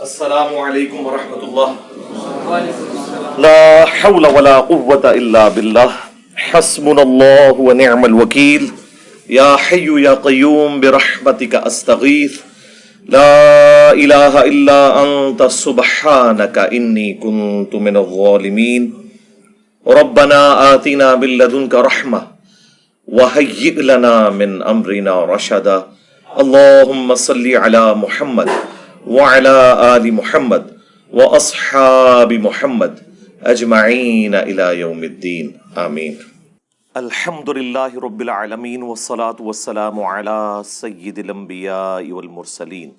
السلام علیکم ورحمۃ اللہ لا حول ولا قوة الا باللہ۔ حسبنا اللہ ونعم الوکیل۔ یا حی یا قیوم برحمتک استغیث۔ لا الہ الا انت سبحانک انی کنت من الظالمین۔ ربنا آتنا من لدنک رحمہ وهيئ لنا من امرنا رشدا اللهم صل على محمد۔ وعلى ال محمد واصحاب محمد اجمعين الى يوم الدين. امين الحمد لله رب العالمين والصلاه والسلام على سيد الانبياء والمرسلين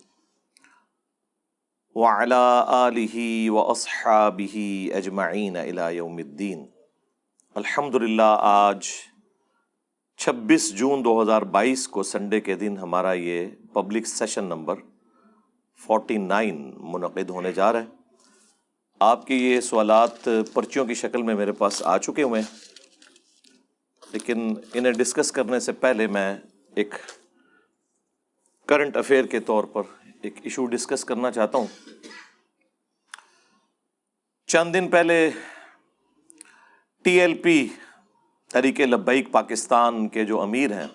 وعلى اله واصحابه اجمعين الى يوم الدين. الحمد للہ آج چھبیس جون دو ہزار بائیس کو سنڈے کے دن ہمارا یہ public session number forty nine منعقد ہونے جا رہا ہے آپ کے یہ سوالات پرچیوں کی شکل میں میرے پاس آ چکے ہوئے ہیں۔ لیکن انہیں ڈسکس کرنے سے پہلے میں ایک کرنٹ افیئر کے طور پر ایک ایشو ڈسکس کرنا چاہتا ہوں۔ چند دن پہلے T L P Tehreek Labbaik Pakistan کے جو امیر ہیں،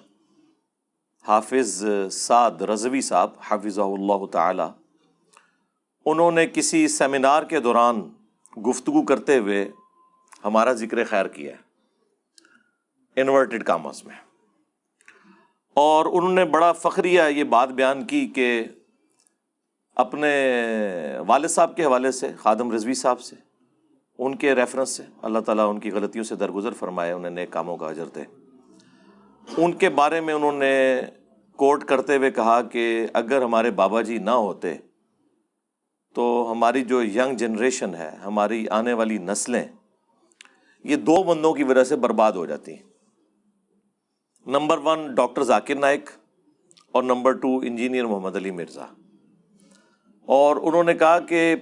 حافظ سعد رضوی صاحب حافظ اللہ تعالی انہوں نے کسی سیمینار کے دوران گفتگو کرتے ہوئے ہمارا ذکر خیر کیا ہے، انورٹڈ کامرس میں۔ اور انہوں نے بڑا فخریہ یہ بات بیان کی کہ اپنے والد صاحب کے حوالے سے، خادم رضوی صاحب سے، ان کے ریفرنس سے، اللہ تعالیٰ ان کی غلطیوں سے درگزر فرمائے، انہیں نئے کاموں کا اجر دے۔ ان کے بارے میں انہوں نے کوٹ کرتے ہوئے کہا کہ اگر ہمارے بابا جی نہ ہوتے تو ہماری جو ینگ جنریشن ہے، ہماری آنے والی نسلیں، یہ دو بندوں کی وجہ سے برباد ہو جاتی ہیں۔ Number one, doctor Zakir Naik اور number two, engineer Muhammad Ali Mirza. اور انہوں نے کہا کہ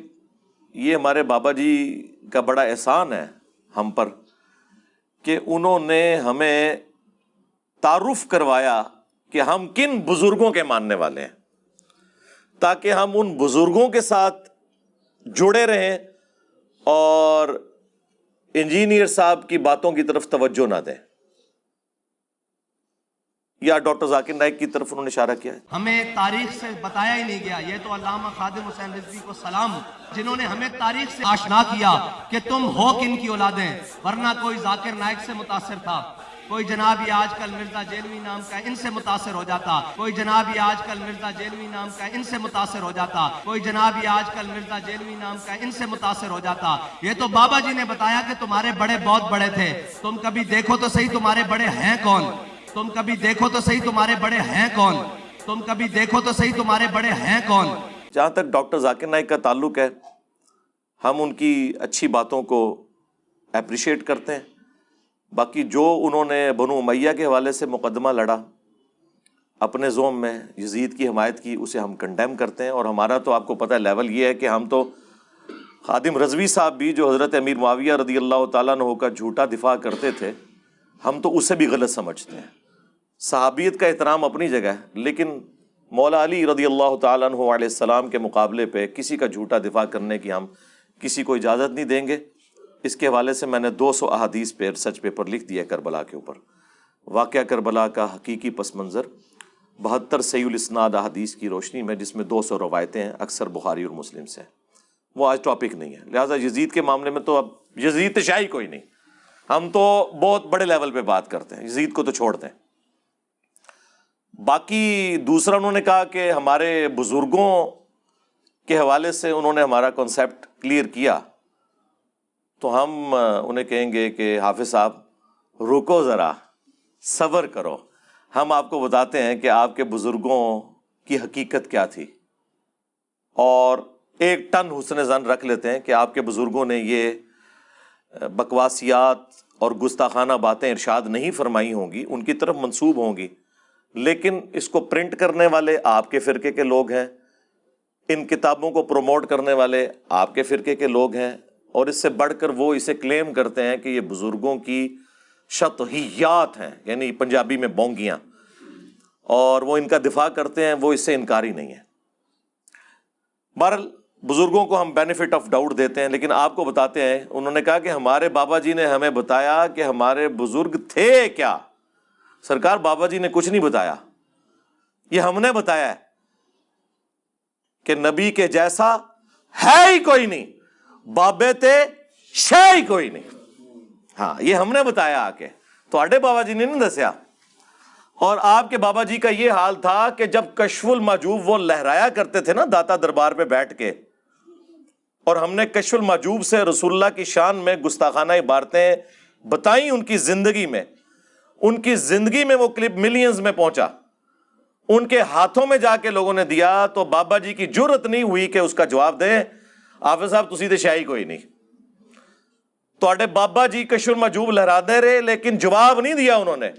یہ ہمارے بابا جی کا بڑا احسان ہے ہم پر کہ انہوں نے ہمیں تعارف کروایا کہ ہم کن بزرگوں کے ماننے والے ہیں۔ تاکہ ہم ان بزرگوں کے ساتھ جڑے رہیں اور انجینئر صاحب کی باتوں کی طرف توجہ نہ دیں۔ یا ڈاکٹر ذاکر نائک کی طرف انہوں نے اشارہ کیا ہے۔ ہمیں تاریخ سے بتایا ہی نہیں گیا، یہ تو علامہ خادم حسین رضوی کو سلام، جنہوں نے ہمیں تاریخ سے آشنا کیا کہ تم ہو کن کی اولادیں، ورنہ کوئی ذاکر نائک سے متاثر تھا۔ کوئی جناب یہ آج کل مرزا جیلوی نام کا ان سے متاثر ہو جاتا، کوئی جناب یہ آج کل مرزا جیلوی نام کا ان سے متاثر ہو جاتا، کوئی جناب یہ آج کل مرزا جیلوی نام کا ان سے متاثر ہو جاتا۔ یہ تو بابا جی نے بتایا کہ تمہارے بڑے بہت بڑے تھے۔ تم کبھی دیکھو تو صحیح تمہارے بڑے ہیں کون؟ تم کبھی دیکھو تو صحیح تمہارے بڑے ہیں کون؟ تم کبھی دیکھو تو صحیح تمہارے بڑے ہیں کون؟ جہاں تک ڈاکٹر ذاکر نائک کا تعلق ہے، ہم ان کی اچھی باتوں کو اپریشیٹ کرتے ہیں۔ باقی جو انہوں نے بنو امیہ کے حوالے سے مقدمہ لڑا، اپنے زوم میں یزید کی حمایت کی، اسے ہم کنڈیم کرتے ہیں اور ہمارا تو آپ کو پتہ ہے لیول یہ ہے کہ ہم تو خادم رضوی صاحب بھی جو حضرت امیر معاویہ رضی اللہ تعالیٰ عنہ کا جھوٹا دفاع کرتے تھے، ہم تو اسے بھی غلط سمجھتے ہیں۔ صحابیت کا احترام اپنی جگہ ہے، لیکن مولا علی رضی اللہ تعالیٰ عنہ علیہ السلام کے مقابلے پہ کسی کا جھوٹا دفاع کرنے کی ہم کسی کو اجازت نہیں دیں گے۔ اس کے حوالے سے میں نے دو سو احادیث پہ سچ پیپر لکھ دیا کربلا کے اوپر۔ واقعہ کربلا کا حقیقی پس منظر، بہتر سی الاسناد احادیث کی روشنی میں، جس میں دو سو روایتیں ہیں، اکثر بخاری اور مسلم سے وہ آج ٹاپک نہیں ہے۔ لہٰذا یزید کے معاملے میں تو اب یزید شاہی کوئی نہیں۔ ہم تو بہت بڑے لیول پہ بات کرتے ہیں۔ یزید کو تو چھوڑ دیں باقی دوسرا انہوں نے کہا کہ ہمارے بزرگوں کے حوالے سے انہوں نے ہمارا کانسیپٹ کلیئر کیا۔ تو ہم انہیں کہیں گے کہ حافظ صاحب، رکو ذرا، صبر کرو۔ ہم آپ کو بتاتے ہیں کہ آپ کے بزرگوں کی حقیقت کیا تھی۔ اور ایک ٹن حسن زن رکھ لیتے ہیں کہ آپ کے بزرگوں نے یہ بکواسیات اور گستاخانہ باتیں ارشاد نہیں فرمائی ہوں گی، ان کی طرف منسوب ہوں گی۔ لیکن اس کو پرنٹ کرنے والے آپ کے فرقے کے لوگ ہیں۔ ان کتابوں کو پروموٹ کرنے والے آپ کے فرقے کے لوگ ہیں۔ اور اس سے بڑھ کر وہ اسے کلیم کرتے ہیں کہ یہ بزرگوں کی شتحیات ہیں یعنی پنجابی میں بونگیاں۔ اور وہ ان کا دفاع کرتے ہیں، وہ اس سے انکاری نہیں ہے بہرحال، بزرگوں کو ہم بینیفٹ آف ڈاؤٹ دیتے ہیں، لیکن آپ کو بتاتے ہیں، انہوں نے کہا کہ ہمارے بابا جی نے ہمیں بتایا کہ ہمارے بزرگ تھے کیا؟ سرکار بابا جی نے کچھ نہیں بتایا۔ یہ ہم نے بتایا ہے کہ نبی کے جیسا ہے ہی کوئی نہیں۔ بابے تے کوئی نہیں۔ ہاں یہ ہم نے بتایا آ کے تو بابا جی نے نہیں دسیا۔ اور آپ کے بابا جی کا یہ حال تھا کہ جب کشف الماجوب وہ لہرایا کرتے تھے نا داتا دربار پہ بیٹھ کے، اور ہم نے کشف الماجوب سے رسول اللہ کی شان میں گستاخانہ عبارتیں بتائیں ان کی زندگی میں۔ ان کی زندگی میں وہ کلپ ملینز میں پہنچا۔ ان کے ہاتھوں میں جا کے لوگوں نے دیا تو بابا جی کی جرت نہیں ہوئی کہ اس کا جواب دیں۔ حافظ صاحب، تسی تو شاہی کوئی نہیں۔ تو بابا جی کشور مجوب لہرا دے رہے، لیکن جواب نہیں دیا انہوں نے۔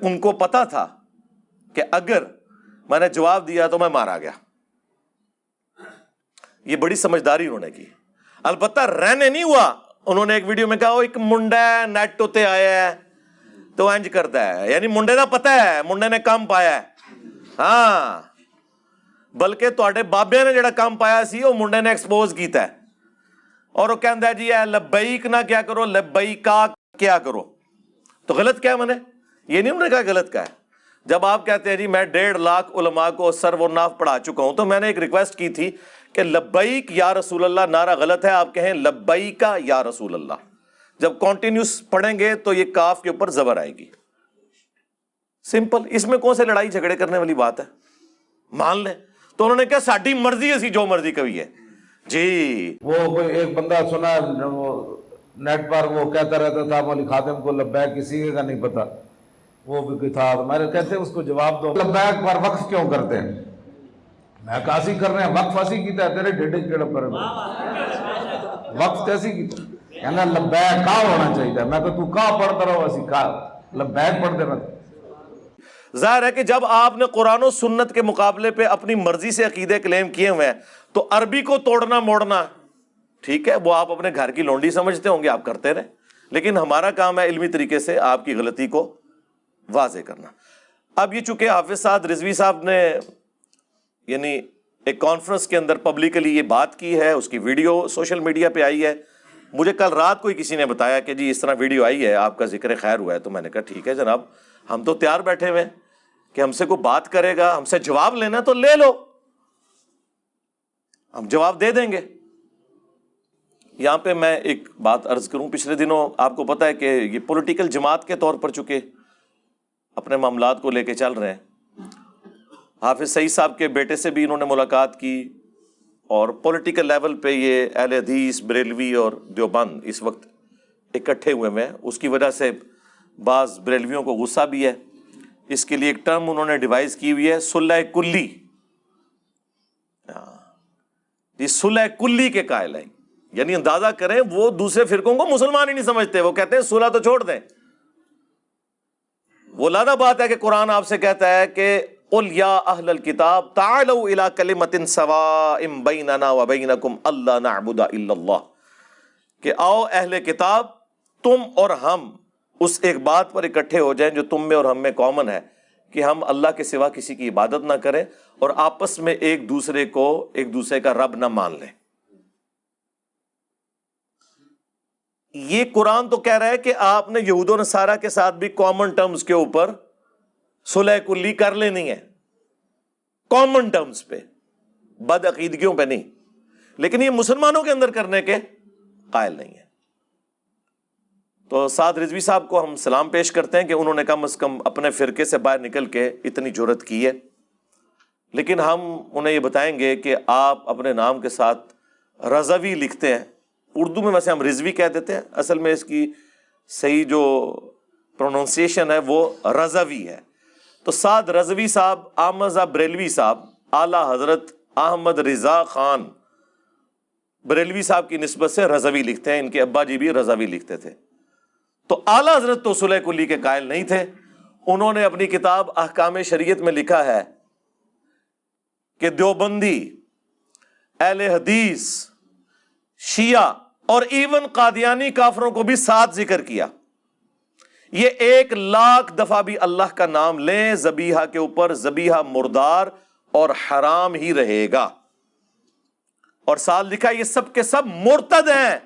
ان کو پتا تھا کہ اگر میں نے جواب دیا تو میں مارا گیا۔ یہ بڑی سمجھداری انہوں نے کی۔ البتہ رہنے نہیں ہوا۔ انہوں نے ایک ویڈیو میں کہا وہ ایک منڈا ہے، نیٹ ہوتے آیا ہے۔ تو انج کرتا ہے۔ یعنی منڈے کا پتا ہے، منڈے نے کم پایا ہاں۔ بلکہ تے بابے نے جڑا کام پایا سی وہ منڈے نے ایکسپوز کیتا ہے۔ اور وہ کہہ جی اے لبیک نہ کیا کرو لبیکا کیا کرو۔ تو غلط کیا میں نے؟ یہ نہیں انہوں نے کہا غلط کا ہے۔ جب آپ کہتے ہیں جی میں ڈیڑھ لاکھ علماء کو سر و ناف پڑھا چکا ہوں، تو میں نے ایک ریکویسٹ کی تھی کہ لبیک یا رسول اللہ، نعرہ غلط ہے، آپ کہیں لبیکا یا رسول اللہ۔ جب کانٹینیوس پڑھیں گے تو یہ کاف کے اوپر زبر آئے گی۔ سمپل اس میں کون سے لڑائی جھگڑے کرنے والی بات ہے؟ مان لیں۔ تو انہوں نے کہا ساڈی مرضی اسی جو مرضی کبھی ہے۔ جی۔ وہ کوئی ایک بندہ سنا، وہ نیٹ پر وہ کہتا رہتا تھا مولی خاتم کو لبیک کسی کا نہیں پتا۔ وہ بھی کوئی تھا۔ ہمارے کہتے ہیں اس کو جواب دو۔ لبیک پر وقف کیوں کرتے ہیں؟ میں کاسی کر رہے ہیں۔ وقف ایسی کیتا ہے تیرے ڈیڈے کیڑا پر۔ وقف کیسی کیتا کہنا، لبیک کا ہونا چاہیے؟ میں کہ تو کا پڑھتا رہو؟ اسی کا لبیک پڑھتے رہتا ظاہر ہے کہ جب آپ نے قرآن و سنت کے مقابلے پہ اپنی مرضی سے عقیدے کلیم کیے ہوئے ہیں، تو عربی کو توڑنا، موڑنا، ٹھیک ہے، وہ آپ اپنے گھر کی لونڈی سمجھتے ہوں گے، آپ کرتے رہے۔ لیکن ہمارا کام ہے علمی طریقے سے آپ کی غلطی کو واضح کرنا۔ اب یہ چونکہ حافظ سعد رضوی صاحب نے یعنی ایک کانفرنس کے اندر پبلکلی یہ بات کی ہے، اس کی ویڈیو سوشل میڈیا پہ آئی ہے۔ مجھے کل رات کوئی کسی نے بتایا کہ جی اس طرح ویڈیو آئی ہے، آپ کا ذکر خیر ہوا ہے، تو میں نے کہا ٹھیک ہے جناب۔ ہم تو تیار بیٹھے ہوئے کہ ہم سے کوئی بات کرے گا، ہم سے جواب لینا تو لے لو۔ ہم جواب دے دیں گے۔ یہاں پہ میں ایک بات ارض کروں، پچھلے دنوں آپ کو پتا ہے کہ یہ پولیٹیکل جماعت کے طور پر چکے اپنے معاملات کو لے کے چل رہے ہیں، حافظ سعید صاحب کے بیٹے سے بھی انہوں نے ملاقات کی اور پولیٹیکل لیول پہ یہ اہل حدیث، بریلوی اور دیوبند اس وقت اکٹھے ہوئے ہیں۔ اس کی وجہ سے بعض بریلویوں کو غصہ بھی ہے۔ اس کے لیے ایک ٹرم انہوں نے ڈیوائز کی ہوئی ہے سلح کلی۔ ہاں۔ یہ سلح کلی کے قائل ہیں۔ یعنی اندازہ کریں وہ دوسرے فرقوں کو مسلمان ہی نہیں سمجھتے۔ وہ کہتے ہیں سلح تو چھوڑ دیں۔ وہ لادا بات ہے کہ قرآن آپ سے کہتا ہے کہ قل یا اہل الكتاب تعالوا الى کلمت سواء بیننا و بینکم اللہ نعبد الا اللہ۔ کہ آؤ اہل کتاب، تم اور ہم اس ایک بات پر اکٹھے ہو جائیں جو تم میں اور ہم میں کامن ہے کہ ہم اللہ کے سوا کسی کی عبادت نہ کریں اور آپس میں ایک دوسرے کو ایک دوسرے کا رب نہ مان لیں۔ یہ قرآن تو کہہ رہا ہے کہ آپ نے یہود و نصارہ کے ساتھ بھی کامن ٹرمز کے اوپر سلح کلی کر لینی ہے۔ کامن ٹرمز پہ، بد عقیدگیوں پہ نہیں۔ لیکن یہ مسلمانوں کے اندر کرنے کے قائل نہیں ہے تو سعد رضوی صاحب کو ہم سلام پیش کرتے ہیں کہ انہوں نے کم از کم اپنے فرقے سے باہر نکل کے اتنی جرت کی ہے۔ لیکن ہم انہیں یہ بتائیں گے کہ آپ اپنے نام کے ساتھ رضوی لکھتے ہیں۔ اردو میں ویسے ہم رضوی کہہ دیتے ہیں، اصل میں اس کی صحیح جو پروننسیشن ہے وہ رضوی ہے۔ تو سعد رضوی صاحب، آمزہ بریلوی صاحب، اعلیٰ حضرت احمد رضا خان بریلوی صاحب کی نسبت سے رضوی لکھتے ہیں۔ ان کے ابا جی بھی رضوی لکھتے تھے۔ تو اعلیٰ حضرت تو سلح کلی کے قائل نہیں تھے۔ انہوں نے اپنی کتاب احکام شریعت میں لکھا ہے کہ دیوبندی، اہل حدیث، شیعہ اور ایون قادیانی کافروں کو بھی ساتھ ذکر کیا۔ یہ ایک لاکھ دفعہ بھی اللہ کا نام لیں زبیحہ کے اوپر زبیحہ مردار اور حرام ہی رہے گا۔ اور ساتھ لکھا یہ سب کے سب مرتد ہیں۔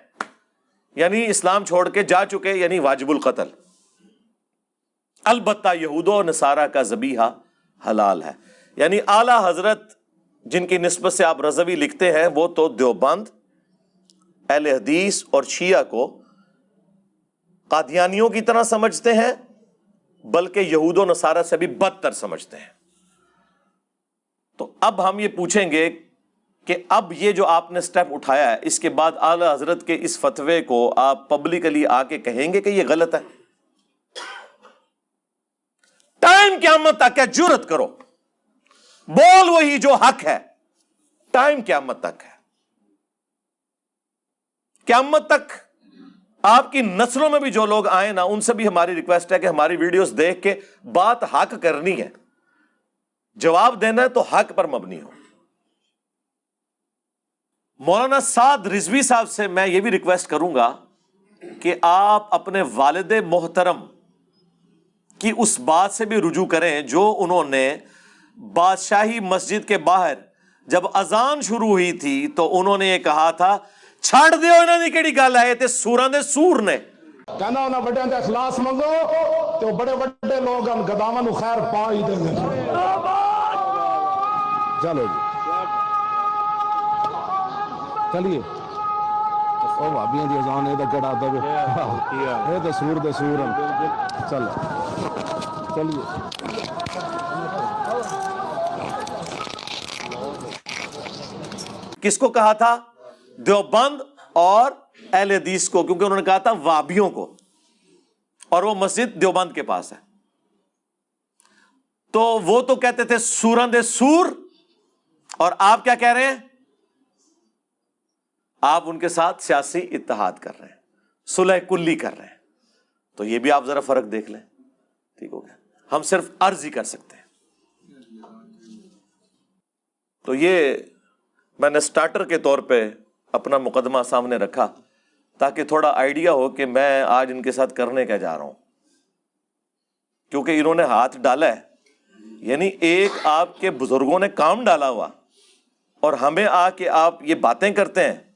یعنی اسلام چھوڑ کے جا چکے یعنی واجب القتل۔ البتہ یہود و نصارہ کا زبیحہ حلال ہے۔ یعنی اعلی حضرت جن کی نسبت سے آپ رضوی لکھتے ہیں، وہ تو دیوبند اہل حدیث اور شیعہ کو قادیانیوں کی طرح سمجھتے ہیں، بلکہ یہود و نصارہ سے بھی بدتر سمجھتے ہیں۔ تو اب ہم یہ پوچھیں گے کہ اب یہ جو آپ نے سٹیپ اٹھایا ہے، اس کے بعد اعلی حضرت کے اس فتوے کو آپ پبلکلی آ کے کہیں گے کہ یہ غلط ہے؟ ٹائم قیامت تک ہے جرت کرو۔ بول وہی جو حق ہے۔ ٹائم قیامت تک ہے۔ قیامت تک آپ کی نسلوں میں بھی جو لوگ آئے نا، ان سے بھی ہماری ریکویسٹ ہے کہ ہماری ویڈیوز دیکھ کے بات حق کرنی ہے۔ جواب دینا ہے تو حق پر مبنی ہو۔ مولانا سعد رضوی صاحب سے میں یہ بھی ریکویسٹ کروں گا کہ آپ اپنے والد محترم کی اس بات سے بھی رجوع کریں جو انہوں نے بادشاہی مسجد کے باہر جب اذان شروع ہوئی تھی تو انہوں نے یہ کہا تھا چھڑ دیو انہوں نے کیڑی گل ہے تے سوراں دے سور نے۔ کہنا انہاں بڑے دے اخلاص منگو تو بڑے بڑے لوگ ان گداواں نو خیر پا ہی دیں گے چلو جی۔ چلیے۔ او بھابیاں دی اذان اے تے کڑا دے اے تے سور دے سور۔ چل چلیے۔ کس کو کہا تھا؟ دیوبند اور اہل حدیث کو کیونکہ انہوں نے کہا تھا وابیوں کو۔ اور وہ مسجد دیوبند کے پاس ہے۔ تو وہ تو کہتے تھے سورند سور۔ اور آپ کیا کہہ رہے ہیں؟ آپ ان کے ساتھ سیاسی اتحاد کر رہے ہیں، صلح کلی کر رہے ہیں۔ تو یہ بھی آپ ذرا فرق دیکھ لیں۔ ٹھیک ہو گیا۔ ہم صرف عرض ہی کر سکتے ہیں۔ تو یہ میں نے اسٹارٹر کے طور پہ اپنا مقدمہ سامنے رکھا تاکہ تھوڑا آئیڈیا ہو کہ میں آج ان کے ساتھ کرنے کیا جا رہا ہوں۔ کیونکہ انہوں نے ہاتھ ڈالا ہے۔ یعنی ایک آپ کے بزرگوں نے کام ڈالا ہوا اور ہمیں آ کے آپ یہ باتیں کرتے ہیں۔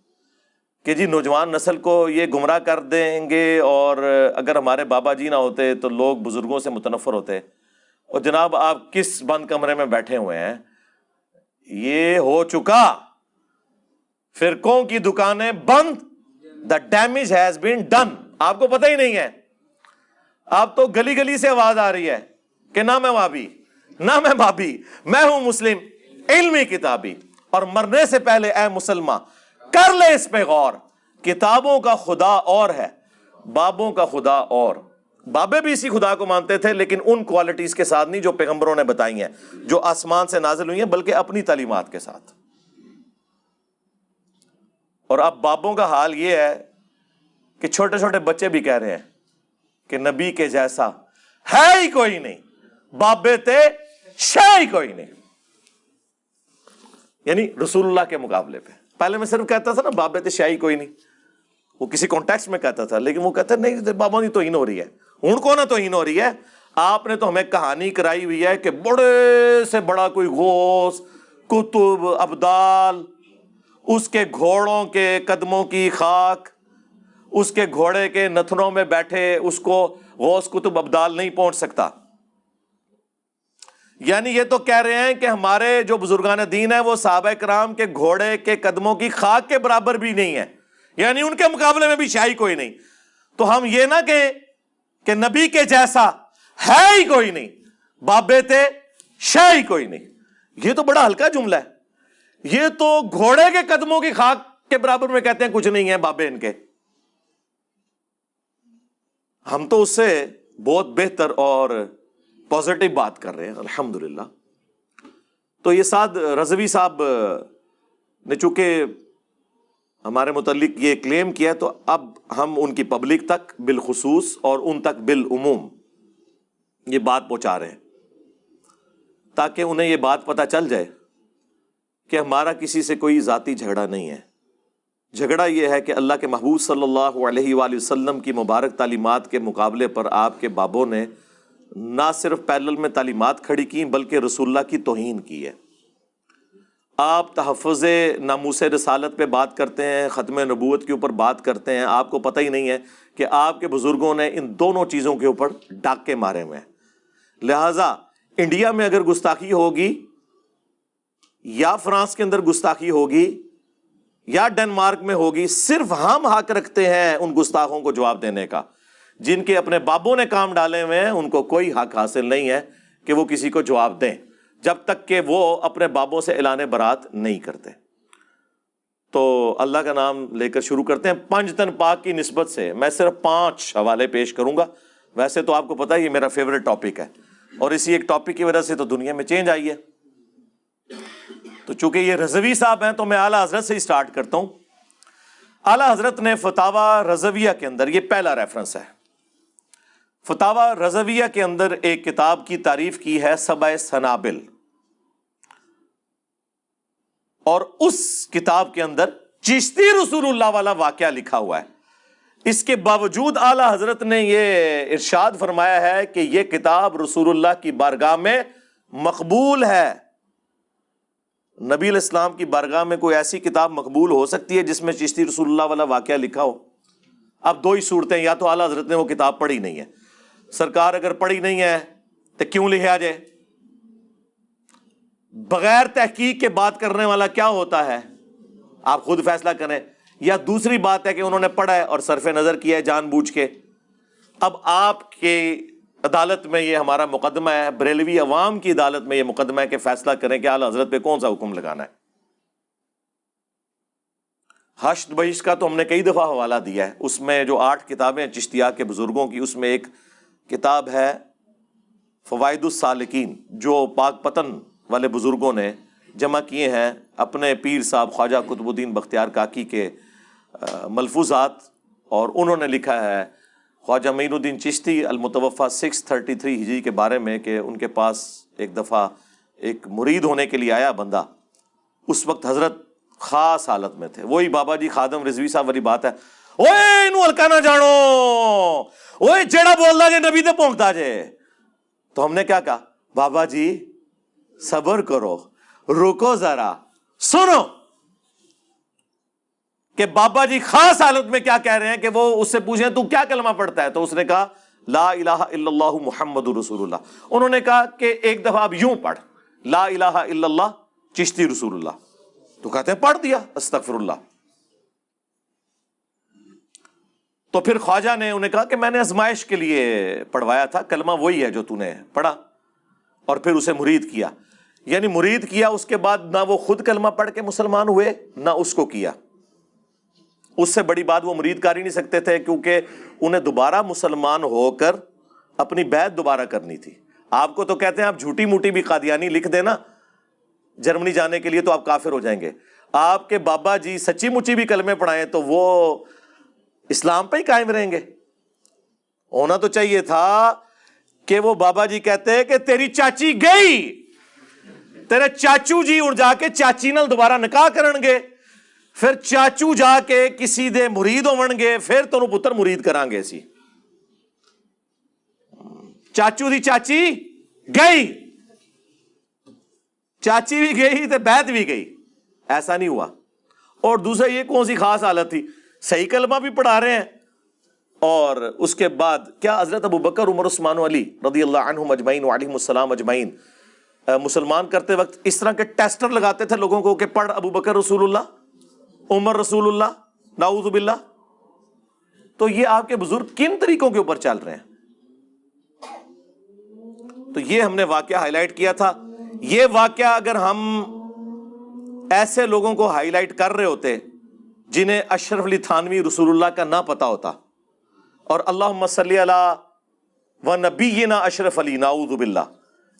کہ جی نوجوان نسل کو یہ گمراہ کر دیں گے اور اگر ہمارے بابا جی نہ ہوتے تو لوگ بزرگوں سے متنفر ہوتے اور جناب آپ کس بند کمرے میں بیٹھے ہوئے ہیں؟ یہ ہو چکا۔ فرقوں کی دکانیں بند۔ The damage has been done آپ کو پتہ ہی نہیں ہے۔ آپ تو گلی گلی سے آواز آ رہی ہے کہ نہ میں وابی نہ میں بھابی میں ہوں مسلم، علمی کتابی۔ اور مرنے سے پہلے اے مسلمان کر لے اس پہ غور۔ کتابوں کا خدا اور ہے، بابوں کا خدا اور۔ بابے بھی اسی خدا کو مانتے تھے، لیکن ان کوالٹیز کے ساتھ نہیں جو پیغمبروں نے بتائی ہیں، جو آسمان سے نازل ہوئی ہیں، بلکہ اپنی تعلیمات کے ساتھ۔ اور اب بابوں کا حال یہ ہے کہ چھوٹے چھوٹے بچے بھی کہہ رہے ہیں کہ نبی کے جیسا ہے ہی کوئی نہیں، بابے تے شہ ہی کوئی نہیں۔ یعنی رسول اللہ کے مقابلے پہ۔ پہلے میں صرف کہتا تھا نا بابے تے شاہی کوئی نہیں۔ وہ کسی کانٹیکس میں کہتا تھا، لیکن وہ کہتا نہیں بابا نہیں توہین ہو رہی ہے۔ ہوں کو نہ توہین ہو رہی ہے؟ آپ نے تو ہمیں کہانی کرائی ہوئی ہے کہ بڑے سے بڑا کوئی غوث کتب ابدال، اس کے گھوڑوں کے قدموں کی خاک، اس کے گھوڑے کے نتنوں میں بیٹھے، اس کو غوث کتب ابدال نہیں پہنچ سکتا۔ یعنی یہ تو کہہ رہے ہیں کہ ہمارے جو بزرگان دین ہیں وہ صحابہ کرام کے گھوڑے کے قدموں کی خاک کے برابر بھی نہیں ہے یعنی ان کے مقابلے میں بھی شاہی کوئی نہیں۔ تو ہم یہ نہ کہیں کہ نبی کے جیسا ہے ہی کوئی نہیں بابے تھے شاہی کوئی نہیں۔ یہ تو بڑا ہلکا جملہ ہے۔ یہ تو گھوڑے کے قدموں کی خاک کے برابر میں کہتے ہیں کچھ نہیں ہے بابے ان کے۔ ہم تو اس سے بہت بہتر اور پازیٹو بات کر رہے ہیں الحمد للہ تو یہ سعد رضوی صاحب، نے چونکہ ہمارے متعلق یہ کلیم کیا تو اب ہم ان کی پبلک تک بالخصوص اور ان تک بالعموم یہ بات پہنچا رہے ہیں۔ تاکہ انہیں یہ بات پتہ چل جائے کہ ہمارا کسی سے کوئی ذاتی جھگڑا نہیں ہے۔ جھگڑا یہ ہے کہ اللہ کے محبوب صلی اللہ علیہ وآلہ وسلم کی مبارک تعلیمات کے مقابلے پر آپ کے بابوں نے نہ صرف پیرل میں تعلیمات کھڑی کی بلکہ رسول اللہ کی توہین کی ہے۔ آپ تحفظ ناموس رسالت پہ بات کرتے ہیں، ختم نبوت کے اوپر بات کرتے ہیں۔ آپ کو پتہ ہی نہیں ہے کہ آپ کے بزرگوں نے ان دونوں چیزوں کے اوپر ڈاکے مارے ہوئے ہیں۔ لہٰذا انڈیا میں اگر گستاخی ہوگی، یا فرانس کے اندر گستاخی ہوگی، یا ڈنمارک میں ہوگی، صرف ہم حق رکھتے ہیں ان گستاخوں کو جواب دینے کا۔ جن کے اپنے بابوں نے کام ڈالے ہوئے ہیں، ان کو کوئی حق حاصل نہیں ہے کہ وہ کسی کو جواب دیں، جب تک کہ وہ اپنے بابوں سے اعلان برات نہیں کرتے۔ تو اللہ کا نام لے کر شروع کرتے ہیں۔ پنج تن پاک کی نسبت سے میں صرف پانچ حوالے پیش کروں گا۔ ویسے تو آپ کو پتا یہ میرا فیوریٹ ٹاپک ہے۔ اور اسی ایک ٹاپک کی وجہ سے تو دنیا میں چینج آئی ہے۔ تو چونکہ یہ رضوی صاحب ہیں، تو میں اعلیٰ حضرت سے اسٹارٹ کرتا ہوں۔ اعلیٰ حضرت نے فتح رضویہ کے اندر، یہ پہلا ریفرنس ہے۔ فتح رضویہ کے اندر ایک کتاب کی تعریف کی ہے، سبع سنابل۔ اور اس کتاب کے اندر چشتی رسول اللہ والا واقعہ لکھا ہوا ہے۔ اس کے باوجود اعلی حضرت نے یہ ارشاد فرمایا ہے کہ یہ کتاب رسول اللہ کی بارگاہ میں مقبول ہے۔ نبی الاسلام کی بارگاہ میں کوئی ایسی کتاب مقبول ہو سکتی ہے جس میں چشتی رسول اللہ والا واقعہ لکھا ہو۔ اب دو ہی صورتیں، یا تو اعلیٰ حضرت نے وہ کتاب پڑھی نہیں ہے۔ سرکار اگر پڑھی نہیں ہے تو کیوں لکھا جائے؟ بغیر تحقیق کے بات کرنے والا کیا ہوتا ہے؟ آپ خود فیصلہ کریں۔ یا دوسری بات ہے کہ انہوں نے پڑھا ہے اور صرف نظر کیا ہے جان بوجھ کے۔ اب آپ کے عدالت میں یہ ہمارا مقدمہ ہے، بریلوی عوام کی عدالت میں یہ مقدمہ ہے کہ فیصلہ کریں کہ اعلی حضرت پہ کون سا حکم لگانا ہے۔ حشد بہش کا تو ہم نے کئی دفعہ حوالہ دیا ہے۔ اس میں جو آٹھ کتابیں چشتیا کے بزرگوں کی، اس میں ایک کتاب ہے فوائد السالکین، جو پاک پتن والے بزرگوں نے جمع کیے ہیں اپنے پیر صاحب خواجہ قطب الدین بختیار کاکی کے ملفوظات، اور انہوں نے لکھا ہے، خواجہ معین الدین چشتی المتوفہ سکس تھرٹی تھری ہجری کے بارے میں کہ ان کے پاس ایک دفعہ ایک مرید ہونے کے لیے آیا بندہ۔ اس وقت حضرت خاص حالت میں تھے۔ وہی بابا جی خادم رضوی صاحب والی بات ہے۔ ہلکا نہ جانو اوے جیڑا بولدا جے نبی تے پہنچتا جے تو ہم نے کیا کہا بابا جی صبر کرو رکو ذرا سنو کہ بابا جی خاص حالت میں کیا کہہ رہے ہیں کہ وہ اس سے پوچھیں تو کیا کلمہ پڑھتا ہے تو اس نے کہا لا الہ الا اللہ محمد رسول اللہ انہوں نے کہا کہ ایک دفعہ اب یوں پڑھ لا الہ الا اللہ چشتی رسول اللہ تو کہتے ہیں پڑھ دیا استغفر اللہ تو پھر خواجہ نے انہیں کہا کہ میں نے ازمائش کے لیے پڑھوایا تھا، کلمہ وہی ہے جو تو نے پڑھا، اور پھر اسے مرید کیا۔ یعنی مرید کیا، اس کے بعد نہ وہ خود کلمہ پڑھ کے مسلمان ہوئے، نہ اس کو کیا۔ اس سے بڑی بات وہ مرید کر ہی نہیں سکتے تھے، کیونکہ انہیں دوبارہ مسلمان ہو کر اپنی بیت دوبارہ کرنی تھی۔ آپ کو تو کہتے ہیں آپ جھوٹی موٹی بھی قادیانی لکھ دینا، جرمنی جانے کے لیے تو آپ کافر ہو جائیں گے۔ آپ کے بابا جی سچی مچی بھی کلمے پڑھائیں تو وہ اسلام پہ ہی قائم رہیں گے۔ ہونا تو چاہیے تھا کہ وہ بابا جی کہتے کہ تیری چاچی گئی۔ تیرے چاچو جی اڑ جا کے چاچی نال دوبارہ نکاح کرن گے۔ پھر چاچو جا کے کسی دے مرید ہون گے، پھر تو پتر مرید کران گے سی۔ چاچو دی چاچی گئی۔ چاچی بھی گئی تو بیت بھی گئی۔ ایسا نہیں ہوا۔ اور دوسرا یہ کون سی خاص حالت تھی؟ صحیح کلمہ بھی پڑھا رہے ہیں۔ اور اس کے بعد کیا حضرت ابو بکر، عمر، عثمان علی رضی اللہ عنہ اجمعین وعلیہم السلام اجمعین مسلمان کرتے وقت اس طرح کے ٹیسٹر لگاتے تھے لوگوں کو کہ پڑھ ابو بکر رسول اللہ، عمر رسول اللہ ناؤز باللہ۔ تو یہ آپ کے بزرگ کن طریقوں کے اوپر چل رہے ہیں؟ تو یہ ہم نے واقعہ ہائی لائٹ کیا تھا۔ یہ واقعہ اگر ہم ایسے لوگوں کو ہائی لائٹ کر رہے ہوتے جنہیں اشرف علی تھانوی رسول اللہ کا نہ پتا ہوتا۔ اور اللہ مسلی اللہ و نبی نا اشرف علی ناؤد باللہ۔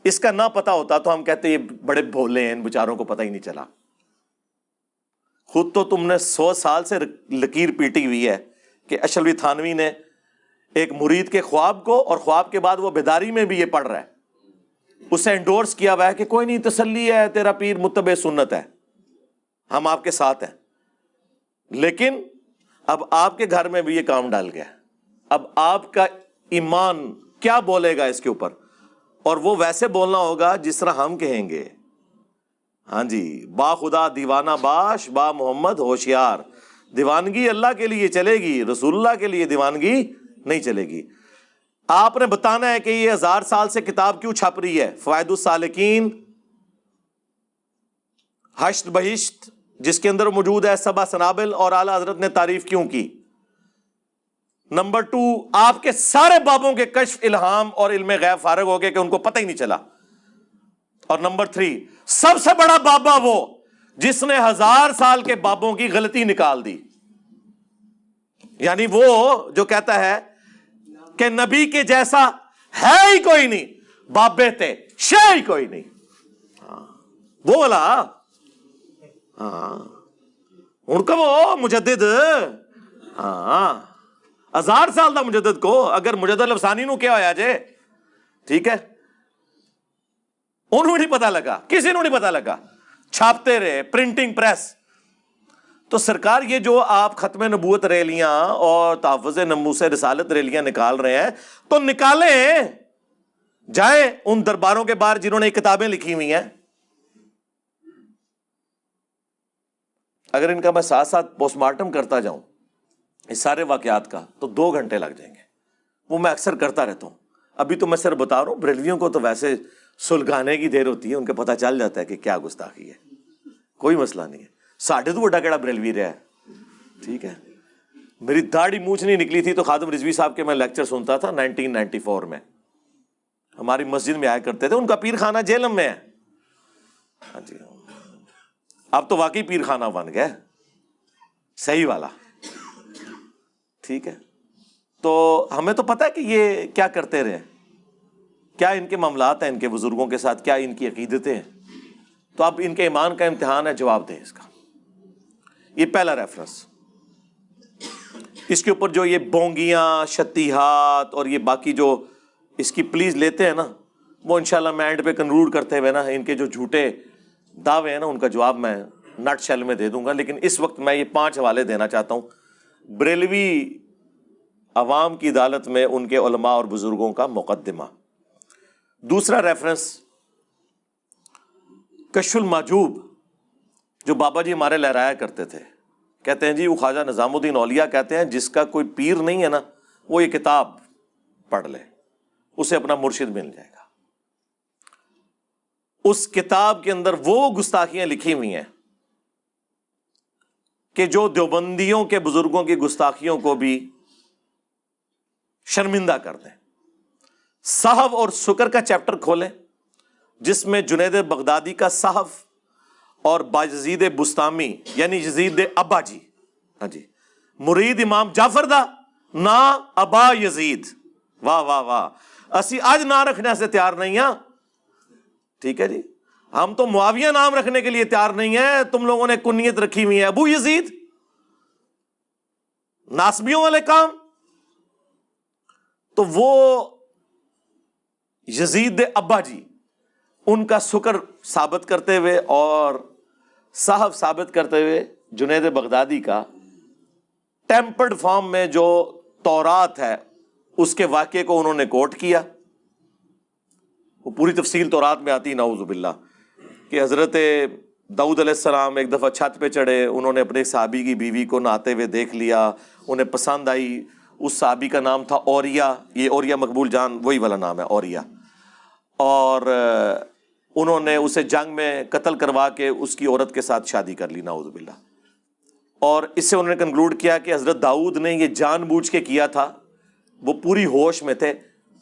اس کا نہ پتا ہوتا تو ہم کہتے یہ بڑے بھولے ہیں، ان بچاروں کو پتہ ہی نہیں چلا۔ خود تو تم نے سو سال سے لکیر پیٹی ہوئی ہے کہ اشرف علی تھانوی نے ایک مرید کے خواب کو اور خواب کے بعد وہ بیداری میں بھی یہ پڑھ رہا ہے۔ اسے انڈورس کیا ہوا ہے کہ کوئی نہیں، تسلی ہے، تیرا پیر متب سنت ہے، ہم آپ کے ساتھ ہیں۔ لیکن اب آپ کے گھر میں بھی یہ کام ڈال گیا اب آپ کا ایمان کیا بولے گا اس کے اوپر؟ اور وہ ویسے بولنا ہوگا جس طرح ہم کہیں گے۔ ہاں جی با خدا دیوانہ باش، با محمد ہوشیار۔ دیوانگی اللہ کے لیے چلے گی، رسول اللہ کے لیے دیوانگی نہیں چلے گی۔ آپ نے بتانا ہے کہ یہ ہزار سال سے کتاب کیوں چھپ رہی ہے؟ فوائد السالکین۔ حشت بہشت۔ جس کے اندر موجود ہے سبا سنابل اور اعلی حضرت نے تعریف کیوں کی؟ نمبر ٹو، آپ کے سارے بابوں کے کشف الہام اور علم غیب فارغ ہو گئے کہ ان کو پتہ ہی نہیں چلا۔ اور نمبر تھری، سب سے بڑا بابا وہ جس نے ہزار سال کے بابوں کی غلطی نکال دی۔ یعنی وہ جو کہتا ہے کہ نبی کے جیسا ہے ہی کوئی نہیں، بابے تھے شے ہی کوئی نہیں۔ ہاں، وہ والا ہاں ان کا وہ مجدد ہاں ہزار سال دا مجدد کو اگر مجدد افسانی نو کیا ہوا جے ٹھیک ہے انہوں نہیں پتا لگا کسی نو نہیں پتا لگا چھاپتے رہے پرنٹنگ پریس تو سرکار یہ جو آپ ختم نبوت ریلیاں اور تحفظ نموس رسالت ریلیاں نکال رہے ہیں تو نکالیں جائیں ان درباروں کے باہر جنہوں نے کتابیں لکھی ہوئی ہیں اگر ان کا میں ساتھ ساتھ پوسٹ مارٹم کرتا جاؤں اس سارے واقعات کا تو دو گھنٹے لگ جائیں گے۔ وہ میں اکثر کرتا رہتا ہوں۔ ابھی تو میں صرف بتا رہا ہوں، بریلویوں کو تو ویسے سلگانے کی دیر ہوتی ہے، ان کو پتہ چل جاتا ہے کہ کیا گستاخی ہے۔ کوئی مسئلہ نہیں ہے۔ ساڈے تو بڑا کہڑا بریلوی رہا ہے۔ ٹھیک ہے۔ میری داڑھی مونچھ نہیں نکلی تھی تو خادم رضوی صاحب کے میں لیکچر سنتا تھا نائنٹین نائنٹی فور میں۔ ہماری مسجد میں آیا کرتے تھے، ان کا پیر خانہ جیلم میں ہے۔ ہاں جی ہاں۔ اب تو واقعی پیر خانہ بن گیا صحیح والا۔ ٹھیک ہے۔ تو ہمیں تو پتا ہے کہ یہ کیا کرتے رہے۔ کیا ان کے معاملات ہیں؟ ان کے بزرگوں کے ساتھ کیا ان کی عقیدتیں ہیں؟ تو اب ان کے ایمان کا امتحان ہے، جواب دیں اس کا۔ یہ پہلا ریفرنس اس کے اوپر جو یہ بونگیاں شتیہات اور یہ باقی جو اس کی پلیز لیتے ہیں نا، وہ انشاءاللہ میں اینڈ پہ کنکلوڈ کرتے ہوئے نا، ان کے جو جھوٹے دعوے ہیں نا، ان کا جواب میں نٹ شیل میں دے دوں گا، لیکن اس وقت میں یہ پانچ حوالے دینا چاہتا ہوں۔ بریلوی عوام کی عدالت میں ان کے علماء اور بزرگوں کا مقدمہ۔ دوسرا ریفرنس کش الماجوب، جو بابا جی ہمارے لہرایا کرتے تھے۔ کہتے ہیں جی وہ خواجہ نظام الدین اولیا کہتے ہیں، جس کا کوئی پیر نہیں ہے نا، وہ یہ کتاب پڑھ لے، اسے اپنا مرشد مل جائے گا۔ اس کتاب کے اندر وہ گستاخیاں لکھی ہوئی ہیں کہ جو دیوبندیوں کے بزرگوں کی گستاخیوں کو بھی شرمندہ کر دیں۔ صحف اور شکر کا چیپٹر کھولیں، جس میں جنید بغدادی کا صحف اور باجزید بستامی یعنی یزید ابا جی۔ ہاں جی مرید امام جعفر دا، نا ابا یزید۔ واہ واہ واہ۔ اسی آج نہ رکھنے سے تیار نہیں ہاں۔ ٹھیک ہے جی؟ ہم تو معاویہ نام رکھنے کے لیے تیار نہیں ہے تم لوگوں نے کنیت رکھی ہوئی ہے ابو یزید، ناسبیوں والے کام۔ تو وہ یزید ابا جی ان کا شکر ثابت کرتے ہوئے اور صاحب ثابت کرتے ہوئے جنید بغدادی کا ٹیمپرڈ فارم میں جو تورات ہے، اس کے واقعے کو انہوں نے کوٹ کیا۔ وہ پوری تفصیل تورات میں آتی نعوذ باللہ، کہ حضرت داؤد علیہ السلام ایک دفعہ چھت پہ چڑھے، انہوں نے اپنے صحابی کی بیوی کو نہاتے ہوئے دیکھ لیا، انہیں پسند آئی، اس صحابی کا نام تھا اوریا، یہ اوریا مقبول جان، وہی والا نام ہے، اوریا۔ اور انہوں نے اسے جنگ میں قتل کروا کے اس کی عورت کے ساتھ شادی کر لی ناؤز باللہ۔ اور اس سے انہوں نے کنکلوڈ کیا کہ حضرت داؤد نے یہ جان بوجھ کے کیا تھا، وہ پوری ہوش میں تھے۔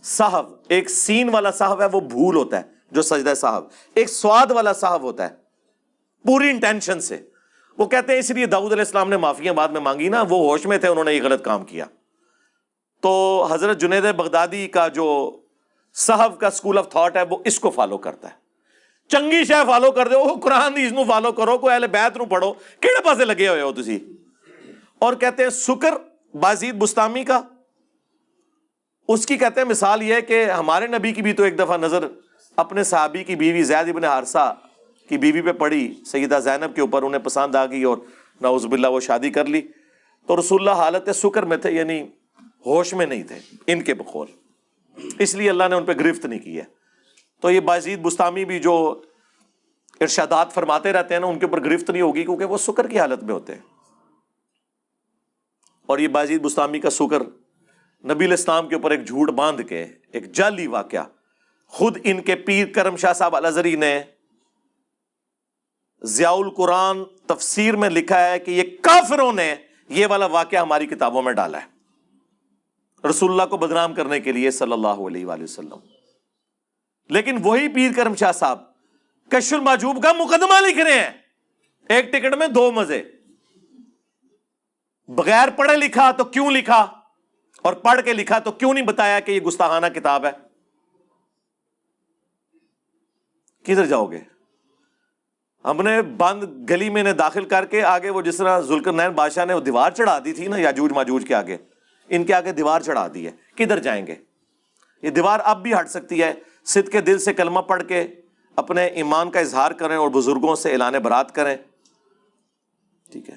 صاحب، ایک سین والا صاحب ہے، وہ بھول ہوتا ہے جو سجدہ صاحب۔ ایک سواد والا صاحب ہوتا ہے، پوری انٹینشن سے۔ وہ کہتے ہیں، اس لیے داؤد علیہ السلام نے معافیاں بعد میں مانگی نا، وہ ہوش میں تھے، انہوں نے یہ غلط کام کیا۔ تو حضرت جنید بغدادی کا جو صحب کا اسکول آف تھاٹ ہے، وہ اس کو فالو کرتا ہے۔ چنگی شہ فالو کر دو قرآن دی فالو کرو، کوئی اہل بیت نو پڑھو۔ کہڑے پاسے لگے ہوئے ہو تسی؟ اور کہتے ہیں سکر بازید بستامی کا اس کی کہتے ہیں مثال یہ ہے کہ ہمارے نبی کی بھی تو ایک دفعہ نظر اپنے صحابی کی بیوی زید ابن حارثہ کی بیوی پہ پڑی، سیدہ زینب کے اوپر، انہیں پسند آ گئی اور نعوذ باللہ وہ شادی کر لی۔ تو رسول اللہ حالت سکر میں تھے یعنی ہوش میں نہیں تھے، ان کے بخول اس لیے اللہ نے ان پہ گرفت نہیں کی ہے۔ تو یہ بازید بستامی بھی جو ارشادات فرماتے رہتے ہیں نا، ان کے اوپر گرفت نہیں ہوگی کیونکہ وہ سکر کی حالت میں ہوتے ہیں۔ اور یہ بازید بستامی کا سکر نبی الاسلام کے اوپر ایک جھوٹ باندھ کے ایک جعلی واقعہ خود ان کے پیر کرم شاہ صاحب الازری نے ضیاء القرآن تفسیر میں لکھا ہے کہ یہ کافروں نے یہ والا واقعہ ہماری کتابوں میں ڈالا ہے۔ رسول اللہ کو بدنام کرنے کے لیے صلی اللہ علیہ وآلہ وسلم۔ لیکن وہی پیر کرم شاہ صاحب کش الماجوب کا مقدمہ لکھ رہے ہیں۔ ایک ٹکٹ میں دو مزے۔ بغیر پڑھے لکھا تو کیوں لکھا؟ اور پڑھ کے لکھا تو کیوں نہیں بتایا کہ یہ گستاحانہ کتاب ہے؟ کدھر جاؤ گے؟ ہم نے بند گلی میں نے داخل کر کے آگے وہ جس طرح ذوالکر نین بادشاہ نے وہ دیوار چڑھا دی تھی نا، یاجوج ماجوج کے آگے، ان کے آگے دیوار چڑھا دی ہے۔ کدھر جائیں گے؟ یہ دیوار اب بھی ہٹ سکتی ہے۔ سدھ کے دل سے کلمہ پڑھ کے اپنے ایمان کا اظہار کریں اور بزرگوں سے اعلان برات کریں۔ ٹھیک ہے۔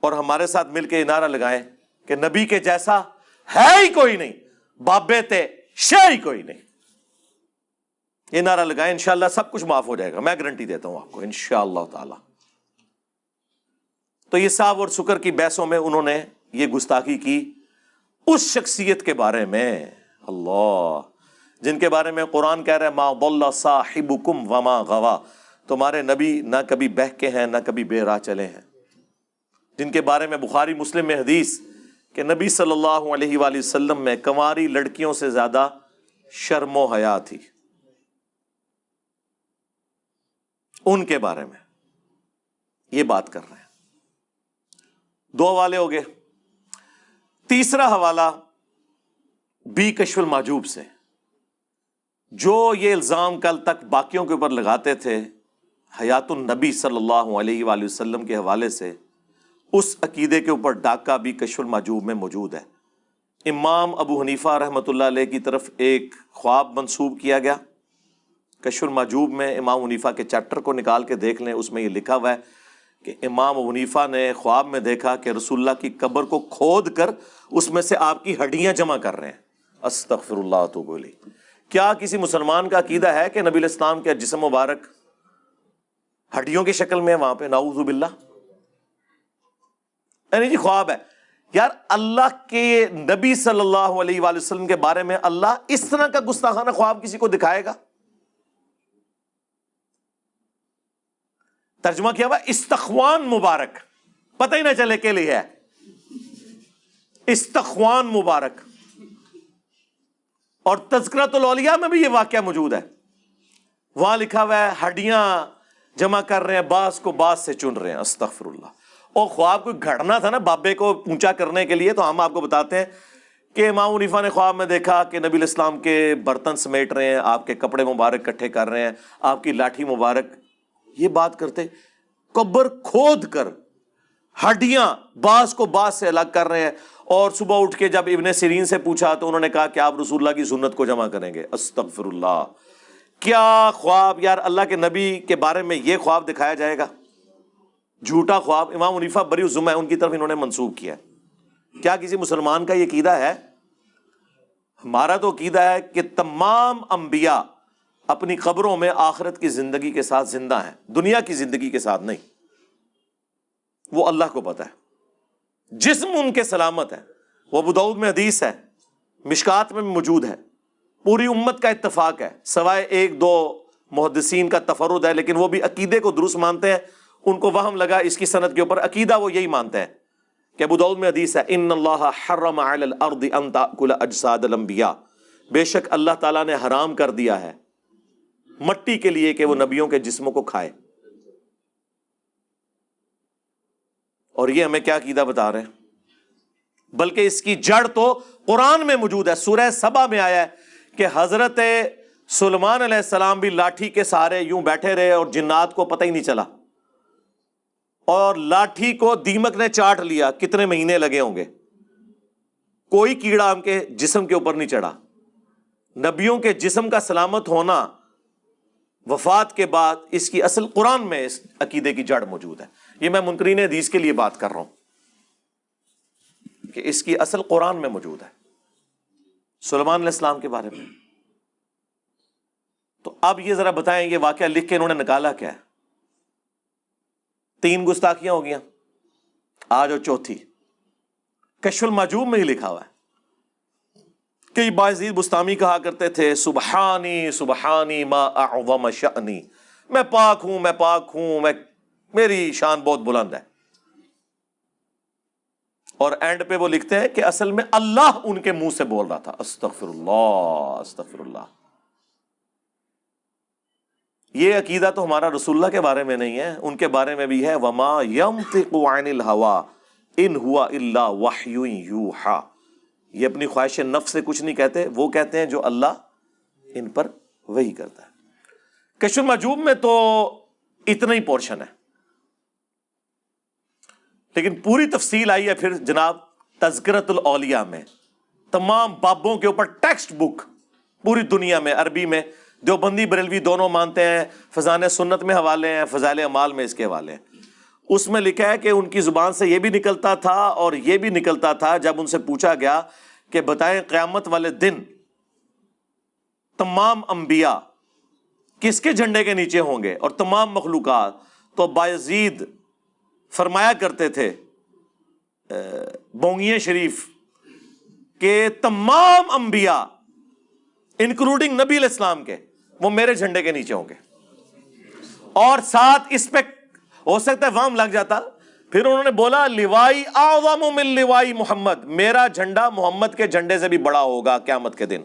اور ہمارے ساتھ مل کے نعرہ لگائیں کہ نبی کے جیسا ہے ہی کوئی نہیں، بابے تے شہ ہی کوئی نہیں۔ یہ نعرہ لگائیں، انشاءاللہ سب کچھ معاف ہو جائے گا۔ میں گارنٹی دیتا ہوں آپ کو، انشاءاللہ تعالی۔ تو یہ صاحب اور سکر کی بحثوں میں انہوں نے یہ گستاخی کی اس شخصیت کے بارے میں۔ اللہ، جن کے بارے میں قرآن کہہ رہے ہیں ما ضل صاحبکم وما غوا تمہارے نبی نہ کبھی بہ کے ہیں، نہ کبھی بے راہ چلے ہیں۔ جن کے بارے میں بخاری مسلم میں حدیث کہ نبی صلی اللہ علیہ وآلہ وسلم میں کنواری لڑکیوں سے زیادہ شرم و حیا تھی۔ ان کے بارے میں یہ بات کر رہے ہیں۔ دو حوالے ہو گئے۔ تیسرا حوالہ بی کشف الماجوب سے۔ جو یہ الزام کل تک باقیوں کے اوپر لگاتے تھے، حیات النبی صلی اللہ علیہ وآلہ وسلم کے حوالے سے اس عقیدے کے اوپر ڈاکہ بھی کشف الماجوب میں موجود ہے۔ امام ابو حنیفہ رحمۃ اللہ علیہ کی طرف ایک خواب منسوب کیا گیا۔ کشف الماجوب میں امام حنیفہ کے چیپٹر کو نکال کے دیکھ لیں، اس میں یہ لکھا ہوا ہے کہ امام حنیفہ نے خواب میں دیکھا کہ رسول اللہ کی قبر کو کھود کر اس میں سے آپ کی ہڈیاں جمع کر رہے ہیں۔ استغفر اللہ تو بولی کیا کسی مسلمان کا عقیدہ ہے کہ نبی الاسلام کے جسم مبارک ہڈیوں کی شکل میں وہاں پہ؟ ناؤز باللہ۔ یعنی جی خواب ہے۔ یار اللہ کے نبی صلی اللہ علیہ وآلہ وسلم کے بارے میں اللہ اس طرح کا گستاخانہ خواب کسی کو دکھائے گا؟ ترجمہ کیا ہوا؟ استخوان مبارک۔ پتہ ہی نہ چلے کے لیے ہے۔ استخوان مبارک۔ اور تذکرت الاولیاء میں بھی یہ واقعہ موجود ہے۔ وہاں لکھا ہوا ہے، ہڈیاں جمع کر رہے ہیں باس کو باس سے چن رہے ہیں۔ استغفر اللہ۔ اور خواب کو گھڑنا تھا نا بابے کو اونچا کرنے کے لیے، تو ہم آپ کو بتاتے ہیں کہ امام عنیفا نے خواب میں دیکھا کہ نبی الاسلام کے برتن سمیٹ رہے ہیں، آپ کے کپڑے مبارک کٹھے کر رہے ہیں، آپ کی لاٹھی مبارک۔ یہ بات کرتے، قبر کھود کر ہڈیاں باس کو باس سے الگ کر رہے ہیں۔ اور صبح اٹھ کے جب ابن سیرین سے پوچھا، تو انہوں نے کہا کہ آپ رسول اللہ کی سنت کو جمع کریں گے۔ استغفر اللہ۔ کیا خواب، یار، اللہ کے نبی کے بارے میں یہ خواب دکھایا جائے گا؟ جھوٹا خواب امام منیفا بری ظم ہے، ان کی طرف انہوں نے منسوخ کیا ہے۔ کیا کسی مسلمان کا یہ عقیدہ ہے؟ ہمارا تو عقیدہ ہے کہ تمام انبیاء اپنی قبروں میں آخرت کی زندگی کے ساتھ زندہ ہیں، دنیا کی زندگی کے ساتھ نہیں۔ وہ اللہ کو پتا ہے۔ جسم ان کے سلامت ہے وہ بدعود میں حدیث ہے، مشکات میں موجود ہے۔ پوری امت کا اتفاق ہے۔ سوائے ایک دو محدثین کا تفرد ہے، لیکن وہ بھی عقیدے کو درست مانتے ہیں۔ ان کو وہم لگا اس کی صنعت کے اوپر۔ عقیدہ وہ یہی مانتے ہیں کہ ابو میں حدیث ہے، ان اللہ حرم علی الارض ان تاکل اجساد الانبیاء. بے شک اللہ تعالیٰ نے حرام کر دیا ہے مٹی کے لیے کہ وہ نبیوں کے جسموں کو کھائے۔ اور یہ ہمیں کیا عقیدہ بتا رہے ہیں؟ بلکہ اس کی جڑ تو قرآن میں موجود ہے، سورہ سبا میں آیا ہے کہ حضرت سلمان علیہ السلام بھی لاٹھی کے سہارے یوں بیٹھے رہے اور جنات کو پتہ ہی نہیں چلا۔ اور لاٹھی کو دیمک نے چاٹ لیا، کتنے مہینے لگے ہوں گے؟ کوئی کیڑا ہم کے جسم کے اوپر نہیں چڑھا۔ نبیوں کے جسم کا سلامت ہونا وفات کے بعد اس کی اصل قرآن میں اس عقیدے کی جڑ موجود ہے۔ یہ میں منکرین حدیث کے لیے بات کر رہا ہوں کہ اس کی اصل قرآن میں موجود ہے۔ سلمان علیہ السلام کے بارے میں۔ تو اب یہ ذرا بتائیں، یہ واقعہ لکھ کے انہوں نے نکالا کیا ہے؟ تین گستاخیاں ہو گیا آج اور چوتھی۔ کشف الماجوب میں ہی لکھا ہوا ہے۔ کئی باعزید بستامی کہا کرتے تھے، سبحانی سبحانی ما اعظم شأنی۔ میں پاک ہوں، میں پاک ہوں، میں میری شان بہت بلند ہے۔ اور اینڈ پہ وہ لکھتے ہیں کہ اصل میں اللہ ان کے منہ سے بول رہا تھا۔ استغفر اللہ استغفر اللہ۔ یہ عقیدہ تو ہمارا رسول اللہ کے بارے میں نہیں ہے، ان کے بارے میں بھی ہے، وما عن الهوى ان ہوا الا وحی یوحا یہ اپنی خواہش نفس سے کچھ نہیں کہتے، وہ کہتے ہیں جو اللہ ان پر وہی کرتا ہے۔ کشف مجوب میں تو اتنا ہی پورشن ہے۔ لیکن پوری تفصیل آئی ہے پھر جناب تذکرت الاولیاء میں۔ تمام بابوں کے اوپر ٹیکسٹ بک پوری دنیا میں، عربی میں۔ دیوبندی بریلوی دونوں مانتے ہیں، فضان سنت میں حوالے ہیں، فضائل اعمال میں اس کے حوالے ہیں۔ اس میں لکھا ہے کہ ان کی زبان سے یہ بھی نکلتا تھا اور یہ بھی نکلتا تھا جب ان سے پوچھا گیا کہ بتائیں قیامت والے دن تمام انبیاء کس کے جھنڈے کے نیچے ہوں گے اور تمام مخلوقات۔ تو باعزید فرمایا کرتے تھے بونگی شریف، کہ تمام انبیاء انکلوڈنگ نبی علیہ السلام کے وہ میرے جھنڈے کے نیچے ہوں گے۔ اور ساتھ اس پہ ہو سکتا ہے وام لگ جاتا۔ پھر انہوں نے بولا لیوائی اعظم من لیوائی محمد۔ میرا جھنڈا محمد کے جھنڈے سے بھی بڑا ہوگا قیامت کے دن۔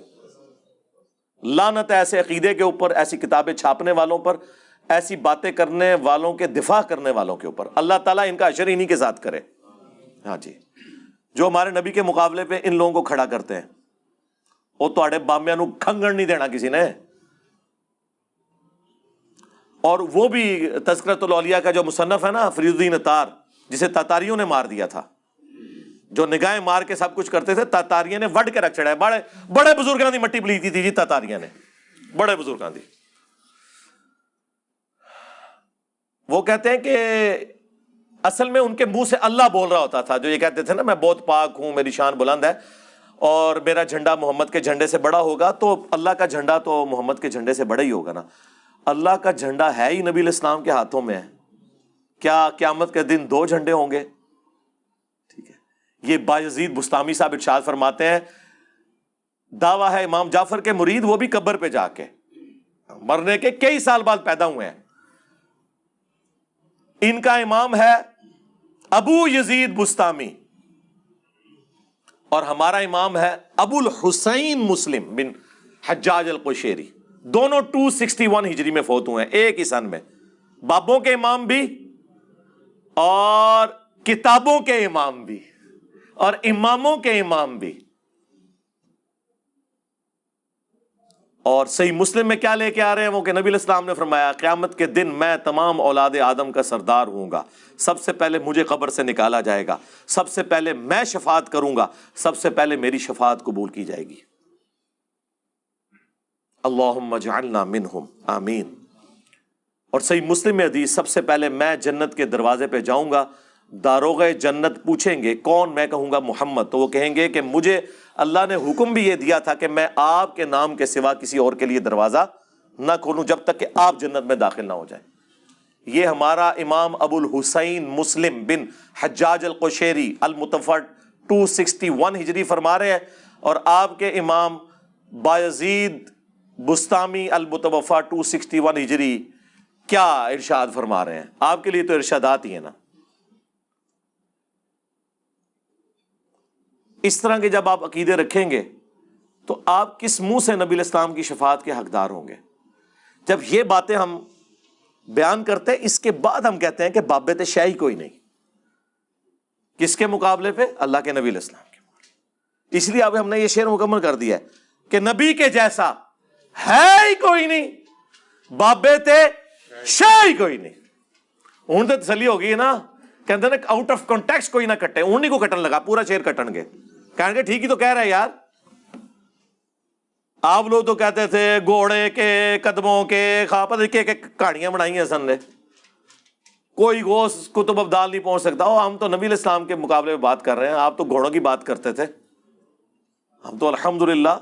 لانت ایسے عقیدے کے اوپر، ایسی کتابیں چھاپنے والوں پر، ایسی باتیں کرنے والوں کے، دفاع کرنے والوں کے اوپر۔ اللہ تعالیٰ ان کا اشر انہی کے ساتھ کرے۔ ہاں جی۔ جو ہمارے نبی کے مقابلے پہ ان لوگوں کو کھڑا کرتے ہیں۔ وہ تو بامیا نو کھنگڑ نہیں دینا کسی نے۔ اور وہ بھی تذکرت الاولیاء کا جو مصنف ہے نا فرید الدین تار جسے تاتاریوں نے مار دیا تھا۔ جو نگاہیں مار کے سب کچھ کرتے تھے، تاتاریاں نے وڈ کے رکھ چڑھا ہے بڑے بڑے بزرگوں کی مٹی پلیتی تھی جی تاتاریاں نے۔ بڑے بزرگوں کی وہ کہتے ہیں کہ اصل میں ان کے منہ سے اللہ بول رہا ہوتا تھا۔ جو یہ کہتے تھے نا، میں بہت پاک ہوں، میری شان بلند ہے اور میرا جھنڈا محمد کے جھنڈے سے بڑا ہوگا تو اللہ کا جھنڈا تو محمد کے جھنڈے سے بڑا ہی ہوگا نا۔ اللہ کا جھنڈا ہے ہی نبی الاسلام کے ہاتھوں میں ہے۔ کیا قیامت کے دن دو جھنڈے ہوں گے؟ ٹھیک ہے۔ یہ باجید بستامی صاحب ارشاد فرماتے ہیں، دعویٰ ہے امام جعفر کے مرید وہ بھی قبر پہ جا کے۔ مرنے کے کئی سال بعد پیدا ہوئے ہیں۔ ان کا امام ہے ابو یزید بستامی۔ اور ہمارا امام ہے ابو الحسین مسلم بن حجاج القشیری۔ دونوں ٹو سکسٹی ون ہجری میں فوت ہوئے ہیں، ایک ہی سن میں۔ بابوں کے امام بھی اور کتابوں کے امام بھی اور اماموں کے امام بھی۔ اور صحیح مسلم میں کیا لے کے آ رہے ہیں؟ وہ کہ نبی الاسلام نے فرمایا، قیامت کے دن میں تمام اولاد آدم کا سردار ہوں گا۔ سب سے پہلے مجھے قبر سے نکالا جائے گا۔ سب سے پہلے میں شفاعت کروں گا۔ سب سے پہلے میری شفاعت قبول کی جائے گی۔ اللہ جعلنا منہم، آمین۔ اور صحیح مسلم میں حدیث، سب سے پہلے میں جنت کے دروازے پہ جاؤں گا، داروغ جنت پوچھیں گے، کون میں کہوں گا محمد؟ تو وہ کہیں گے کہ مجھے اللہ نے حکم بھی یہ دیا تھا کہ میں آپ کے نام کے سوا کسی اور کے لیے دروازہ نہ کھولوں جب تک کہ آپ جنت میں داخل نہ ہو جائیں۔ یہ ہمارا امام ابو الحسین مسلم بن حجاج القشیری المتفر ٹو سکسٹی ون ہجری فرما رہے ہیں اور آپ کے امام باعزید بستامی المتوفا ٹو سکسٹی ون ہجری کیا ارشاد فرما رہے ہیں؟ آپ کے لیے تو ارشادات ہی ہیں نا۔ اس طرح کے جب آپ عقیدے رکھیں گے تو آپ کس منہ سے نبی الاسلام کی شفاعت کے حقدار ہوں گے؟ جب یہ باتیں ہم بیان کرتے ہیں، اس کے بعد ہم کہتے ہیں کہ بابت شاہی کوئی نہیں۔ کس کے مقابلے پہ؟ اللہ کے نبی الاسلام کے۔ اس لیے اب ہم نے یہ شعر مکمل کر دیا ہے کہ نبی کے جیسا ہے ہی کوئی نہیں۔ بابے تے شاہی کوئی نہیں۔ ہوں تو تسلی ہو گئی نا۔ کہتے نا آؤٹ آف کانٹیکس کوئی نہ کٹے۔ انہیں کو کٹن لگا، پورا شیر کٹن گے۔ کہیں گے ٹھیک ہی تو کہہ رہے یار۔ آپ لوگ تو کہتے تھے گھوڑے کے قدموں کے خاپت کے کہانیاں بنائی ہیں سن نے۔ کوئی گوشت کتب ابدال نہیں پہنچ سکتا۔ ہم تو نبی الاسلام کے مقابلے میں بات کر رہے ہیں۔ آپ تو گھوڑوں کی بات کرتے تھے۔ ہم تو الحمد للہ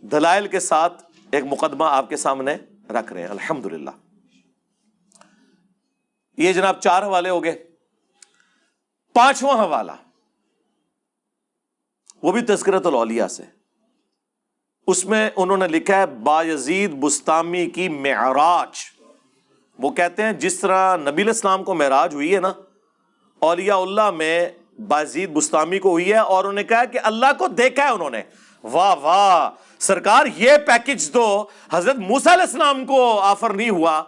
دلائل کے ساتھ ایک مقدمہ آپ کے سامنے رکھ رہے ہیں۔ الحمد یہ جناب چار حوالے ہو گئے۔ پانچواں حوالہ، وہ بھی تذکرت الاولیاء سے۔ اس میں انہوں نے لکھا ہے باجید بستامی کی معراج۔ وہ کہتے ہیں، جس طرح نبی الاسلام کو معراج ہوئی ہے نا، اولیاء اللہ میں بازید بستامی کو ہوئی ہے اور انہوں نے کہا کہ اللہ کو دیکھا ہے انہوں نے۔ واہ واہ۔ سرکار، یہ پیکج تو حضرت موسیٰ علیہ السلام کو آفر نہیں ہوا۔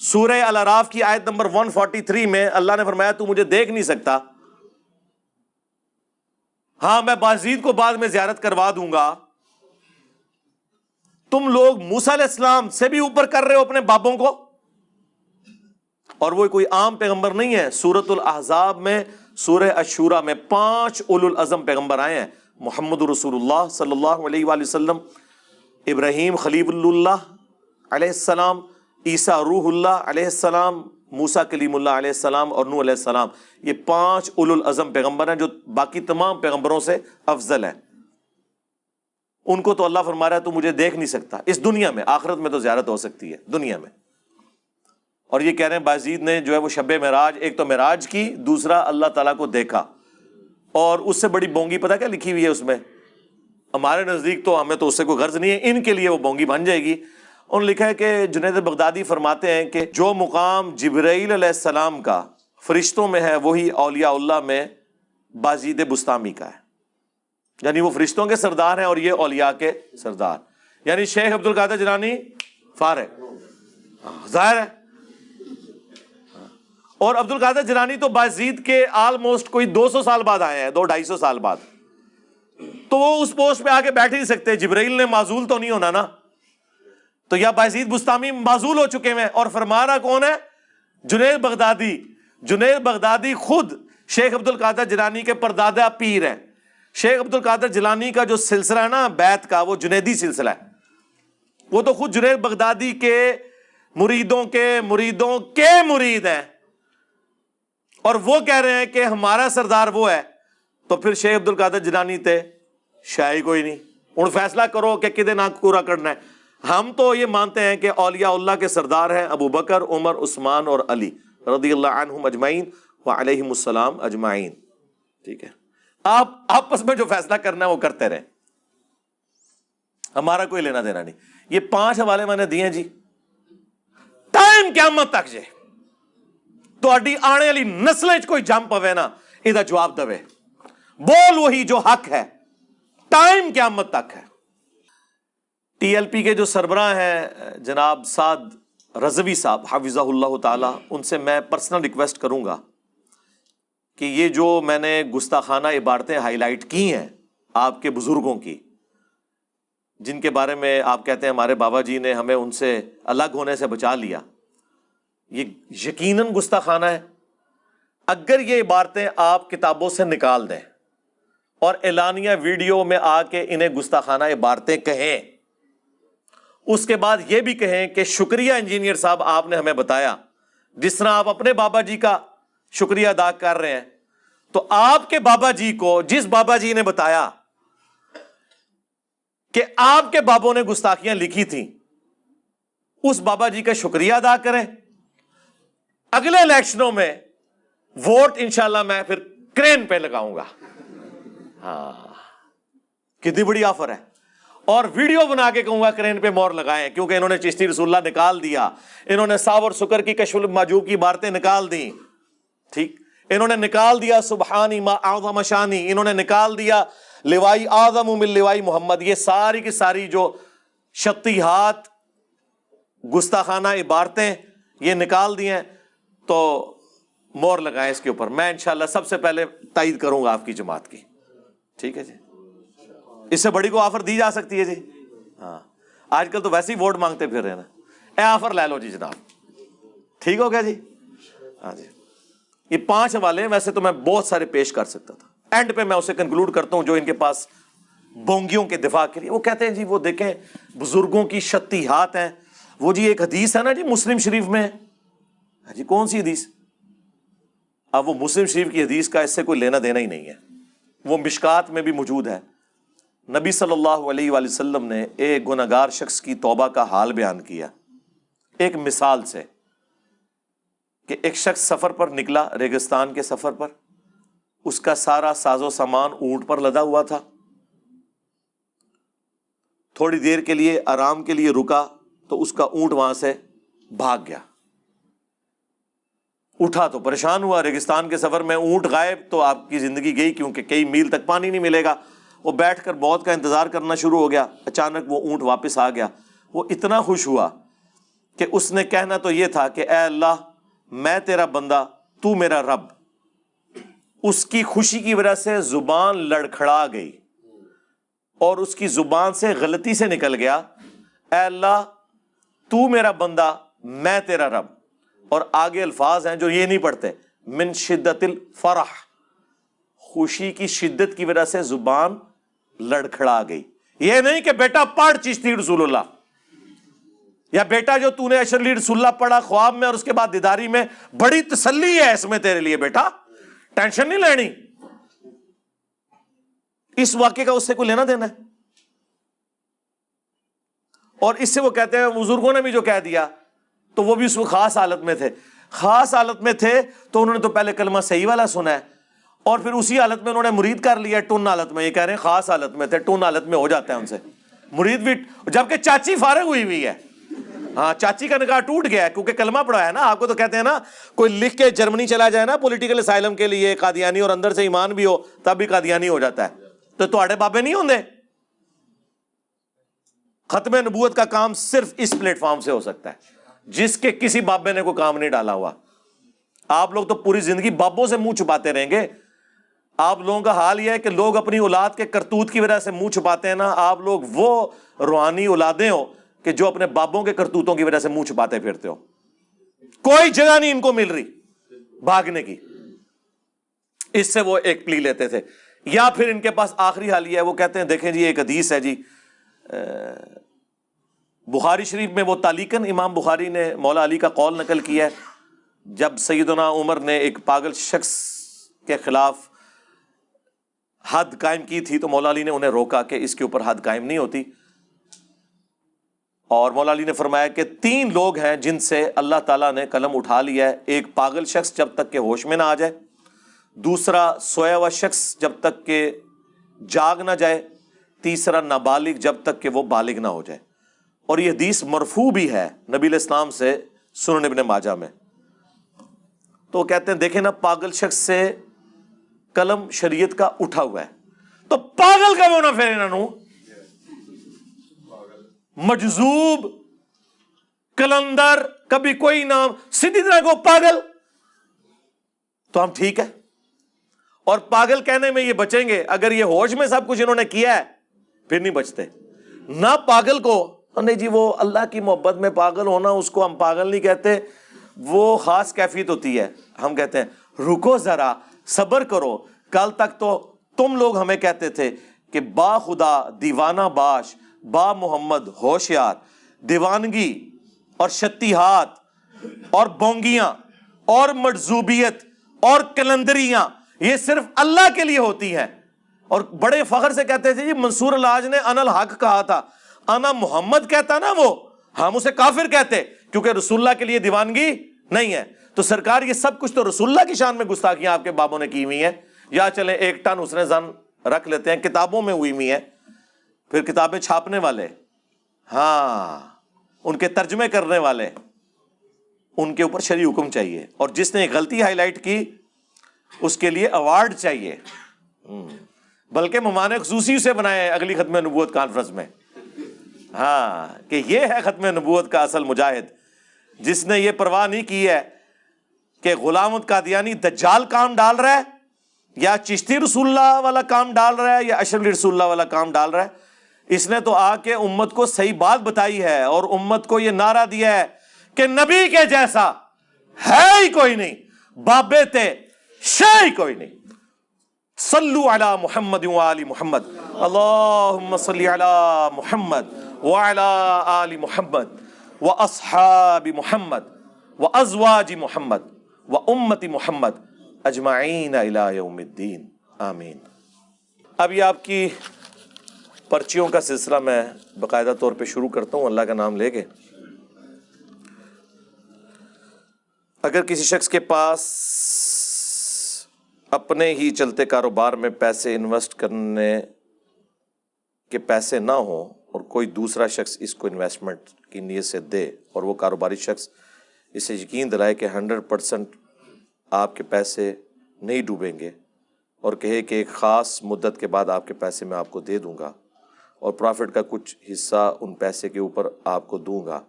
سورہ الاراف کی آیت نمبر 143 میں اللہ نے فرمایا، تو مجھے دیکھ نہیں سکتا۔ ہاں میں بازید کو بعد میں زیارت کروا دوں گا۔ تم لوگ موسا علیہ السلام سے بھی اوپر کر رہے ہو اپنے بابوں کو؟ اور وہ کوئی عام پیغمبر نہیں ہے۔ سورت الحضاب میں سورہ اشورا میں پانچ اول الازم پیغمبر آئے ہیں۔ محمد رسول اللہ صلی اللہ علیہ وآلہ وسلم، ابراہیم خلیب اللہ علیہ السلام، عیسیٰ روح اللہ علیہ السلام موسا کلیم اللہ علیہ السلام اور نو علیہ السلام۔ یہ پانچ اول الازم پیغمبر ہیں جو باقی تمام پیغمبروں سے افضل ہیں۔ ان کو تو اللہ فرما رہا ہے، تو مجھے دیکھ نہیں سکتا۔ اس دنیا میں، آخرت میں تو زیارت ہو سکتی ہے، دنیا میں۔ اور یہ کہہ رہے ہیں، بازید نے جو ہے وہ شب معراج، ایک تو معراج کی، دوسرا اللہ تعالیٰ کو دیکھا۔ اور اس سے بڑی بونگی پتہ کیا لکھی ہوئی ہے اس میں؟ ہمارے نزدیک تو ہمیں تو اس سے کوئی غرض نہیں ہے، ان کے لیے وہ بونگی بن جائے گی۔ انہوں نے لکھا ہے کہ جنید بغدادی فرماتے ہیں کہ جو مقام جبرائیل علیہ السلام کا فرشتوں میں ہے، وہی اولیاء اللہ میں بازید بستامی کا ہے۔ یعنی وہ فرشتوں کے سردار ہیں اور یہ اولیاء کے سردار۔ یعنی شیخ عبد القادر جنانی فارغ ہاں، ظاہر ہے۔ اور عبد القادر جنانی تو بازید کے آلموسٹ کوئی دو سو سال بعد آئے ہیں، دو ڈھائی سو سال بعد۔ تو وہ اس پوسٹ پہ آ کے بیٹھ ہی سکتے، جبرائیل نے معذول تو نہیں ہونا نا۔ تو یا بازید بستامی معذول ہو چکے ہیں اور فرمارا کون ہے؟ جنید بغدادی۔ جنید بغدادی خود شیخ عبد القادر جلانی کے پردادا پیر ہیں۔ شیخ عبد القادر جلانی کا جو سلسلہ ہے نا، بیت کا، وہ جنیدی سلسلہ ہے۔ وہ تو خود جنید بغدادی کے مریدوں کے مریدوں کے مرید ہیں۔ اور وہ کہہ رہے ہیں کہ ہمارا سردار وہ ہے، تو پھر شیخ عبد القادر جلانی تھے شاہی کوئی نہیں۔ ہوں فیصلہ کرو کہ کدے نہ پورا کرنا ہے۔ ہم تو یہ مانتے ہیں کہ اولیاء اللہ کے سردار ہیں ابو بکر، عمر، عثمان اور علی رضی اللہ عنہم اجمعین و علیہ السلام اجمعین۔ ٹھیک ہے۔ آپ آپس میں جو فیصلہ کرنا ہے وہ کرتے رہیں۔ ہمارا کوئی لینا دینا نہیں۔ یہ پانچ حوالے میں نے دیے جی۔ ٹائم قیامت تک جی۔ جے تو آنے والی نسل کوئی جم پوے نا یہ جواب دے بول وہی جو حق ہے ٹائم قیامت تک ہے ٹی ایل پی کے جو سربراہ ہیں جناب سعد رضوی صاحب حافظ اللہ تعالیٰ ان سے میں پرسنل ریکویسٹ کروں گا کہ یہ جو میں نے گستاخانہ عبارتیں ہائی لائٹ کی ہیں آپ کے بزرگوں کی جن کے بارے میں آپ کہتے ہیں ہمارے بابا جی نے ہمیں ان سے الگ ہونے سے بچا لیا یہ یقیناً گستاخانہ ہے۔ اگر یہ عبارتیں آپ کتابوں سے نکال دیں اور اعلانیہ ویڈیو میں آ کے انہیں گستاخانہ عبارتیں کہیں، اس کے بعد یہ بھی کہیں کہ شکریہ انجینئر صاحب، آپ نے ہمیں بتایا۔ جس طرح آپ اپنے بابا جی کا شکریہ ادا کر رہے ہیں، تو آپ کے بابا جی کو، جس بابا جی نے بتایا کہ آپ کے بابوں نے گستاخیاں لکھی تھیں، اس بابا جی کا شکریہ ادا کریں۔ اگلے الیکشنوں میں ووٹ انشاءاللہ میں پھر کرین پہ لگاؤں گا۔ ہاں۔ کتنی بڑی آفر ہے۔ اور ویڈیو بنا کے کہوں گا کرین پہ مور لگائیں، کیونکہ انہوں نے چشتی رسول اللہ نکال دیا۔ انہوں نے ساور سکر کی کشف الماجوب کی بارتیں نکال دی ٹھیک۔ انہوں نے نکال دیا سبحانی ما اعظم شانی، انہوں نے نکال دیا لوائی اعظم من لوائی محمد۔ یہ ساری کی ساری جو شتیحات گستاخانہ عبارتیں، یہ نکال دی ہیں۔ تو مور لگائیں اس کے اوپر۔ میں انشاءاللہ سب سے پہلے تائید کروں گا آپ کی جماعت کی۔ ٹھیک ہے جی؟ اس سے بڑی کو آفر دی جا سکتی ہے جی؟ ہاں۔ آج کل تو ویسے ہی ووٹ مانگتے پھر رہے نا۔ اے آفر لے لو جی جناب۔ ٹھیک ہو گیا جی؟ ہاں جی۔ یہ پانچ حوالے ویسے تو میں بہت سارے پیش کر سکتا تھا۔ اینڈ پہ میں اسے کنکلوڈ کرتا ہوں جو ان کے پاس بونگیوں کے دفاع کے لیے۔ وہ کہتے ہیں جی وہ دیکھیں، بزرگوں کی شتی ہاتھ ہیں۔ وہ جی ایک حدیث ہے نا جی مسلم شریف میں۔ ہاں جی کون سی حدیث؟ اب وہ مسلم شریف کی حدیث کا اس سے کوئی لینا دینا ہی نہیں ہے۔ وہ مشکات میں بھی موجود ہے۔ نبی صلی اللہ علیہ وآلہ وسلم نے ایک گناہ گار شخص کی توبہ کا حال بیان کیا۔ ایک مثال سے کہ ایک شخص سفر پر نکلا، ریگستان کے سفر پر۔ اس کا سارا ساز و سامان اونٹ پر لدا ہوا تھا۔ تھوڑی دیر کے لیے، آرام کے لیے رکا تو اس کا اونٹ وہاں سے بھاگ گیا۔ اٹھا تو پریشان ہوا، ریگستان کے سفر میں اونٹ غائب تو آپ کی زندگی گئی کیونکہ کئی میل تک پانی نہیں ملے گا۔ وہ بیٹھ کر بہت کا انتظار کرنا شروع ہو گیا۔ اچانک وہ اونٹ واپس آ گیا۔ وہ اتنا خوش ہوا کہ اس نے کہنا تو یہ تھا کہ اے اللہ، میں تیرا بندہ، تو میرا رب۔ اس کی خوشی کی وجہ سے زبان لڑکھڑا گئی اور اس کی زبان سے غلطی سے نکل گیا۔ اے اللہ، تو میرا بندہ، میں تیرا رب۔ اور آگے الفاظ ہیں جو یہ نہیں پڑھتے، من شدت الفرح، خوشی کی شدت کی وجہ سے زبان لڑکھڑا گئی۔ یہ نہیں کہ بیٹا پڑھ چشتی رسول اللہ، یا بیٹا جو تو نے اشرلی رسول اللہ پڑھا خواب میں اور اس کے بعد دیداری میں، بڑی تسلی ہے اس میں تیرے لیے بیٹا، ٹینشن نہیں لینی۔ اس واقعے کا اس سے کوئی لینا دینا ہے؟ اور اس سے وہ کہتے ہیں، بزرگوں نے بھی جو کہہ دیا تو وہ بھی اس کو خاص حالت میں تھے۔ خاص حالت میں تھے تو انہوں نے تو پہلے کلمہ صحیح والا سنا ہے۔ اور پھر اسی حالت میں انہوں نے مرید کر لیا ٹون حالت میں، یہ کہہ رہے ہیں خاص حالت میں تھے ٹون حالت میں ہو جاتا ہے ان سے۔ مرید بھی، جبکہ چاچی فارغ ہوئی ہوئی ہے۔ ہاں چاچی کا نکاح ٹوٹ گیا ہے کیونکہ کلمہ پڑا ہے نا، آپ کو تو کہتے ہیں نا، کوئی لکھ کے جرمنی چلا جائے نا پولیٹیکل اسائلم کے لیے، قادیانی اور اندر سے ایمان بھی ہو، تب بھی قادیانی ہو جاتا ہے۔ تو تھوڑے بابے نہیں ہوں ختم نبوت کا کام صرف اس پلیٹ فارم سے ہو سکتا ہے۔ جس کے کسی بابے نے کوئی کام نہیں ڈالا ہوا۔ آپ لوگ تو پوری زندگی بابوں سے منہ چھپاتے رہیں گے۔ آپ لوگوں کا حال یہ ہے کہ لوگ اپنی اولاد کے کرتوت کی وجہ سے منہ چھپاتے ہیں نا۔ آپ لوگ وہ روحانی اولادیں ہو کہ جو اپنے بابوں کے کرتوتوں کی وجہ سے منہ چھپاتے پھرتے ہو۔ کوئی جگہ نہیں ان کو مل رہی بھاگنے کی۔ اس سے وہ ایک پلی لیتے تھے۔ یا پھر ان کے پاس آخری حال یہ ہے، وہ کہتے ہیں، دیکھیں جی ایک حدیث ہے جی بخاری شریف میں وہ تالیکن امام بخاری نے مولا علی کا قول نقل کیا ہے۔ جب سیدنا عمر نے ایک پاگل شخص کے خلاف حد قائم کی تھی تو مولا علی نے انہیں روکا کہ اس کے اوپر حد قائم نہیں ہوتی۔ اور مولا علی نے فرمایا کہ تین لوگ ہیں جن سے اللہ تعالیٰ نے قلم اٹھا لیا ہے۔ ایک پاگل شخص جب تک کہ ہوش میں نہ آ جائے، دوسرا سویا ہوا شخص جب تک کہ جاگ نہ جائے، تیسرا نابالغ جب تک کہ وہ بالغ نہ ہو جائے۔ اور یہ حدیث مرفو بھی ہے نبی الاسلام سے سنن ابن ماجہ میں۔ تو کہتے ہیں، دیکھیں نا، پاگل شخص سے قلم شریعت کا اٹھا ہوا ہے۔ تو پاگل کا وہ نہ پھر انہوں مجذوب، کلندر، کبھی کوئی نام، سیدھی طرح کو پاگل۔ تو ہم ٹھیک ہے اور پاگل کہنے میں یہ بچیں گے، اگر یہ ہوش میں سب کچھ انہوں نے کیا ہے، پھر نہیں بچتے۔ نہ پاگل کو نہیں جی وہ اللہ کی محبت میں پاگل ہونا اس کو ہم پاگل نہیں کہتے، وہ خاص کیفیت ہوتی ہے۔ ہم کہتے ہیں، رکو ذرا، صبر کرو۔ کل تک تو تم لوگ ہمیں کہتے تھے کہ با خدا دیوانہ باش، با محمد ہوشیار، دیوانگی اور شتیحات اور بونگیاں اور مجزوبیت اور کلندریاں، یہ صرف اللہ کے لیے ہوتی ہیں۔ اور بڑے فخر سے کہتے تھے جی منصور الحاج نے انل حق کہا تھا۔ انا محمد کہتا نا وہ، ہم اسے کافر کہتے، کیونکہ رسول اللہ کے لیے دیوانگی نہیں ہے۔ تو سرکار یہ سب کچھ تو رسول اللہ کی شان میں گستاخیاں آپ کے بابوں نے کی ہوئی ہیں۔ یا چلے ایک ٹن اس نے زن رکھ لیتے ہیں، کتابوں میں ہوئی ہوئی ہیں۔ پھر کتابیں چھاپنے والے۔ ہاں ان کے ترجمے کرنے والے۔ ان کے اوپر شری حکم چاہیے۔ اور جس نے غلطی ہائی لائٹ کی، اس کے لیے اوارڈ چاہیے۔ بلکہ ممان خصوصی سے بنائے اگلی ختم نبوت کانفرنس میں۔ ہاں کہ یہ ہے ختم نبوت کا اصل مجاہد۔ جس نے یہ پرواہ نہیں کی ہے کہ غلامت کا دجال کام ڈال رہا ہے، یا چشتی رسول اللہ والا کام ڈال رہا ہے، یا اشرف رسول اللہ والا کام ڈال رہا ہے۔ اس نے تو آ کے امت کو صحیح بات بتائی ہے اور امت کو یہ نعرہ دیا ہے کہ نبی کے جیسا ہے ہی کوئی نہیں، بابے تے ہی کوئی نہیں۔ صلو علی محمد و علی محمد۔ اللہ صلی علی محمد۔ وعلى آل محمد وأصحاب محمد وأزواج محمد وأمة محمد اجمعین الى یوم الدین آمین. اب یہ آپ کی پرچیوں کا سلسلہ میں باقاعدہ طور پہ شروع کرتا ہوں، اللہ کا نام لے کے۔ اگر کسی شخص کے پاس اپنے ہی چلتے کاروبار میں پیسے انویسٹ کرنے کے پیسے نہ ہوں اور کوئی دوسرا شخص اس کو انویسٹمنٹ کی نیت سے دے اور وہ کاروباری شخص اسے یقین دلائے کہ ہنڈریڈ پرسنٹ آپ کے پیسے نہیں ڈوبیں گے اور کہے کہ ایک خاص مدت کے بعد آپ کے پیسے میں آپ کو دے دوں گا اور پرافٹ کا کچھ حصہ ان پیسے کے اوپر آپ کو دوں گا،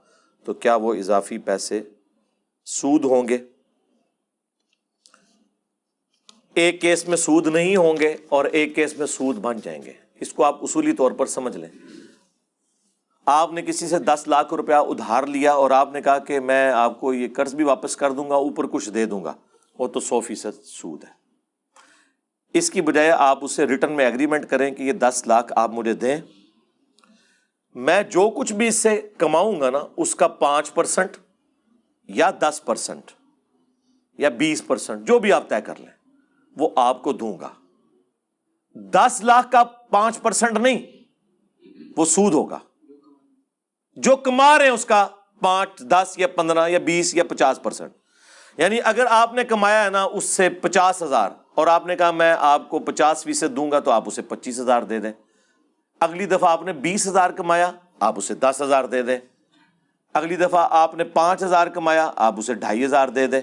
تو کیا وہ اضافی پیسے سود ہوں گے؟ ایک کیس میں سود نہیں ہوں گے اور ایک کیس میں سود بن جائیں گے۔ اس کو آپ اصولی طور پر سمجھ لیں۔ آپ نے کسی سے دس لاکھ روپیہ ادھار لیا اور آپ نے کہا کہ میں آپ کو یہ قرض بھی واپس کر دوں گا، اوپر کچھ دے دوں گا، وہ تو سو فیصد سود ہے۔ اس کی بجائے آپ اسے ریٹرن میں اگریمنٹ کریں کہ یہ دس لاکھ آپ مجھے دیں۔ میں جو کچھ بھی اس سے کماؤں گا نا، اس کا پانچ پرسنٹ یا دس پرسنٹ یا بیس پرسنٹ، جو بھی آپ طے کر لیں، وہ آپ کو دوں گا۔ دس لاکھ کا پانچ پرسنٹ نہیں، وہ سود ہوگا۔ جو کما رہے ہیں اس کا پانچ، دس یا پندرہ یا بیس یا پچاس پرسنٹ۔ یعنی اگر آپ نے کمایا ہے نا اس سے پچاس ہزار، اور آپ نے کہا میں آپ کو پچاس فیصد دوں گا تو آپ اسے پچیس ہزار دے دیں۔ اگلی دفعہ آپ نے بیس ہزار کمایا، آپ اسے دس ہزار دے دیں۔ اگلی دفعہ آپ نے پانچ ہزار کمایا، آپ اسے ڈھائی ہزار دے دیں۔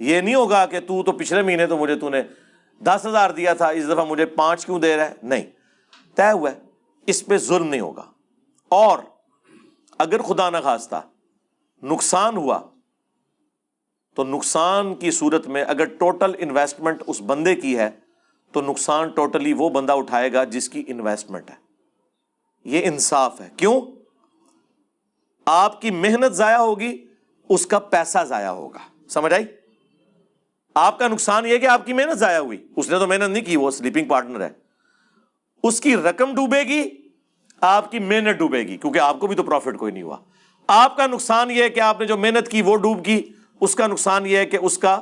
یہ نہیں ہوگا کہ تو تو پچھلے مہینے تو مجھے تو نے دس ہزار دیا تھا، اس دفعہ مجھے پانچ کیوں دے رہا ہے؟ نہیں۔ طے ہوا ہے، اس پہ ظلم نہیں ہوگا۔ اور اگر خدا نخواستہ نقصان ہوا، تو نقصان کی صورت میں اگر ٹوٹل انویسٹمنٹ اس بندے کی ہے، تو نقصان ٹوٹلی وہ بندہ اٹھائے گا جس کی انویسٹمنٹ ہے۔ یہ انصاف ہے۔ کیوں؟ آپ کی محنت ضائع ہوگی، اس کا پیسہ ضائع ہوگا۔ سمجھ آئی؟ آپ کا نقصان یہ کہ آپ کی محنت ضائع ہوئی۔ اس نے تو محنت نہیں کی، وہ سلیپنگ پارٹنر ہے۔ اس کی رقم ڈوبے گی آپ کی محنت ڈوبے گی، کیونکہ آپ کو بھی تو پروفٹ کوئی نہیں ہوا۔ آپ کا نقصان یہ ہے کہ آپ نے جو محنت کی وہ ڈوب گئی، اس کا نقصان یہ ہے کہ اس کا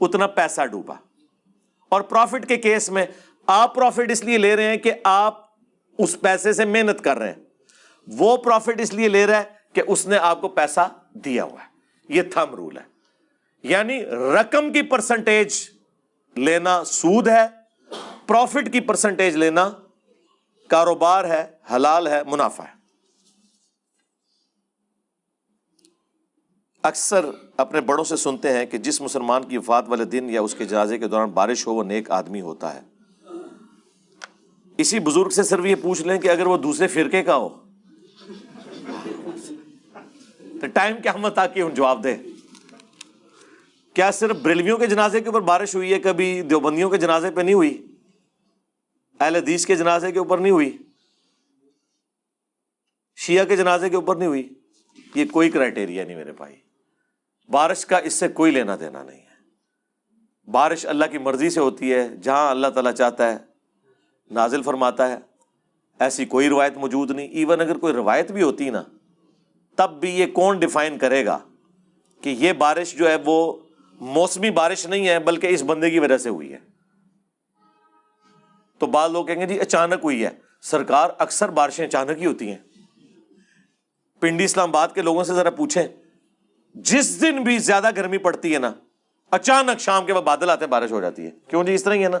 اتنا پیسہ ڈوبا۔ اور پروفٹ کے کیس میں آپ پروفٹ اس لیے لے رہے ہیں کہ آپ اس پیسے سے محنت کر رہے ہیں۔ وہ پروفٹ اس لیے لے رہا ہے کہ اس نے آپ کو پیسہ دیا ہوا ہے۔ یہ تھم رول ہے۔ یعنی رقم کی پرسنٹیج لینا سود ہے پروفٹ کی پرسنٹیج لینا کاروبار ہے، حلال ہے، منافع ہے۔ اکثر اپنے بڑوں سے سنتے ہیں کہ جس مسلمان کی وفات والے دن یا اس کے جنازے کے دوران بارش ہو، وہ نیک آدمی ہوتا ہے۔ اسی بزرگ سے صرف یہ پوچھ لیں کہ اگر وہ دوسرے فرقے کا ہو۔ تو ٹائم کیا مت کہ ان جواب دے کیا صرف بریلویوں کے جنازے کے اوپر بارش ہوئی ہے، کبھی دیوبندیوں کے جنازے پہ نہیں ہوئی؟ اہل حدیث کے جنازے کے اوپر نہیں ہوئی۔ شیعہ کے جنازے کے اوپر نہیں ہوئی۔ یہ کوئی کرائٹیریا نہیں میرے بھائی۔ بارش کا اس سے کوئی لینا دینا نہیں ہے۔ بارش اللہ کی مرضی سے ہوتی ہے، جہاں اللہ تعالیٰ چاہتا ہے، نازل فرماتا ہے۔ ایسی کوئی روایت موجود نہیں۔ ایون اگر کوئی روایت بھی ہوتی نا، تب بھی یہ کون ڈیفائن کرے گا کہ یہ بارش جو ہے وہ موسمی بارش نہیں ہے، بلکہ اس بندے کی وجہ سے ہوئی ہے۔ تو بعض لوگ کہیں گے جی اچانک ہوئی ہے۔ سرکار اکثر بارشیں اچانک ہی ہوتی ہیں۔ پنڈی اسلام آباد کے لوگوں سے ذرا پوچھیں۔ جس دن بھی زیادہ گرمی پڑتی ہے نا، اچانک شام کے بعد بادل آتے ہیں، بارش ہو جاتی ہے۔ کیوں جی؟ اس طرح ہی ہے نا۔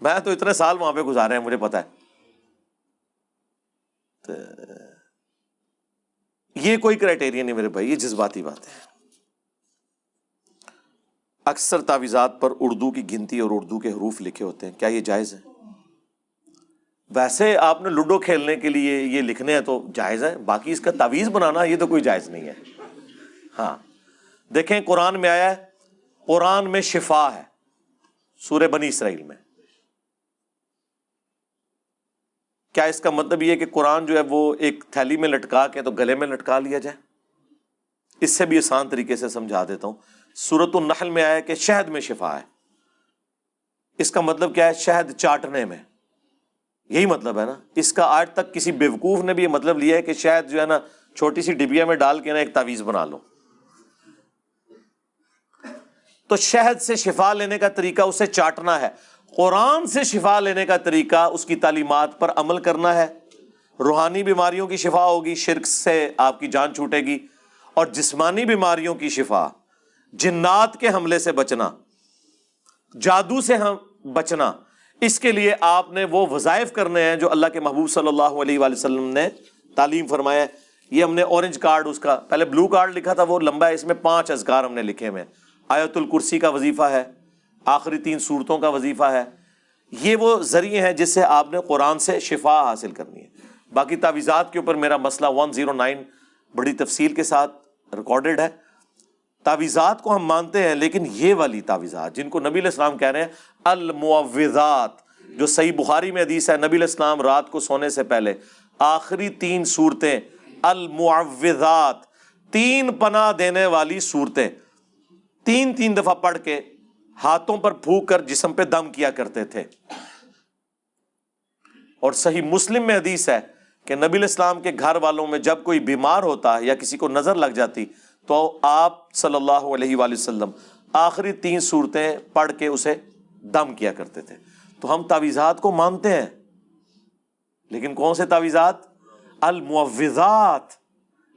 میں تو اتنے سال وہاں پہ گزارے ہیں، مجھے پتا ہے۔ یہ کوئی کرائٹیریا نہیں میرے بھائی، یہ جذباتی بات ہے۔ اکثر تعویذات پر اردو کی گنتی اور اردو کے حروف لکھے ہوتے ہیں۔ کیا یہ جائز ہے؟ ویسے آپ نے لوڈو کھیلنے کے لیے یہ لکھنے ہیں تو جائز ہے باقی اس کا تعویذ بنانا یہ تو کوئی جائز نہیں ہے۔ ہاں۔ دیکھیں قرآن میں آیا ہے، قرآن میں شفا ہے، سورہ بنی اسرائیل میں۔ کیا اس کا مطلب یہ کہ قرآن جو ہے وہ ایک تھیلی میں لٹکا کے تو گلے میں لٹکا لیا جائے؟ اس سے بھی آسان طریقے سے سمجھا دیتا ہوں۔ سورت النحل میں آیا کہ شہد میں شفا ہے۔ اس کا مطلب کیا ہے؟ شہد چاٹنے میں۔ یہی مطلب ہے نا۔ اس کا آج تک کسی بیوقوف نے بھی یہ مطلب لیا ہے کہ شاید جو ہے نا چھوٹی سی ڈبیا میں ڈال کے نا ایک تعویذ بنا لو۔ تو شہد سے شفا لینے کا طریقہ اسے چاٹنا ہے۔ قرآن سے شفا لینے کا طریقہ اس کی تعلیمات پر عمل کرنا ہے۔ روحانی بیماریوں کی شفا ہوگی، شرک سے آپ کی جان چھوٹے گی۔ اور جسمانی بیماریوں کی شفا، جنات کے حملے سے بچنا، جادو سے ہم بچنا۔ اس کے لیے آپ نے وہ وظائف کرنے ہیں جو اللہ کے محبوب صلی اللہ علیہ وآلہ وسلم نے تعلیم فرمایا ہے یہ ہم نے اورنج کارڈ اس کا، پہلے بلو کارڈ لکھا تھا، وہ لمبا ہے، اس میں پانچ اذکار ہم نے لکھے ہوئے ہیں۔ آیت الکرسی کا وظیفہ ہے، آخری تین صورتوں کا وظیفہ ہے۔ یہ وہ ذریعے ہیں جس سے آپ نے قرآن سے شفا حاصل کرنی ہے۔ باقی تعویذات کے اوپر میرا مسئلہ ون زیرو نائن بڑی تفصیل کے ساتھ ریکارڈڈ ہے۔ تعویذات کو ہم مانتے ہیں، لیکن یہ والی تعویذات جن کو نبی علیہ السلام کہہ رہے ہیں المعوذات، جو صحیح بخاری میں حدیث ہے، نبی علیہ السلام رات کو سونے سے پہلے۔ آخری تین صورتیں، المعوذات، تین پناہ دینے والی صورتیں۔ تین تین دفعہ پڑھ کے ہاتھوں پر پھونک کر جسم پہ دم کیا کرتے تھے۔ اور صحیح مسلم میں حدیث ہے کہ نبی الاسلام کے گھر والوں میں جب کوئی بیمار ہوتا یا کسی کو نظر لگ جاتی، تو آپ صلی اللہ علیہ وآلہ وسلم آخری تین صورتیں پڑھ کے اسے دم کیا کرتے تھے۔ تو ہم تعویذات کو مانتے ہیں۔ لیکن کون سے تعویذات؟ المعوذات۔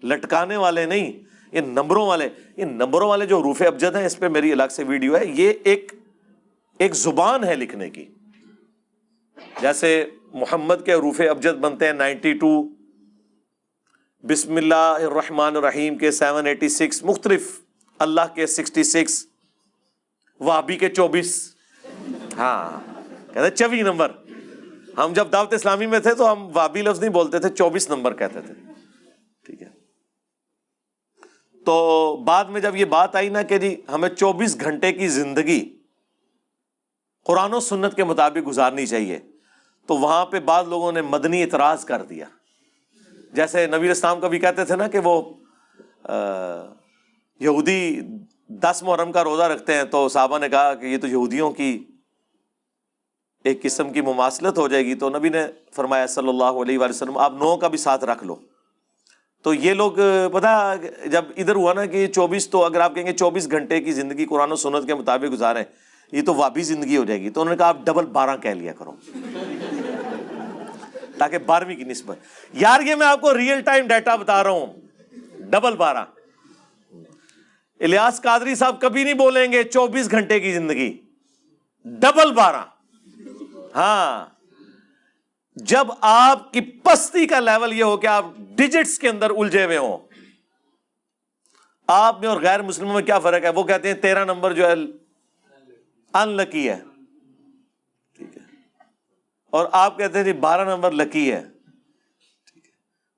لٹکانے والے نہیں، یہ نمبروں والے۔ یہ نمبروں والے جو روف ابجد ہیں، اس پہ میری الگ سے ویڈیو ہے۔ یہ ایک ایک زبان ہے لکھنے کی۔ جیسے محمد کے روف ابجد بنتے ہیں نائنٹی ٹو۔ بسم اللہ الرحمن الرحیم کے سیون ایٹی سکس۔ مختلف، اللہ کے سکسٹی سکس۔ وابی کے چوبیس۔ ہاں کہتے چوبیس نمبر۔ ہم جب دعوت اسلامی میں تھے تو ہم وابی لفظ نہیں بولتے تھے، چوبیس نمبر کہتے تھے۔ ٹھیک ہے۔ تو بعد میں جب یہ بات آئی نا کہ جی ہمیں چوبیس گھنٹے کی زندگی قرآن و سنت کے مطابق گزارنی چاہیے، تو وہاں پہ بعض لوگوں نے مدنی اعتراض کر دیا۔ جیسے نبی اسلام کا بھی کہتے تھے نا کہ وہ یہودی دس محرم کا روزہ رکھتے ہیں تو صحابہ نے کہا کہ یہ تو یہودیوں کی ایک قسم کی مماثلت ہو جائے گی تو نبی نے فرمایا صلی اللہ علیہ وآلہ وسلم، آپ نو کا بھی ساتھ رکھ لو۔ تو یہ لوگ پتا جب ادھر ہوا نا کہ چوبیس، تو اگر آپ کہیں گے چوبیس گھنٹے کی زندگی قرآن و سنت کے مطابق گزارے یہ تو وابی زندگی ہو جائے گی۔ تو انہوں نے کہا آپ ڈبل بارہ کہہ لیا کرو۔ تاکہ بارہویں کی نسبت۔ یار یہ میں آپ کو ریئل ٹائم ڈیٹا بتا رہا ہوں۔ ڈبل بارہ۔ الیاس قادری صاحب کبھی نہیں بولیں گے چوبیس گھنٹے کی زندگی۔ ڈبل بارہ۔ ہاں۔ جب آپ کی پستی کا لیول یہ ہو کہ آپ ڈیجٹس کے اندر الجھے ہوئے ہوں۔ آپ میں اور غیر مسلموں میں کیا فرق ہے؟ وہ کہتے ہیں تیرہ نمبر جو ہے ان لکی ہے۔ ٹھیک ہے۔ اور آپ کہتے ہیں جی بارہ نمبر لکی ہے۔ ٹھیک ہے۔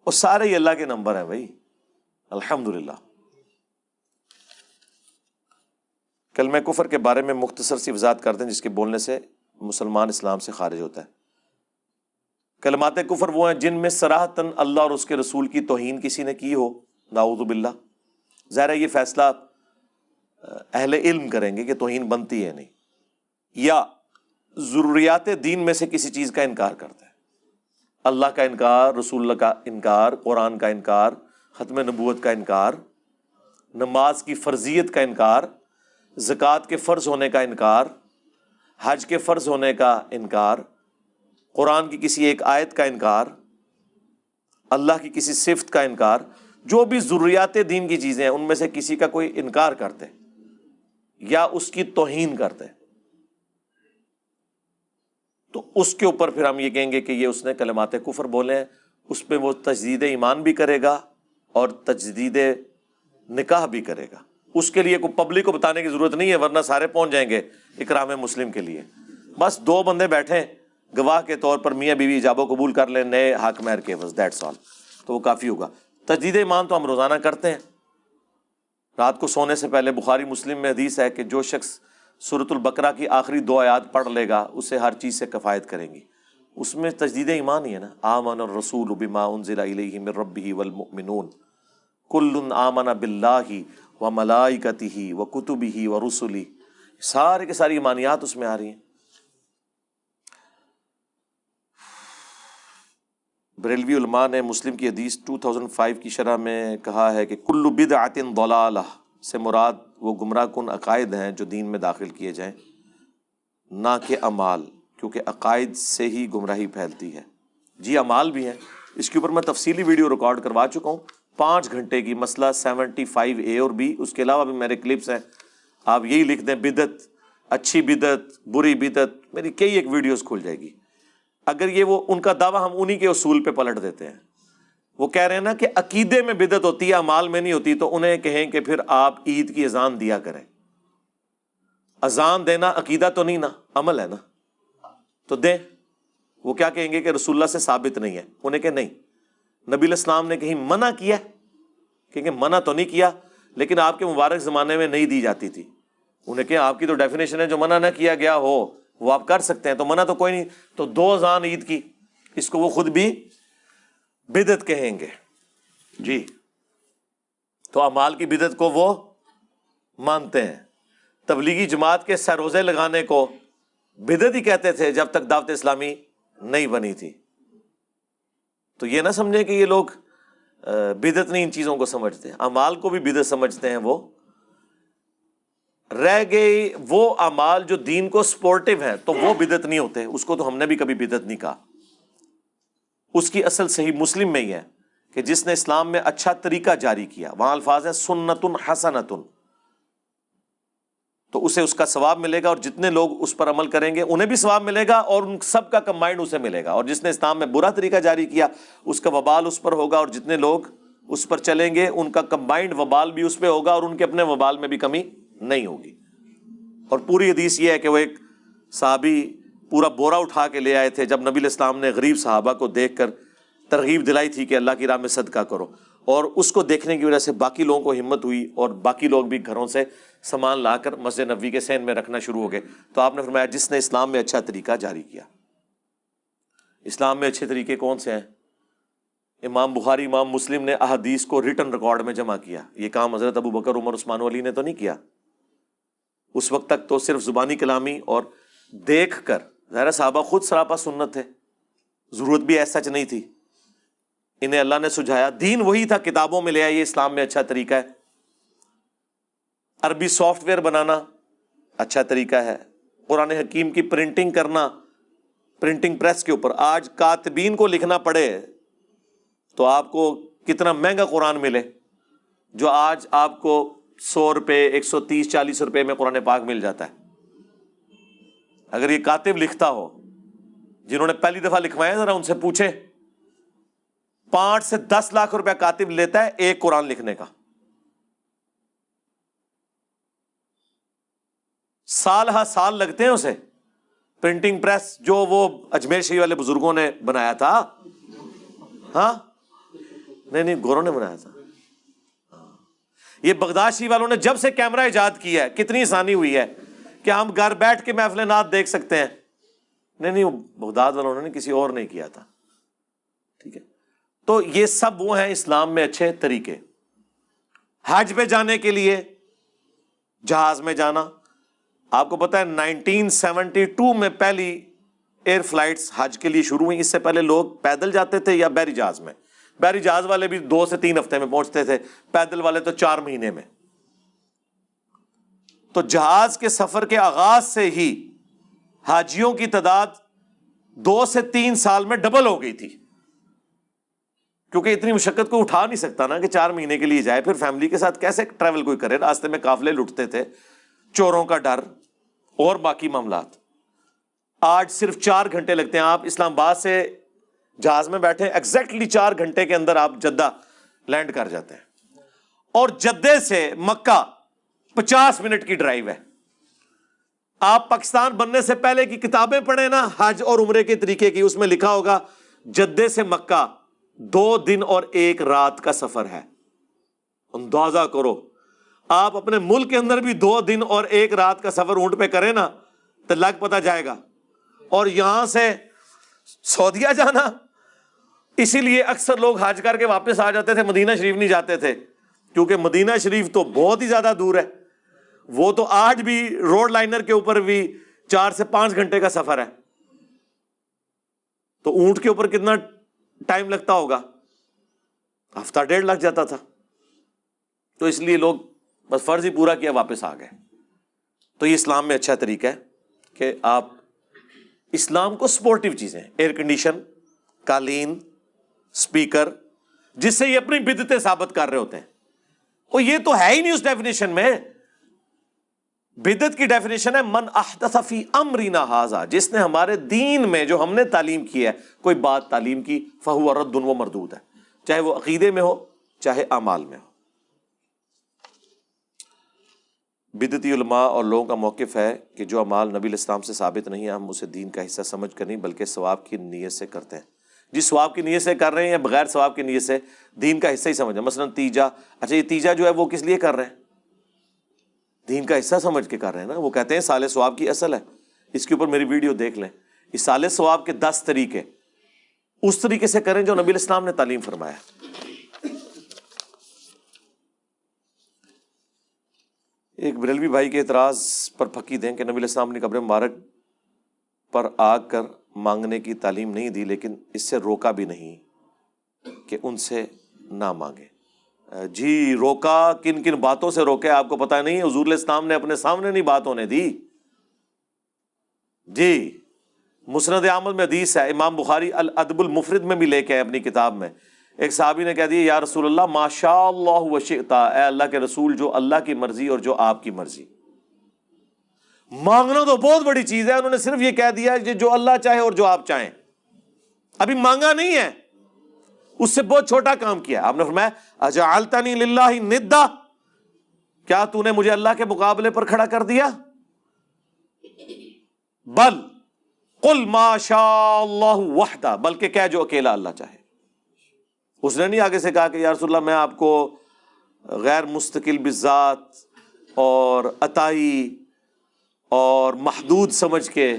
وہ سارے ہی اللہ کے نمبر ہیں بھائی۔ الحمد للہ کل میں کفر کے بارے میں مختصر سی وضاحت کرتے ہیں جس کے بولنے سے مسلمان اسلام سے خارج ہوتا ہے۔ کلمات کفر وہ ہیں جن میں سراہتاً اللہ اور اس کے رسول کی توہین کسی نے کی ہو۔ ناؤد باللہ۔ ظاہر ہے یہ فیصلہ اہل علم کریں گے کہ توہین بنتی ہے نہیں۔ یا ضروریات دین میں سے کسی چیز کا انکار کرتا ہے۔ اللہ کا انکار، رسول اللہ کا انکار، قرآن کا انکار، ختم نبوت کا انکار، نماز کی فرضیت کا انکار زکوٰۃ کے فرض ہونے کا انکار، حج کے فرض ہونے کا انکار، قرآن کی کسی ایک آیت کا انکار، اللہ کی کسی صفت کا انکار، جو بھی ضروریات دین کی چیزیں ہیں، ان میں سے کسی کا کوئی انکار کرتے، یا اس کی توہین کرتے۔ تو اس کے اوپر پھر ہم یہ کہیں گے کہ یہ اس نے کلمات کفر بولے ہیں، اس پہ وہ تجدید ایمان بھی کرے گا اور تجدید نکاح بھی کرے گا۔ اس کے لیے کوئی پبلک کو بتانے کی ضرورت نہیں ہے، ورنہ سارے پہنچ جائیں گے اکرام مسلم کے لیے۔ بس دو بندے بیٹھے، گواہ کے طور پر میاں بیوی جابو قبول کر لیں، نئے حق مہر کے بس دیٹس آل تو وہ کافی ہوگا۔ تجدید ایمان تو ہم روزانہ کرتے ہیں۔ رات کو سونے سے پہلے بخاری مسلم میں حدیث ہے کہ جو شخص صورت البقرہ کی آخری دو آیات پڑھ لے گا، اسے ہر چیز سے کفایت کریں گی۔ اس میں تجدید ایمان ہی ہے نا۔ آمن اور رسول بما انزل الیہ من ربہ والمؤمنون۔ کل آمن باللہ و ملائکتی ہی و کتبی ہی و رسولی سارے کے ساری ایمانیات اس میں آ رہی ہیں۔ بریلوی علماء نے مسلم کی حدیث 2005 کی شرح میں کہا ہے کہ کلو بد آتن دولالہ سے مراد وہ گمراہ کن عقائد ہیں جو دین میں داخل کیے جائیں، نہ کہ امال کیونکہ عقائد سے ہی گمراہی پھیلتی ہے۔ جی امال بھی ہیں۔ اس کے اوپر میں تفصیلی ویڈیو ریکارڈ کروا چکا ہوں۔ پانچ گھنٹے کی مسئلہ سیونٹی فائیو اے اور بی، اس کے علاوہ بھی میرے کلپس ہیں۔ آپ یہی لکھ دیں بدت اچھی بدت بری بدت میری کئی ایک ویڈیوز کھل جائے گی۔ اگر یہ وہ، ان کا دعویٰ ہم انہی کے اصول پہ پلٹ دیتے ہیں۔ وہ کہہ رہے ہیں نا کہ عقیدے میں بدت ہوتی ہے امال میں نہیں ہوتی، تو انہیں کہیں کہ پھر آپ عید کی اذان دیا کریں۔ اذان دینا عقیدہ تو نہیں نا، عمل ہے نا۔ تو دیں۔ وہ کیا کہیں گے کہ رسول اللہ سے ثابت نہیں ہے۔ انہیں کہ نہیں۔ نبی الاسلام نے کہیں منع کیا کیونکہ منع تو نہیں کیا، لیکن آپ کے مبارک زمانے میں نہیں دی جاتی تھی۔ انہیں کہ آپ کی تو ڈیفینیشن ہے، جو منع نہ کیا گیا ہو، وہ آپ کر سکتے ہیں۔ تو منع تو کوئی نہیں، تو دو اذان عید کی، اس کو وہ خود بھی بدت کہیں گے۔ جی۔ تو امال کی بدت کو وہ مانتے ہیں۔ تبلیغی جماعت کے سروزے لگانے کو بدت ہی کہتے تھے جب تک دعوت اسلامی نہیں بنی تھی۔ تو یہ نہ سمجھیں کہ یہ لوگ بدت نہیں ان چیزوں کو سمجھتے۔ امال کو بھی بدت سمجھتے ہیں وہ۔ رہ گئی وہ امال جو دین کو سپورٹو ہے تو وہ بدت نہیں ہوتے۔ اس کو تو ہم نے بھی کبھی بدت نہیں کہا۔ اس کی اصل صحیح مسلم میں ہی ہے کہ جس نے اسلام میں اچھا طریقہ جاری کیا، وہاں الفاظ ہے سنتن حسنتن۔ تو اسے اس کا ثواب ملے گا اور جتنے لوگ اس پر عمل کریں گے انہیں بھی ثواب ملے گا اور ان سب کا کمبائنڈ اسے ملے گا اور جس نے اسلام میں برا طریقہ جاری کیا، اس کا وبال اس پر ہوگا اور جتنے لوگ اس پر چلیں گے، ان کا کمبائنڈ وبال بھی اس پہ ہوگا اور ان کے اپنے وبال میں بھی کمی نہیں ہوگی۔ اور پوری حدیث یہ ہے کہ وہ ایک صحابی پورا بورا اٹھا کے لے آئے تھے جب نبی الاسلام نے غریب صحابہ کو دیکھ کر ترغیب دلائی تھی کہ اللہ کی راہ میں صدقہ کرو۔ اور اس کو دیکھنے کی وجہ سے باقی لوگوں کو ہمت ہوئی اور باقی لوگ بھی گھروں سے سامان لا کر مسجد نبی کے سین میں رکھنا شروع ہو گئے۔ تو آپ نے فرمایا جس نے اسلام میں اچھا طریقہ جاری کیا۔ اسلام میں اچھے طریقے کون سے ہیں؟ امام بخاری، امام مسلم نے احادیث کو ریٹن ریکارڈ میں جمع کیا۔ یہ کام حضرت ابو بکر، عمر، عثمان علی نے تو نہیں کیا۔ اس وقت تک تو صرف زبانی کلامی اور دیکھ کر، ظاہر صحابہ خود سراپا سنت تھے۔ ضرورت بھی ایسا نہیں تھی۔ انہیں اللہ نے سجھایا۔ دین وہی تھا، کتابوں میں لے آئیے، اسلام میں اچھا طریقہ ہے۔ عربی سافٹ ویئر بنانا اچھا طریقہ ہے۔ قرآن حکیم کی پرنٹنگ کرنا پرنٹنگ پریس کے اوپر۔ آج کاتبین کو لکھنا پڑے تو آپ کو کتنا مہنگا قرآن ملے۔ جو آج آپ کو سو روپے، ایک سو تیس، چالیس روپے میں قرآن پاک مل جاتا ہے۔ اگر یہ کاتب لکھتا ہو، جنہوں نے پہلی دفعہ لکھوایا، ذرا ان سے پوچھے پانچ سے دس لاکھ روپے کاتب لیتا ہے ایک قرآن لکھنے کا۔ سال ہا سال لگتے ہیں اسے۔ پرنٹنگ پریس جو وہ اجمیر شہی والے بزرگوں نے بنایا تھا۔ ہاں؟ نہیں نہیں، گوروں نے بنایا تھا۔ یہ بغداد شی والوں نے جب سے کیمرہ ایجاد کیا ہے، کتنی آسانی ہوئی ہے کہ ہم گھر بیٹھ کے محفل نات دیکھ سکتے ہیں۔ نہیں نہیں بغداد والوں نے کسی اور نہیں کیا تھا۔ ٹھیک ہے۔ تو یہ سب وہ ہیں اسلام میں اچھے طریقے۔ حج پہ جانے کے لیے، جہاز میں جانا۔ آپ کو پتا ہے، نائنٹین سیونٹی ٹو میں پہلی ایئر فلائٹس حج کے لیے شروع ہوئی اس سے پہلے لوگ پیدل جاتے تھے یا بحری جہاز میں۔ بحری جہاز والے بھی دو سے تین ہفتے میں پہنچتے تھے، پیدل والے تو چار مہینے میں۔ تو جہاز کے سفر کے آغاز سے ہی حاجیوں کی تعداد دو سے تین سال میں ڈبل ہو گئی تھی۔ کیونکہ اتنی مشقت کو اٹھا نہیں سکتا نا کہ چار مہینے کے لیے جائے، پھر فیملی کے ساتھ کیسے ٹریول کوئی کرے؟ راستے میں کافلے لٹتے تھے، چوروں کا ڈر اور باقی معاملات۔ آج صرف چار گھنٹے لگتے ہیں، آپ اسلام آباد سے جہاز میں بیٹھے ایگزیکٹلی چار گھنٹے کے اندر آپ جدہ لینڈ کر جاتے ہیں۔ اور جدے سے مکہ پچاس منٹ کی ڈرائیو ہے۔ آپ پاکستان بننے سے پہلے کی کتابیں پڑھیں نا، حج اور عمرے کے طریقے کی، اس میں لکھا ہوگا، جدے سے مکہ دو دن اور ایک رات کا سفر ہے۔ اندازہ کرو، آپ اپنے ملک کے اندر بھی دو دن اور ایک رات کا سفر اونٹ پہ کریں نا، تو لگ پتا جائے گا۔ اور یہاں سے سعودیہ جانا، اسی لیے اکثر لوگ حج کر کے واپس آ جاتے تھے، مدینہ شریف نہیں جاتے تھے۔ کیونکہ مدینہ شریف تو بہت ہی زیادہ دور ہے۔ وہ تو آج بھی روڈ لائنر کے اوپر بھی چار سے پانچ گھنٹے کا سفر ہے۔ تو اونٹ کے اوپر کتنا ٹائم لگتا ہوگا۔ ہفتہ ڈیڑھ لگ جاتا تھا۔ تو اس لیے لوگ بس فرض ہی پورا کیا واپس آ گئے۔ تو یہ اسلام میں اچھا طریقہ ہے کہ آپ اسلام کو سپورٹو چیزیں ایئر کنڈیشن قالین اسپیکر جس سے یہ اپنی بدتیں ثابت کر رہے ہوتے ہیں۔ وہ یہ تو ہے ہی نہیں اس ڈیفینیشن میں۔ بدت کی ڈیفینیشن ہے، من احدث فی حاضا جس نے ہمارے دین میں جو ہم نے تعلیم کی ہے، کوئی بات تعلیم کی، فہو رد و مردود ہے۔ چاہے وہ عقیدے میں ہو، چاہے اعمال میں ہو۔ بدتی علماء اور لوگوں کا موقف ہے کہ جو اعمال نبی الاسلام سے ثابت نہیں ہے ہم اسے دین کا حصہ سمجھ کر نہیں، بلکہ ثواب کی نیت سے کرتے ہیں۔ جی ثواب کی نیت سے کر رہے ہیں یا بغیر ثواب کی نیت سے، دین کا حصہ ہی سمجھ مثلاً تیجا اچھا یہ تیجا جو ہے وہ کس لیے کر رہے ہیں؟ دین کا حصہ سمجھ کے کر رہے ہیں نا، وہ کہتے ہیں سال ثواب کی اصل ہے۔ اس کے اوپر میری ویڈیو دیکھ لیں۔ اس سال ثواب کے دس طریقے۔ اس طریقے سے کریں جو نبی الاسلام نے تعلیم فرمایا۔ ایک بریلوی بھائی کے اعتراض پر پھکی دیں کہ نبی الاسلام نے قبر مبارک پر آ کر مانگنے کی تعلیم نہیں دی، لیکن اس سے روکا بھی نہیں کہ ان سے نہ مانگے۔ جی روکا، کن کن باتوں سے روکے، آپ کو پتا نہیں، حضور الاسلام نے اپنے سامنے نہیں بات ہونے دی۔ جی مسند احمد میں حدیث ہے، امام بخاری الادب المفرد میں بھی لے کے اپنی کتاب میں۔ ایک صحابی نے کہہ دیا یا رسول اللہ ماشاء اللہ وشتا اے اللہ کے رسول، جو اللہ کی مرضی اور جو آپ کی مرضی۔ مانگنا تو بہت بڑی چیز ہے، انہوں نے صرف یہ کہہ دیا کہ جو اللہ چاہے اور جو آپ چاہیں۔ ابھی مانگا نہیں ہے۔ اس سے بہت چھوٹا کام کیا آپ نے فرمایا، اجعلتنی للہ ندا کیا تو نے مجھے اللہ کے مقابلے پر کھڑا کر دیا؟ بل، قل ما شاء اللہ وحدہ، بلکہ کیا جو اکیلا اللہ چاہے۔ اس نے نہیں آگے سے کہا کہ یا رسول اللہ، میں آپ کو غیر مستقل بذات اور عطائی اور محدود سمجھ کے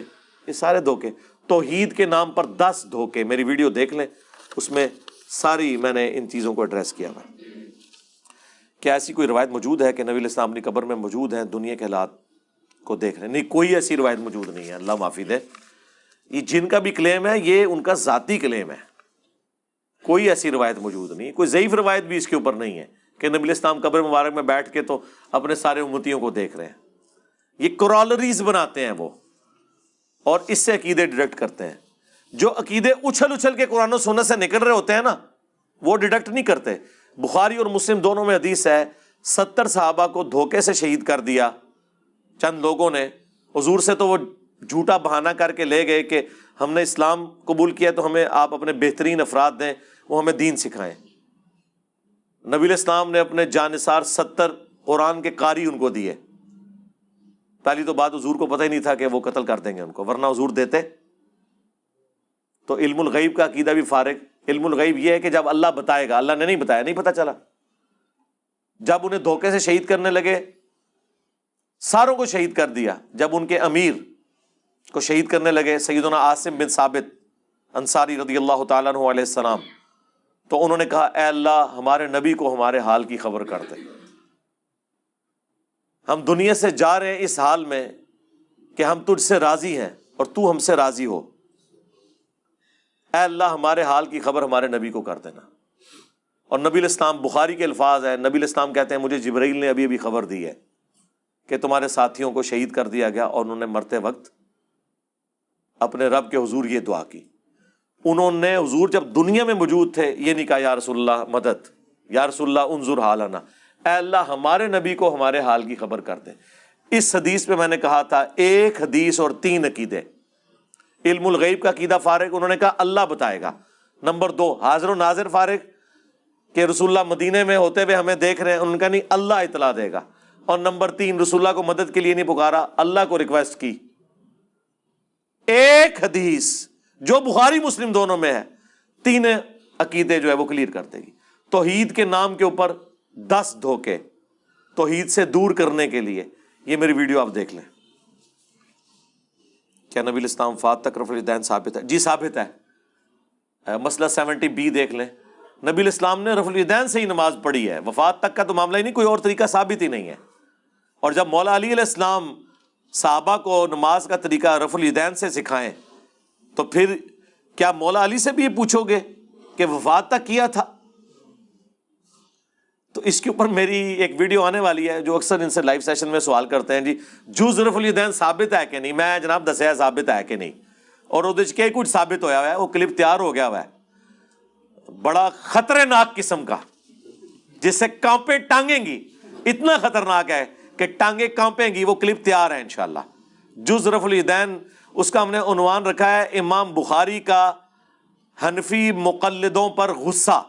یہ سارے دھوکے، توحید کے نام پر دس دھوکے، میری ویڈیو دیکھ لیں، اس میں ساری میں نے ان چیزوں کو ایڈریس کیا ہوا۔ کیا ایسی کوئی روایت موجود ہے کہ نبی الاسلام اپنی قبر میں موجود ہیں، دنیا کے حالات کو دیکھ رہے ہیں؟ نہیں، کوئی ایسی روایت موجود نہیں ہے۔ اللہ معافی دے۔ یہ جن کا بھی کلیم ہے، یہ ان کا ذاتی کلیم ہے۔ کوئی ایسی روایت موجود نہیں۔ کوئی ضعیف روایت بھی اس کے اوپر نہیں ہے کہ نبی الاسلام قبر مبارک میں بیٹھ کے تو اپنے سارے امتیوں کو دیکھ رہے ہیں۔ یہ کرالریز بناتے ہیں وہ، اور اس سے عقیدے ڈیڈکٹ کرتے ہیں۔ جو عقیدے اچھل اچھل کے قرآن و سنت سے نکل رہے ہوتے ہیں نا، وہ ڈیڈکٹ نہیں کرتے۔ بخاری اور مسلم دونوں میں حدیث ہے، ستر صحابہ کو دھوکے سے شہید کر دیا۔ چند لوگوں نے، حضور سے تو وہ جھوٹا بہانہ کر کے لے گئے کہ ہم نے اسلام قبول کیا تو ہمیں آپ اپنے بہترین افراد دیں، وہ ہمیں دین سکھائیں۔ نبی الاسلام نے اپنے جانصار ستر قرآن کے قاری ان کو دیے۔ پہلی تو بات حضور کو پتہ ہی نہیں تھا کہ وہ قتل کر دیں گے ان کو، ورنہ حضور دیتے۔ تو علم الغیب کا عقیدہ بھی فارغ۔ علم الغیب یہ ہے کہ جب اللہ بتائے گا، اللہ نے نہیں بتایا، نہیں پتا چلا۔ جب انہیں دھوکے سے شہید کرنے لگے، ساروں کو شہید کر دیا۔ جب ان کے امیر کو شہید کرنے لگے، سیدنا عاصم بن ثابت انصاری رضی اللہ تعالیٰ عنہ علیہ السلام، تو انہوں نے کہا، اے اللہ، ہمارے نبی کو ہمارے حال کی خبر کر دے۔ ہم دنیا سے جا رہے ہیں اس حال میں کہ ہم تجھ سے راضی ہیں اور تو ہم سے راضی ہو۔ اے اللہ، ہمارے حال کی خبر ہمارے نبی کو کر دینا۔ اور نبی الاسلام بخاری کے الفاظ ہے نبی الاسلام کہتے ہیں، مجھے جبرائیل نے ابھی ابھی خبر دی ہے کہ تمہارے ساتھیوں کو شہید کر دیا گیا اور انہوں نے مرتے وقت اپنے رب کے حضور یہ دعا کی۔ انہوں نے حضور جب دنیا میں موجود تھے، یہ نہیں کہا، یا رسول اللہ، مدد، یا رسول اللہ، انظر حالنا اے اللہ، ہمارے نبی کو ہمارے حال کی خبر کر دے۔ اس حدیث میں میں نے کہا تھا، ایک حدیث اور تین عقیدے۔ علم الغیب کا عقیدہ فارغ، انہوں نے کہا اللہ بتائے گا۔ نمبر دو، حاضر و ناظر فارغ، کہ رسول اللہ مدینے میں ہوتے ہوئے ہمیں دیکھ رہے ہیں، ان کا نہیں، اللہ اطلاع دے گا۔ اور نمبر تین، رسول اللہ کو مدد کے لیے نہیں پکارا، اللہ کو ریکویسٹ کی۔ ایک حدیث جو بخاری مسلم دونوں میں ہے تین عقیدے جو ہے وہ کلیئر کر دے گی۔ توحید کے نام کے اوپر دس دھوکے، توحید سے دور کرنے کے لیے، یہ میری ویڈیو آپ دیکھ لیں۔ کیا نبی الاسلام فات تک رف الدین ثابت ہے۔ جی ثابت ہے۔ مسئلہ سیونٹی بی دیکھ لیں۔ نبی الاسلام نے رف الدین سے ہی نماز پڑھی ہے۔ وفات تک کا تو معاملہ ہی نہیں، کوئی اور طریقہ ثابت ہی نہیں ہے۔ اور جب مولا علی علیہ السلام صحابہ کو نماز کا طریقہ رف الدین سے سکھائیں، تو پھر کیا مولا علی سے بھی یہ پوچھو گے کہ وفات تک کیا تھا؟ تو اس کے اوپر میری ایک ویڈیو آنے والی ہے جو اکثر ان سے لائیو سیشن میں سوال کرتے ہیں۔ جی جو ضرف الدین ثابت ہے کہ نہیں؟ میں جناب دسیا ثابت ہے کہ نہیں؟ اور وہ کہ کچھ ثابت ہویا ہوا ہے، وہ کلپ تیار ہو گیا ہوا ہے۔ بڑا خطرناک قسم کا جس سے کانپے ٹانگیں گی۔ اتنا خطرناک ہے کہ ٹانگیں کانپیں گی، وہ کلپ تیار ہے انشاءاللہ۔ جز رف الدین اس کا ہم نے عنوان رکھا ہے، امام بخاری کا حنفی مقلدوں پر غصہ۔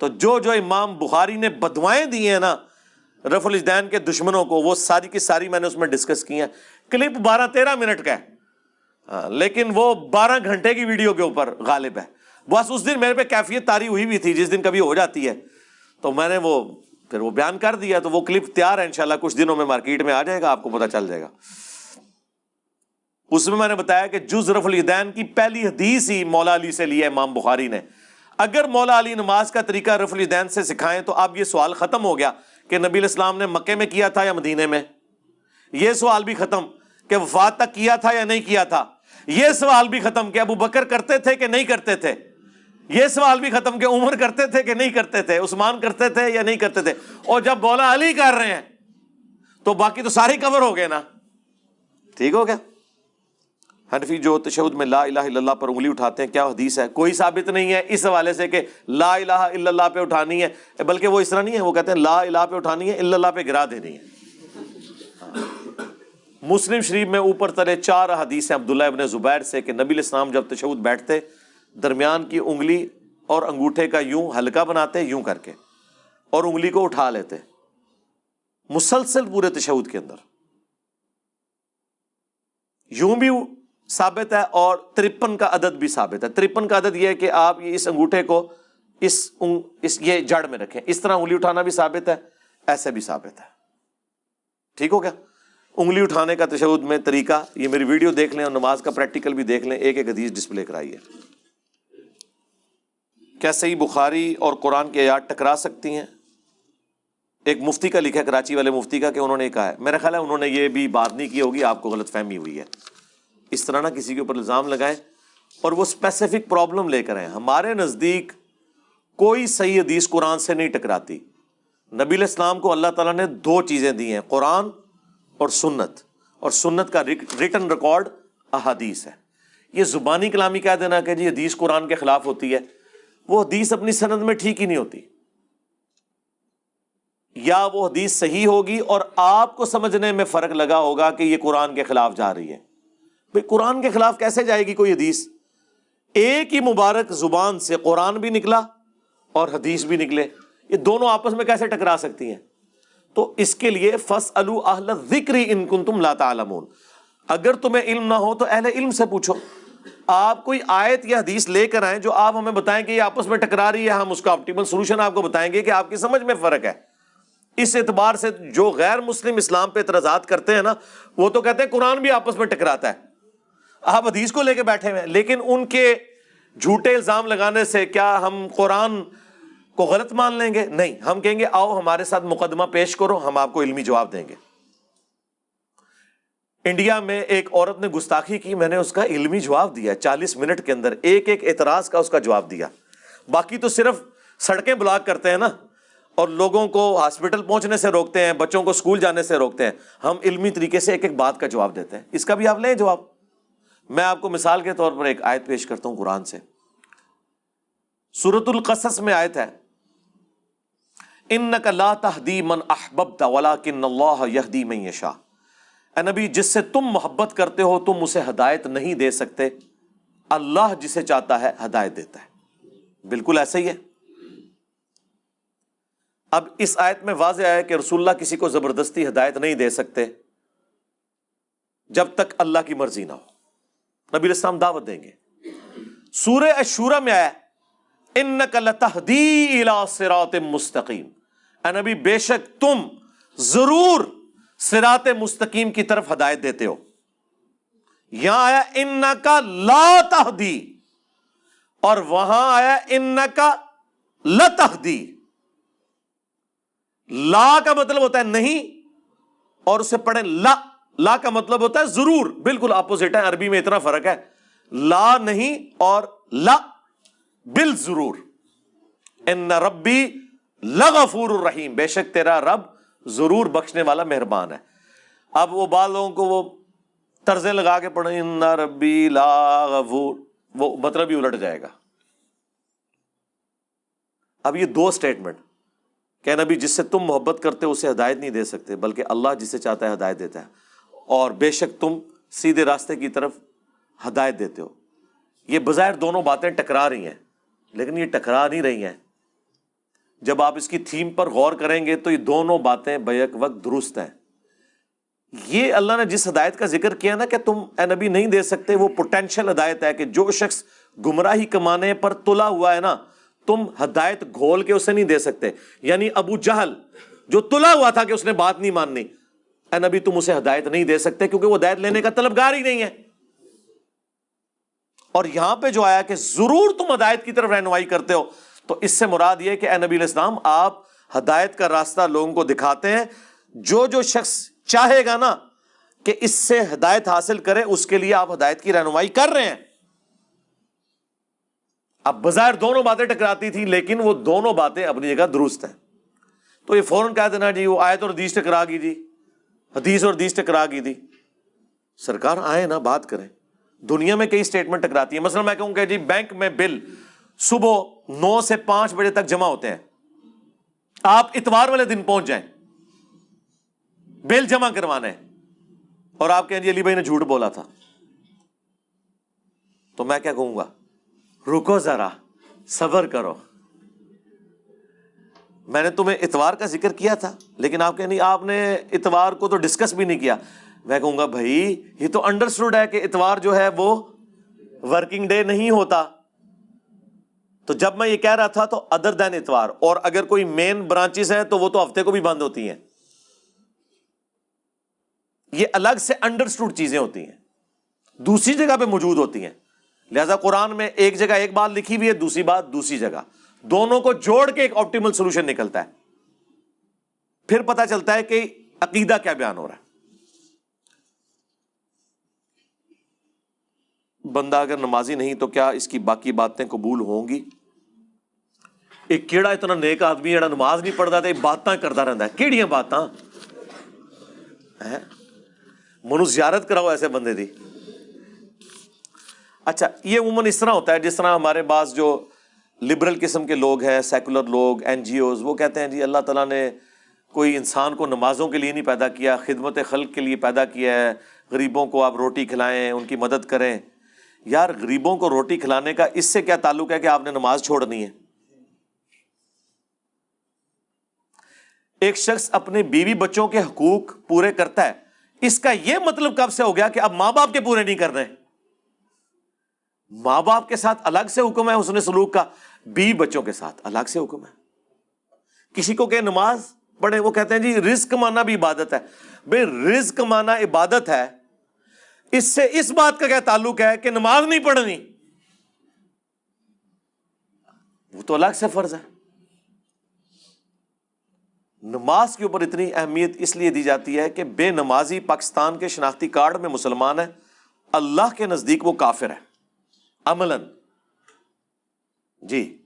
تو جو جو امام بخاری نے بدوائیں دی ہیں نا رف الدین کے دشمنوں کو، وہ ساری کی ساری میں نے اس میں ڈسکس کی ہیں۔ کلپ بارہ تیرہ منٹ کا ہے۔ ہاں، لیکن وہ بارہ گھنٹے کی ویڈیو کے اوپر غالب ہے۔ بس اس دن میرے پہ کیفیت تاری ہوئی بھی تھی، جس دن کبھی ہو جاتی ہے۔ تو میں نے وہ، پھر وہ بیان کر دیا، تو وہ کلپ تیار ہے، انشاءاللہ کچھ دنوں میں مارکیٹ میں آ جائے گا، آپ کو پتہ چل جائے گا۔ اس میں میں نے بتایا کہ جز رف الدین کی پہلی حدیث ہی مولا علی سے لی ہے، امام بخاری نے۔ اگر مولا علی نماز کا طریقہ رف الدین سے سکھائیں تو اب یہ سوال ختم ہو گیا کہ نبی الاسلام نے مکے میں کیا تھا یا مدینے میں؟ یہ سوال بھی ختم کہ وفات تک کیا تھا یا نہیں کیا تھا؟ یہ سوال بھی ختم کہ ابو بکر کرتے تھے کہ نہیں کرتے تھے؟ یہ سوال بھی ختم کہ عمر کرتے تھے کہ نہیں کرتے تھے؟ عثمان کرتے تھے یا نہیں کرتے تھے؟ اور جب مولا علی کر رہے ہیں تو باقی تو سارے کور ہو گئے نا۔ ٹھیک ہو گیا؟ حنفی جو تشہد میں لا الہ الا اللہ پر انگلی اٹھاتے ہیں، کیا حدیث ہے؟ کوئی ثابت نہیں ہے اس حوالے سے کہ لا الہ الا اللہ پہ اٹھانی ہے، بلکہ وہ اس طرح نہیں ہے، وہ کہتے ہیں لا الہ پہ اٹھانی ہے، الا اللہ پہ گرا دینی ہے۔ مسلم شریف میں اوپر تلے چار حدیث ہیں عبداللہ ابن زبیر سے کہ نبی الاسلام جب تشہد بیٹھتے، درمیان کی انگلی اور انگوٹھے کا یوں ہلکا بناتے، یوں کر کے اور انگلی کو اٹھا لیتے۔ مسلسل پورے تشہد کے اندر۔ یوں بھی ثابت ہے اور ترپن کا عدد بھی ثابت ہے۔ ترپن کا عدد یہ ہے کہ آپ اس انگوٹھے کو اس اس یہ جڑ میں رکھیں۔ اس طرح انگلی اٹھانا بھی ثابت ہے، ایسے بھی ثابت ہے۔ ٹھیک ہو گیا؟ انگلی اٹھانے کا تشود میں طریقہ، یہ میری ویڈیو دیکھ لیں اور نماز کا پریکٹیکل بھی دیکھ لیں، ایک ایک حدیث ڈسپلے کرائیے کیا صحیح بخاری اور قرآن کی آیات ٹکرا سکتی ہیں؟ ایک مفتی کا لکھا ہے، کراچی والے مفتی کا، کہ انہوں نے کہا ہے۔ میرا خیال ہے انہوں نے یہ بھی بات نہیں کی ہوگی، آپ کو غلط فہمی ہوئی ہے۔ اس طرح نہ کسی کے اوپر الزام لگائیں اور وہ اسپیسیفک پرابلم لے کر آئیں۔ ہمارے نزدیک کوئی صحیح حدیث قرآن سے نہیں ٹکراتی۔ نبی الاسلام کو اللہ تعالیٰ نے دو چیزیں دی ہیں، قرآن اور سنت۔ اور سنت کا ریٹن ریکارڈ احادیث ہے۔ یہ زبانی کلامی کہہ دینا کہ جی حدیث قرآن کے خلاف ہوتی ہے۔ وہ حدیث اپنی سند میں ٹھیک ہی نہیں ہوتی۔ یا وہ حدیث صحیح ہوگی اور آپ کو سمجھنے میں فرق لگا ہوگا کہ یہ قرآن کے خلاف جا رہی ہے۔ بھائی قرآن کے خلاف کیسے جائے گی کوئی حدیث؟ ایک ہی مبارک زبان سے قرآن بھی نکلا اور حدیث بھی نکلے۔ یہ دونوں آپس میں کیسے ٹکرا سکتی ہیں؟ تو اس کے لیے فس اہل ذکری ان کن تم لاتا اگر تمہیں علم نہ ہو تو اہل علم سے پوچھو۔ آپ کوئی آیت یا حدیث لے کر آئیں جو آپ ہمیں بتائیں کہ یہ آپس میں ٹکرا رہی ہے، ہم اس کا آپٹیمل سولوشن آپ کو بتائیں گے کہ آپ کی سمجھ میں فرق ہے۔ اس اعتبار سے جو غیر مسلم اسلام پہ اعتراضات کرتے ہیں نا، وہ تو کہتے ہیں قرآن بھی آپس میں ٹکراتا ہے۔ آپ حدیث کو لے کے بیٹھے ہوئے لیکن ان کے جھوٹے الزام لگانے سے کیا ہم قرآن کو غلط مان لیں گے؟ نہیں، ہم کہیں گے آؤ ہمارے ساتھ مقدمہ پیش کرو، ہم آپ کو علمی جواب دیں گے۔ انڈیا میں ایک عورت نے گستاخی کی، میں نے اس کا علمی جواب دیا، چالیس منٹ کے اندر ایک ایک اعتراض کا اس کا جواب دیا۔ باقی تو صرف سڑکیں بلاک کرتے ہیں نا، اور لوگوں کو ہاسپٹل پہنچنے سے روکتے ہیں، بچوں کو اسکول جانے سے روکتے ہیں۔ ہم علمی طریقے سے ایک ایک بات کا جواب دیتے ہیں۔ اس کا بھی آپ لیں جواب۔ میں آپ کو مثال کے طور پر ایک آیت پیش کرتا ہوں قرآن سے۔ سورت القصص میں آیت ہے۔ ان لا تہدی من احببت ولکن اللہ یہدی من یشاء اے نبی، جس سے تم محبت کرتے ہو، تم اسے ہدایت نہیں دے سکتے۔ اللہ جسے چاہتا ہے، ہدایت دیتا ہے۔ بالکل ایسا ہی ہے۔ اب اس آیت میں واضح ہے کہ رسول اللہ کسی کو زبردستی ہدایت نہیں دے سکتے، جب تک اللہ کی مرضی نہ ہو۔ نبی السلام دعوت دیں گے۔ سورہ اشورا میں آیا ان لتہدی سرات مستقیم اے نبی، بے شک تم ضرور سرات مستقیم کی طرف ہدایت دیتے ہو۔ یہاں آیا ان کا لا تہدی اور وہاں آیا ان کا لتہدی لا کا مطلب ہوتا ہے نہیں، اور اسے پڑھیں، لا لا کا مطلب ہوتا ہے ضرور، بالکل اپوزٹ ہے، عربی میں اتنا فرق ہے۔ لا نہیں اور لا بل ضرور ان ربی لغفور الرحیم، بے شک تیرا رب ضرور بخشنے والا مہربان ہے۔ اب وہ بال لوگوں کو وہ طرزیں لگا کے پڑھیں، ان ربی لا غفور، وہ مطلب ہی الٹ جائے گا۔ اب یہ دو اسٹیٹمنٹ کہ نبی جس سے تم محبت کرتے ہو اسے ہدایت نہیں دے سکتے، بلکہ اللہ جسے چاہتا ہے ہدایت دیتا ہے۔ اور بے شک تم سیدھے راستے کی طرف ہدایت دیتے ہو۔ یہ بظاہر دونوں باتیں ٹکرا رہی ہیں، لیکن یہ ٹکرا نہیں رہی ہیں۔ جب آپ اس کی تھیم پر غور کریں گے تو یہ دونوں باتیں بیک وقت درست ہیں۔ یہ اللہ نے جس ہدایت کا ذکر کیا نا کہ تم اے نبی نہیں دے سکتے، وہ پوٹینشیل ہدایت ہے کہ جو شخص گمراہی کمانے پر تلا ہوا ہے نا، تم ہدایت گھول کے اسے نہیں دے سکتے۔ یعنی ابو جہل جو تلا ہوا تھا کہ اس نے بات نہیں ماننی اے نبی، تم اسے ہدایت نہیں دے سکتے کیونکہ وہ ہدایت لینے کا طلبگار ہی نہیں ہے۔ اور یہاں پہ جو آیا کہ ضرور تم ہدایت کی طرف رہنمائی کرتے ہو، تو اس سے مراد یہ کہ اے نبی الاسلام آپ ہدایت کا راستہ لوگوں کو دکھاتے ہیں۔ جو جو شخص چاہے گا نا کہ اس سے ہدایت حاصل کرے، اس کے لیے آپ ہدایت کی رہنمائی کر رہے ہیں۔ اب بظاہر دونوں باتیں ٹکراتی تھی لیکن وہ دونوں باتیں اپنی جگہ درست ہیں۔ تو یہ فوراً کہہ دینا جی وہ آیت اور حدیث ٹکرا گئی جی۔ حدیث اور حدیث ٹکرا گئی تھی۔ سرکار آئے نا، بات کریں۔ دنیا میں کئی اسٹیٹمنٹ ٹکراتی ہے مثلا میں کہوں کہ جی بینک میں بل صبح نو سے پانچ بجے تک جمع ہوتے ہیں۔ آپ اتوار والے دن پہنچ جائیں۔ بل جمع کروانا ہے اور آپ کہیں جی علی بھائی نے جھوٹ بولا تھا۔ تو میں کیا کہوں گا؟ رکو ذرا، صبر کرو۔ میں نے تمہیں اتوار کا ذکر کیا تھا، لیکن آپ کہ نہیں، آپ نے اتوار کو تو ڈسکس بھی نہیں کیا۔ میں کہوں گا، بھائی، یہ تو انڈرسٹوڈ ہے کہ اتوار جو ہے وہ ورکنگ ڈے نہیں ہوتا۔ تو جب میں یہ کہہ رہا تھا تو ادر دین اتوار، اور اگر کوئی مین برانچز ہیں تو وہ تو ہفتے کو بھی بند ہوتی ہیں۔ یہ الگ سے انڈرسٹوڈ چیزیں ہوتی ہیں، دوسری جگہ پہ موجود ہوتی ہیں۔ لہذا قرآن میں ایک جگہ ایک بات لکھی ہوئی ہے، دوسری بات دوسری جگہ۔ دونوں کو جوڑ کے ایک آپٹیمل سولوشن نکلتا ہے۔ پھر پتا چلتا ہے کہ عقیدہ کیا بیان ہو رہا ہے۔ بندہ اگر نمازی نہیں تو کیا اس کی باقی باتیں قبول ہوں گی؟ ایک کیڑا اتنا نیک آدمی جڑا نماز نہیں پڑھتا تو باتاں کرتا رہتا ہے۔ کہڑی باتاں؟ منو زیارت کراؤ ایسے بندے دی۔ اچھا یہ عموماً اس طرح ہوتا ہے، جس طرح ہمارے پاس جو لبرل قسم کے لوگ ہیں سیکولر لوگ این جی اوز وہ کہتے ہیں جی اللہ تعالیٰ نے کوئی انسان کو نمازوں کے لیے نہیں پیدا کیا، خدمت خلق کے لیے پیدا کیا ہے، غریبوں کو آپ روٹی کھلائیں، ان کی مدد کریں۔ یار، غریبوں کو روٹی کھلانے کا اس سے کیا تعلق ہے کہ آپ نے نماز چھوڑنی ہے؟ ایک شخص اپنے بیوی بچوں کے حقوق پورے کرتا ہے۔ اس کا یہ مطلب کب سے ہو گیا کہ اب ماں باپ کے پورے نہیں کر رہے؟ ماں باپ کے ساتھ الگ سے حکم ہے اس نے سلوک کا۔ بیوی بچوں کے ساتھ الگ سے حکم ہے۔ کسی کو کہ نماز پڑھے وہ کہتے ہیں جی رزق کمانا بھی عبادت ہے۔ بھائی رزق کمانا عبادت ہے، اس سے اس بات کا کیا تعلق ہے کہ نماز نہیں پڑھنی۔ وہ تو الگ سے فرض ہے۔ نماز کے اوپر اتنی اہمیت اس لیے دی جاتی ہے کہ بے نمازی پاکستان کے شناختی کارڈ میں مسلمان ہے اللہ کے نزدیک وہ کافر ہے عمل جی۔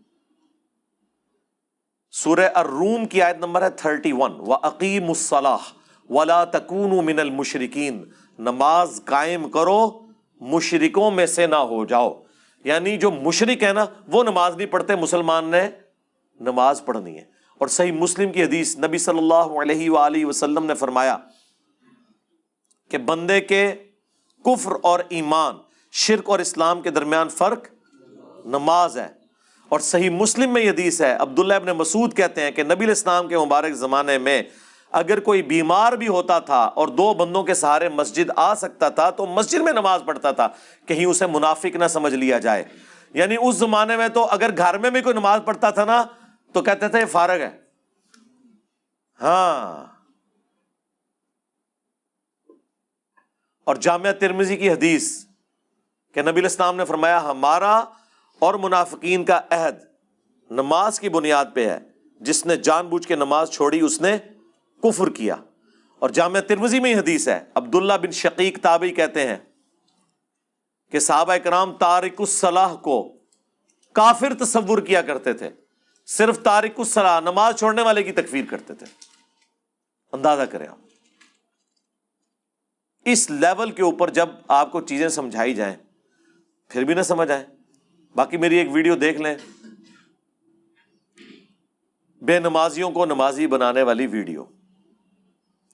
سورہ الروم کی آیت نمبر ہے تھرٹی ون و عقیم الصلاح ولا تکون من المشرقین نماز قائم کرو، مشرکوں میں سے نہ ہو جاؤ۔ یعنی جو مشرق ہے نا، وہ نماز نہیں پڑھتے، مسلمان نے نماز پڑھنی ہے۔ اور صحیح مسلم کی حدیث نبی صلی اللہ علیہ وآلہ وسلم نے فرمایا کہ بندے کے کفر اور ایمان، شرک اور اسلام کے درمیان فرق نماز ہے۔ اور صحیح مسلم میں یہ حدیث ہے، عبداللہ ابن مسعود کہتے ہیں کہ نبی الاسلام کے مبارک زمانے میں اگر کوئی بیمار بھی ہوتا تھا اور دو بندوں کے سہارے مسجد آ سکتا تھا تو مسجد میں نماز پڑھتا تھا، کہیں اسے منافق نہ سمجھ لیا جائے۔ یعنی اس زمانے میں تو اگر گھر میں بھی کوئی نماز پڑھتا تھا نا، تو کہتے تھے فارغ ہے۔ ہاں۔ اور جامعہ ترمزی کی حدیث کہ نبی الاسلام نے فرمایا، ہمارا اور منافقین کا عہد نماز کی بنیاد پہ ہے۔ جس نے جان بوجھ کے نماز چھوڑی، اس نے کفر کیا۔ اور جامعہ ترمزی میں ہی حدیث ہے، عبداللہ بن شقیق تابعی کہتے ہیں کہ صحابہ کرام تارک الصلاح کو کافر تصور کیا کرتے تھے۔ صرف تارک الصلاح، نماز چھوڑنے والے کی تکفیر کرتے تھے۔ اندازہ کریں آپ۔ اس لیول کے اوپر جب آپ کو چیزیں سمجھائی جائیں، پھر بھی نہ سمجھ آئے باقی میری ایک ویڈیو دیکھ لیں۔ بے نمازیوں کو نمازی بنانے والی ویڈیو۔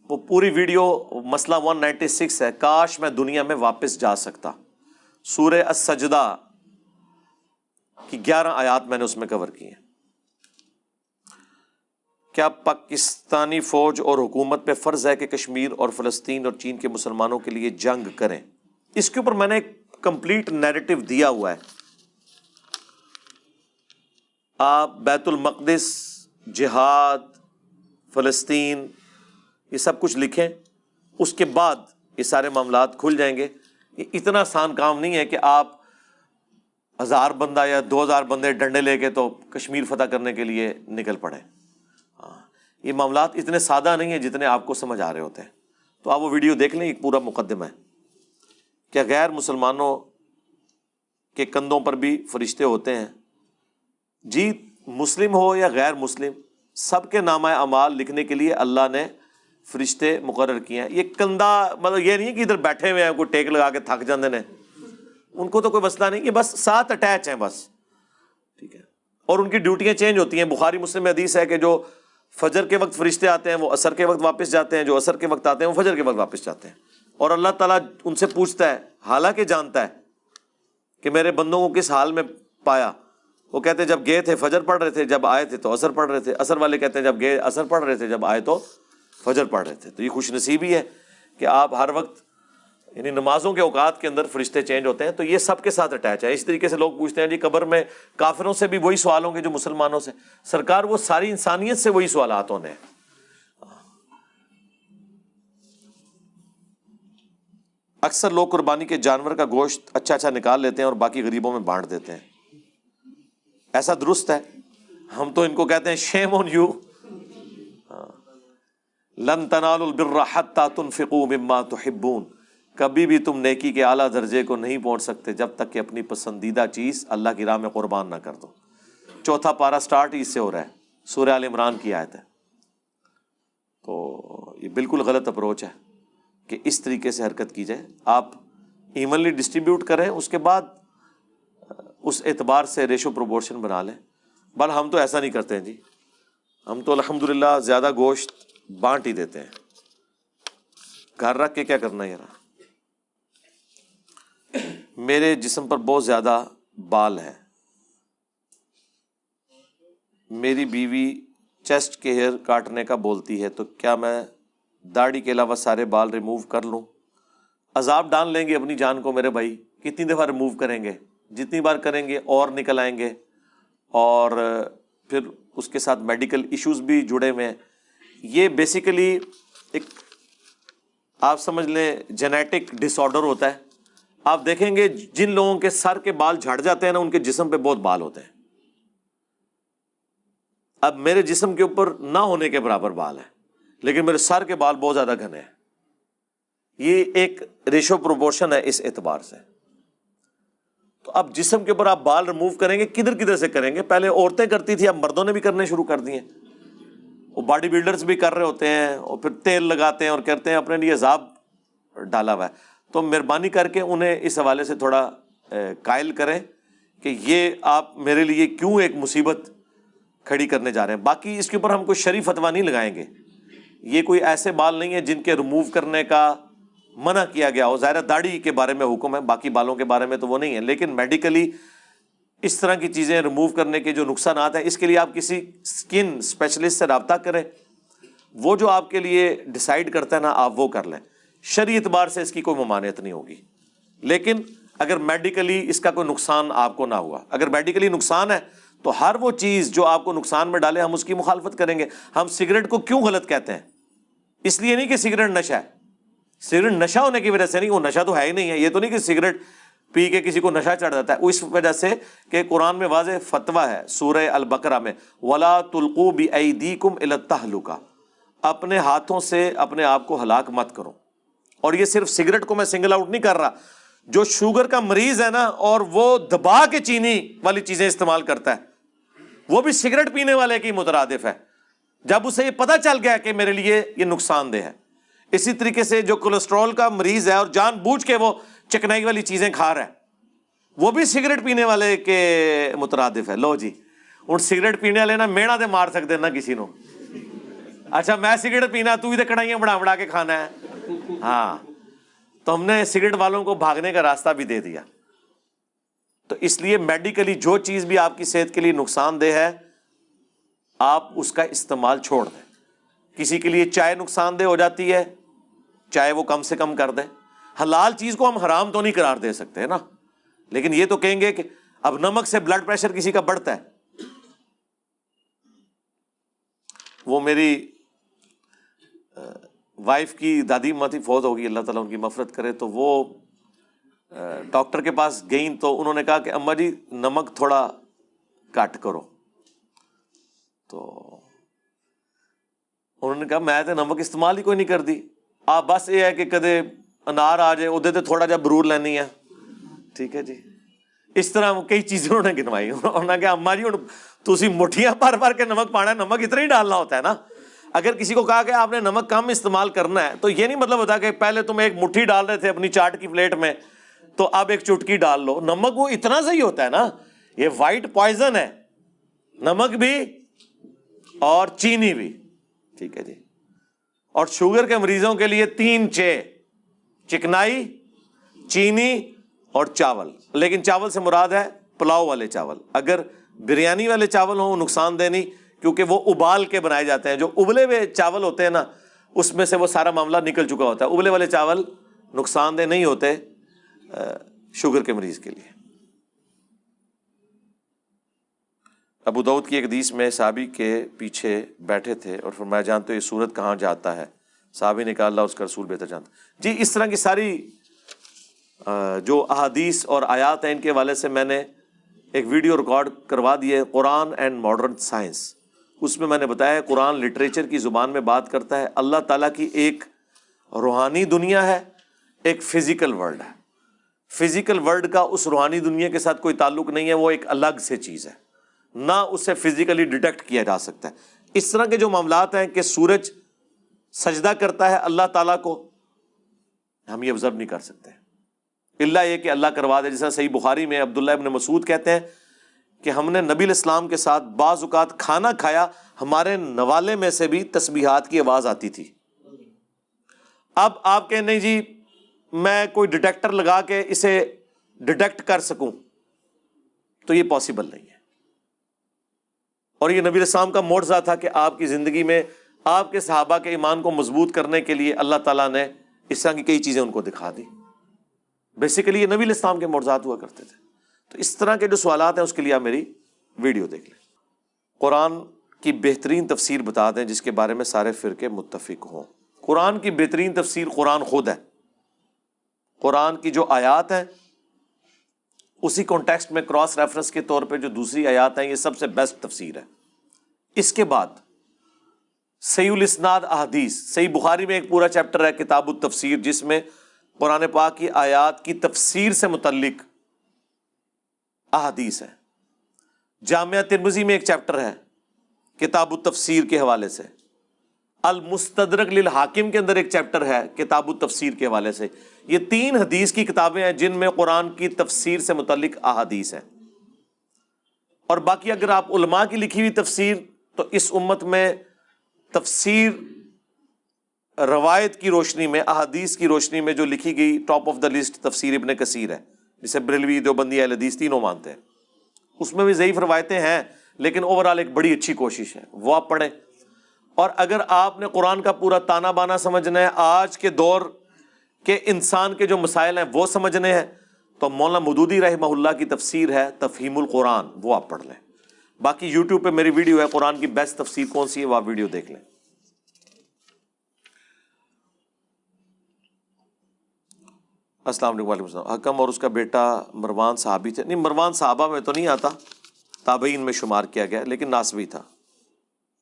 وہ پوری ویڈیو مسئلہ 196 ہے۔ کاش میں دنیا میں واپس جا سکتا۔ سورہ السجدہ کی گیارہ آیات میں نے اس میں کور کی ہیں۔ کیا پاکستانی فوج اور حکومت پہ فرض ہے کہ کشمیر اور فلسطین اور چین کے مسلمانوں کے لیے جنگ کریں؟ اس کے اوپر میں نے ایک کمپلیٹ نیریٹو دیا ہوا ہے۔ آپ بیت المقدس، جہاد، فلسطین، یہ سب کچھ لکھیں، اس کے بعد یہ سارے معاملات کھل جائیں گے۔ یہ اتنا آسان کام نہیں ہے کہ آپ ہزار بندہ یا دو ہزار بندے ڈنڈے لے کے تو کشمیر فتح کرنے کے لیے نکل پڑے ہاں یہ معاملات اتنے سادہ نہیں ہیں جتنے آپ کو سمجھ آ رہے ہوتے ہیں۔ تو آپ وہ ویڈیو دیکھ لیں ایک پورا مقدمہ ہے۔ کیا غیر مسلمانوں کے کندھوں پر بھی فرشتے ہوتے ہیں؟ جی مسلم ہو یا غیر مسلم، سب کے نامہ اعمال لکھنے کے لیے اللہ نے فرشتے مقرر کیے ہیں۔ یہ کندھا مطلب یہ نہیں ہے کہ ادھر بیٹھے ہوئے ہیں، کوئی ٹیک لگا کے تھک جاندے نے۔ ان کو تو کوئی مسئلہ نہیں، یہ بس ساتھ اٹیچ ہیں بس۔ ٹھیک ہے۔ اور ان کی ڈیوٹیاں چینج ہوتی ہیں۔ بخاری مسلم میں حدیث ہے کہ جو فجر کے وقت فرشتے آتے ہیں، وہ اثر کے وقت واپس جاتے ہیں، جو اثر کے وقت آتے ہیں، وہ فجر کے وقت واپس جاتے ہیں۔ اور اللہ تعالیٰ ان سے پوچھتا ہے، حالانکہ جانتا ہے کہ میرے بندوں کو کس حال میں پایا۔ وہ کہتے ہیں جب گئے تھے، فجر پڑھ رہے تھے، جب آئے تھے تو اثر پڑھ رہے تھے۔ اثر والے کہتے ہیں جب گئے اثر پڑھ رہے تھے، جب آئے تو فجر پڑھ رہے تھے۔ تو یہ خوش نصیبی ہے کہ آپ ہر وقت یعنی نمازوں کے اوقات کے اندر فرشتے چینج ہوتے ہیں، تو یہ سب کے ساتھ اٹیچ ہے۔ اس طریقے سے لوگ پوچھتے ہیں جی قبر میں کافروں سے بھی وہی سوال ہوں گے جو مسلمانوں سے؟ سرکار وہ ساری انسانیت سے وہی سوالات ہونے ہیں۔ اکثر لوگ قربانی کے جانور کا گوشت اچھا اچھا نکال لیتے ہیں اور باقی غریبوں میں بانٹ دیتے ہیں۔ ایسا درست ہے؟ ہم تو ان کو کہتے ہیں شیم آن یو لن تنال البر حتى تنفقوا مما تحبون۔ کبھی بھی تم نیکی کے اعلیٰ درجے کو نہیں پہنچ سکتے جب تک کہ اپنی پسندیدہ چیز اللہ کی راہ میں قربان نہ کر دو۔ چوتھا پارا سٹارٹ اس سے ہو رہا ہے۔ سورہ عال عمران کی آیت ہے۔ تو یہ بالکل غلط اپروچ ہے کہ اس طریقے سے حرکت کی جائے۔ آپ ایونلی ڈسٹریبیوٹ کریں، اس کے بعد اس اعتبار سے ریشو پروپورشن بنا لیں۔ بل ہم تو ایسا نہیں کرتے ہیں جی۔ ہم تو الحمد للہ زیادہ گوشت بانٹ ہی دیتے ہیں۔ گھر رکھ کے کیا کرنا ہے یار؟ میرے جسم پر بہت زیادہ بال ہے میری بیوی چیسٹ کے ہیئر کاٹنے کا بولتی ہے تو کیا میں داڑھی کے علاوہ سارے بال ریموو کر لوں؟ عذاب ڈال لیں گے اپنی جان کو میرے بھائی۔ کتنی دفعہ ریموو کریں گے؟ جتنی بار کریں گے اور نکل آئیں گے اور پھر اس کے ساتھ میڈیکل ایشوز بھی جڑے ہوئے ہیں۔ یہ بیسیکلی ایک آپ سمجھ لیں جینیٹک ڈس آڈر ہوتا ہے۔ آپ دیکھیں گے جن لوگوں کے سر کے بال جھڑ جاتے ہیں نا، ان کے جسم پہ بہت بال ہوتے ہیں۔ اب میرے جسم کے اوپر نہ ہونے کے برابر بال ہے لیکن میرے سر کے بال بہت زیادہ گھنے ہیں۔ یہ ایک ریشو پروپورشن ہے اس اعتبار سے۔ تو اب جسم کے اوپر آپ بال ریموو کریں گے، کدھر کدھر سے کریں گے؟ پہلے عورتیں کرتی تھی اب مردوں نے بھی کرنے شروع کر دیے۔ وہ باڈی بلڈرس بھی کر رہے ہوتے ہیں، اور پھر تیل لگاتے ہیں اور کہتے ہیں، اپنے لیے عذاب ڈالا ہوا ہے۔ تو مہربانی کر کے انہیں اس حوالے سے تھوڑا قائل کریں کہ یہ آپ میرے لیے کیوں ایک مصیبت کھڑی کرنے جا رہے ہیں۔ باقی اس کے اوپر ہم کوئی شریف فتوا نہیں لگائیں گے۔ یہ کوئی ایسے بال نہیں ہے جن کے ریموو کرنے کا منع کیا گیا ہو ظاہر داڑھی کے بارے میں حکم ہے، باقی بالوں کے بارے میں تو وہ نہیں ہے۔ لیکن میڈیکلی اس طرح کی چیزیں ریموو کرنے کے جو نقصانات ہیں، اس کے لیے آپ کسی اسکن اسپیشلسٹ سے رابطہ کریں۔ وہ جو آپ کے لیے ڈسائڈ کرتا ہے نا، آپ وہ کر لیں۔ شری اعتبار سے اس کی کوئی ممانعت نہیں ہوگی۔ لیکن اگر میڈیکلی اس کا کوئی نقصان آپ کو نہ ہوا، اگر میڈیکلی نقصان ہے، تو ہر وہ چیز جو آپ کو نقصان میں ڈالے، ہم اس کی مخالفت کریں گے۔ ہم سگریٹ کو کیوں غلط کہتے ہیں؟ اس لیے نہیں کہ سگریٹ نشہ ہے۔ سگریٹ نشہ ہونے کی وجہ سے نہیں، وہ نشہ تو ہے ہی نہیں ہے۔ یہ تو نہیں کہ سگریٹ پی کے کسی کو نشہ چڑھ جاتا ہے، اس وجہ سے کہ قرآن میں واضح فتویٰ ہے سورہ البقرہ میں، ولا تلقو بی کم التحلکا اپنے ہاتھوں سے اپنے آپ کو ہلاک مت کرو۔ اور یہ صرف سگریٹ کو میں سنگل آؤٹ نہیں کر رہا، جو شوگر کا مریض ہے نا، اور وہ دبا کے چینی والی چیزیں استعمال کرتا ہے۔ وہ بھی سگریٹ پینے والے کی مترادف ہے۔ جب اسے یہ پتا چل گیا کہ میرے لیے یہ نقصان دہ ہے۔ اسی طریقے سے جو کولیسٹرول کا مریض ہے اور جان بوجھ کے وہ چکنائی والی چیزیں کھا رہا ہے، وہ بھی سگریٹ پینے والے کے مترادف ہے۔ لو جی ہوں سگریٹ پینے والے نا میڑا دے مار سکتے نا کسی نو۔ اچھا میں سگریٹ پینا، تو ہی تو کڑھائیاں بڑھا بڑا کے کھانا ہے۔ ہاں تو ہم نے سگریٹ والوں کو بھاگنے کا راستہ بھی دے دیا۔ تو اس لیے میڈیکلی جو چیز بھی آپ کی صحت کے لیے نقصان دہ ہے، آپ اس کا استعمال چھوڑ دیں۔ کسی کے لیے چائے نقصان دہ ہو جاتی ہے چاہے وہ کم سے کم کر دیں۔ حلال چیز کو ہم حرام تو نہیں قرار دے سکتے نا۔ لیکن یہ تو کہیں گے کہ اب نمک سے بلڈ پریشر کسی کا بڑھتا ہے۔ وہ میری وائف کی دادی ماتھی فوت ہوگی، اللہ تعالیٰ ان کی مفرت کرے۔ تو وہ ڈاکٹر کے پاس گئیں تو انہوں نے کہا کہ اما جی نمک تھوڑا کٹ کرو۔ تو انہوں نے کہا، میں تو نمک استعمال ہی کوئی نہیں کر دی۔ ਆ ਬਸ ਇਹ ਹੈ ਕਿ ਕਦੇ ਅਨਾਰ ਆ ਜਾਏ، ਉਹਦੇ ਤੇ ਥੋੜਾ ਜਿਹਾ ہے ਲੈਣੀ ਆ ਠੀਕ ਹੈ ਜੀ। ਇਸ ਤਰ੍ਹਾਂ ਕਈ ਚੀਜ਼ਾਂ ਉਹਨੇ ਗਿਣਵਾਈ ਉਹਨਾਂ ਕਿ ਅੰਮਾ ਜੀ، ਹੁਣ مٹھیاں بھر بھر کے نمک پانا ہے نمک اتنا ہی ڈالنا ہوتا ہے نا اگر کسی کو کہا کہ آپ نے نمک کم استعمال کرنا ہے تو یہ نہیں مطلب ہوتا کہ پہلے تم ایک مٹھی ڈال رہے تھے اپنی چاٹ کی پلیٹ میں تو اب ایک چٹکی ڈال لو نمک وہ اتنا صحیح ہوتا ہے نا یہ وائٹ پوائزن ہے نمک بھی اور چینی بھی ٹھیک ہے جی اور شوگر کے مریضوں کے لیے تین چھ چکنائی، چینی اور چاول۔ لیکن چاول سے مراد ہے پلاؤ والے چاول۔ اگر بریانی والے چاول ہوں، نقصان دہ نہیں کیونکہ وہ ابال کے بنائے جاتے ہیں۔ جو ابلے ہوئے چاول ہوتے ہیں نا، اس میں سے وہ سارا معاملہ نکل چکا ہوتا ہے۔ ابلے والے چاول نقصان دہ نہیں ہوتے شوگر کے مریض کے لیے۔ ابو دعود کی ایک حدیث میں صحابی کے پیچھے بیٹھے تھے اور فرمایا، جانتے یہ سورت کہاں جاتا ہے؟ صحابی نے کہا، اللہ اس کا رسول بہتر جانتا جی اس طرح کی ساری جو احادیث اور آیات ہیں، ان کے حوالے سے میں نے ایک ویڈیو ریکارڈ کروا دی ہے، قرآن اینڈ ماڈرن سائنس۔ اس میں میں نے بتایا قرآن لٹریچر کی زبان میں بات کرتا ہے۔ اللہ تعالیٰ کی ایک روحانی دنیا ہے، ایک فزیکل ورلڈ ہے۔ فزیکل ورلڈ کا اس روحانی دنیا کے ساتھ کوئی تعلق نہیں ہے، وہ ایک الگ سے چیز ہے۔ نہ اسے فزیکلی ڈیٹیکٹ کیا جا سکتا ہے۔ اس طرح کے جو معاملات ہیں کہ سورج سجدہ کرتا ہے، اللہ تعالیٰ کو ہم یہ آبزرو نہیں کر سکتے۔ اللہ یہ کہ اللہ کروا دے جیسا صحیح بخاری میں عبداللہ ابن مسعود کہتے ہیں کہ ہم نے نبی الاسلام کے ساتھ بعض اوقات کھانا کھایا، ہمارے نوالے میں سے بھی تسبیحات کی آواز آتی تھی۔ اب آپ کہیں نہیں جی میں کوئی ڈیٹیکٹر لگا کے اسے ڈیٹیکٹ کر سکوں، تو یہ پاسبل نہیں ہے۔ اور یہ نبی السلام کا معاوضہ تھا کہ آپ کی زندگی میں آپ کے صحابہ کے ایمان کو مضبوط کرنے کے لیے اللہ تعالیٰ نے اس طرح کی کئی چیزیں ان کو دکھا دی۔ بیسیکلی یہ نبی اسلام کے معجزات ہوا کرتے تھے۔ تو اس طرح کے جو سوالات ہیں اس کے لیے آپ میری ویڈیو دیکھ لیں۔ قرآن کی بہترین تفسیر بتا دیں جس کے بارے میں سارے فرقے متفق ہوں۔ قرآن کی بہترین تفسیر قرآن خود ہے۔ قرآن کی جو آیات ہیں اسی کانٹیکسٹ میں کراس ریفرنس کے طور پہ جو دوسری آیات ہیں، یہ سب سے بیسٹ تفسیر ہے۔ اس کے بعد سی الاسناد احادیث سی بخاری میں ایک پورا چیپٹر ہے، کتاب التفسیر، جس میں قرآن پاک کی آیات کی تفسیر سے متعلق احادیث ہے جامعہ ترمزی میں ایک چیپٹر ہے، کتاب التفسیر کے حوالے سے۔ المستدرک للحاکم کے اندر ایک چیپٹر ہے، کتاب التفسیر کے حوالے سے۔ یہ تین حدیث کی کتابیں ہیں جن میں قرآن کی تفسیر سے متعلق احادیث ہیں۔ اور باقی اگر آپ علماء کی لکھی ہوئی تفسیر، تو اس امت میں تفسیر روایت کی روشنی میں، احادیث کی روشنی میں جو لکھی گئی ٹاپ آف دا لسٹ تفسیر ابن کثیر ہے، جسے بریلوی دیوبندی اہل حدیث تینوں مانتے ہیں۔ اس میں بھی ضعیف روایتیں ہیں، لیکن اوور آل ایک بڑی اچھی کوشش ہے۔ وہ آپ پڑھیں۔ اور اگر آپ نے قرآن کا پورا تانا بانا سمجھنا ہے، آج کے دور کہ انسان کے جو مسائل ہیں وہ سمجھنے ہیں، تو مولانا مدودی رحمہ اللہ کی تفسیر ہے تفہیم القرآن، وہ آپ پڑھ لیں۔ باقی یوٹیوب پہ میری ویڈیو ہے، قرآن کی بیسٹ تفسیر کون سی ہے وہ آپ ویڈیو دیکھ لیں۔ السلام علیکم وعلیکم السلام۔ حکم اور اس کا بیٹا مروان صحابی تھے۔ نہیں، مروان صحابہ میں تو نہیں آتا، تابعین میں شمار کیا گیا، لیکن ناسبی تھا۔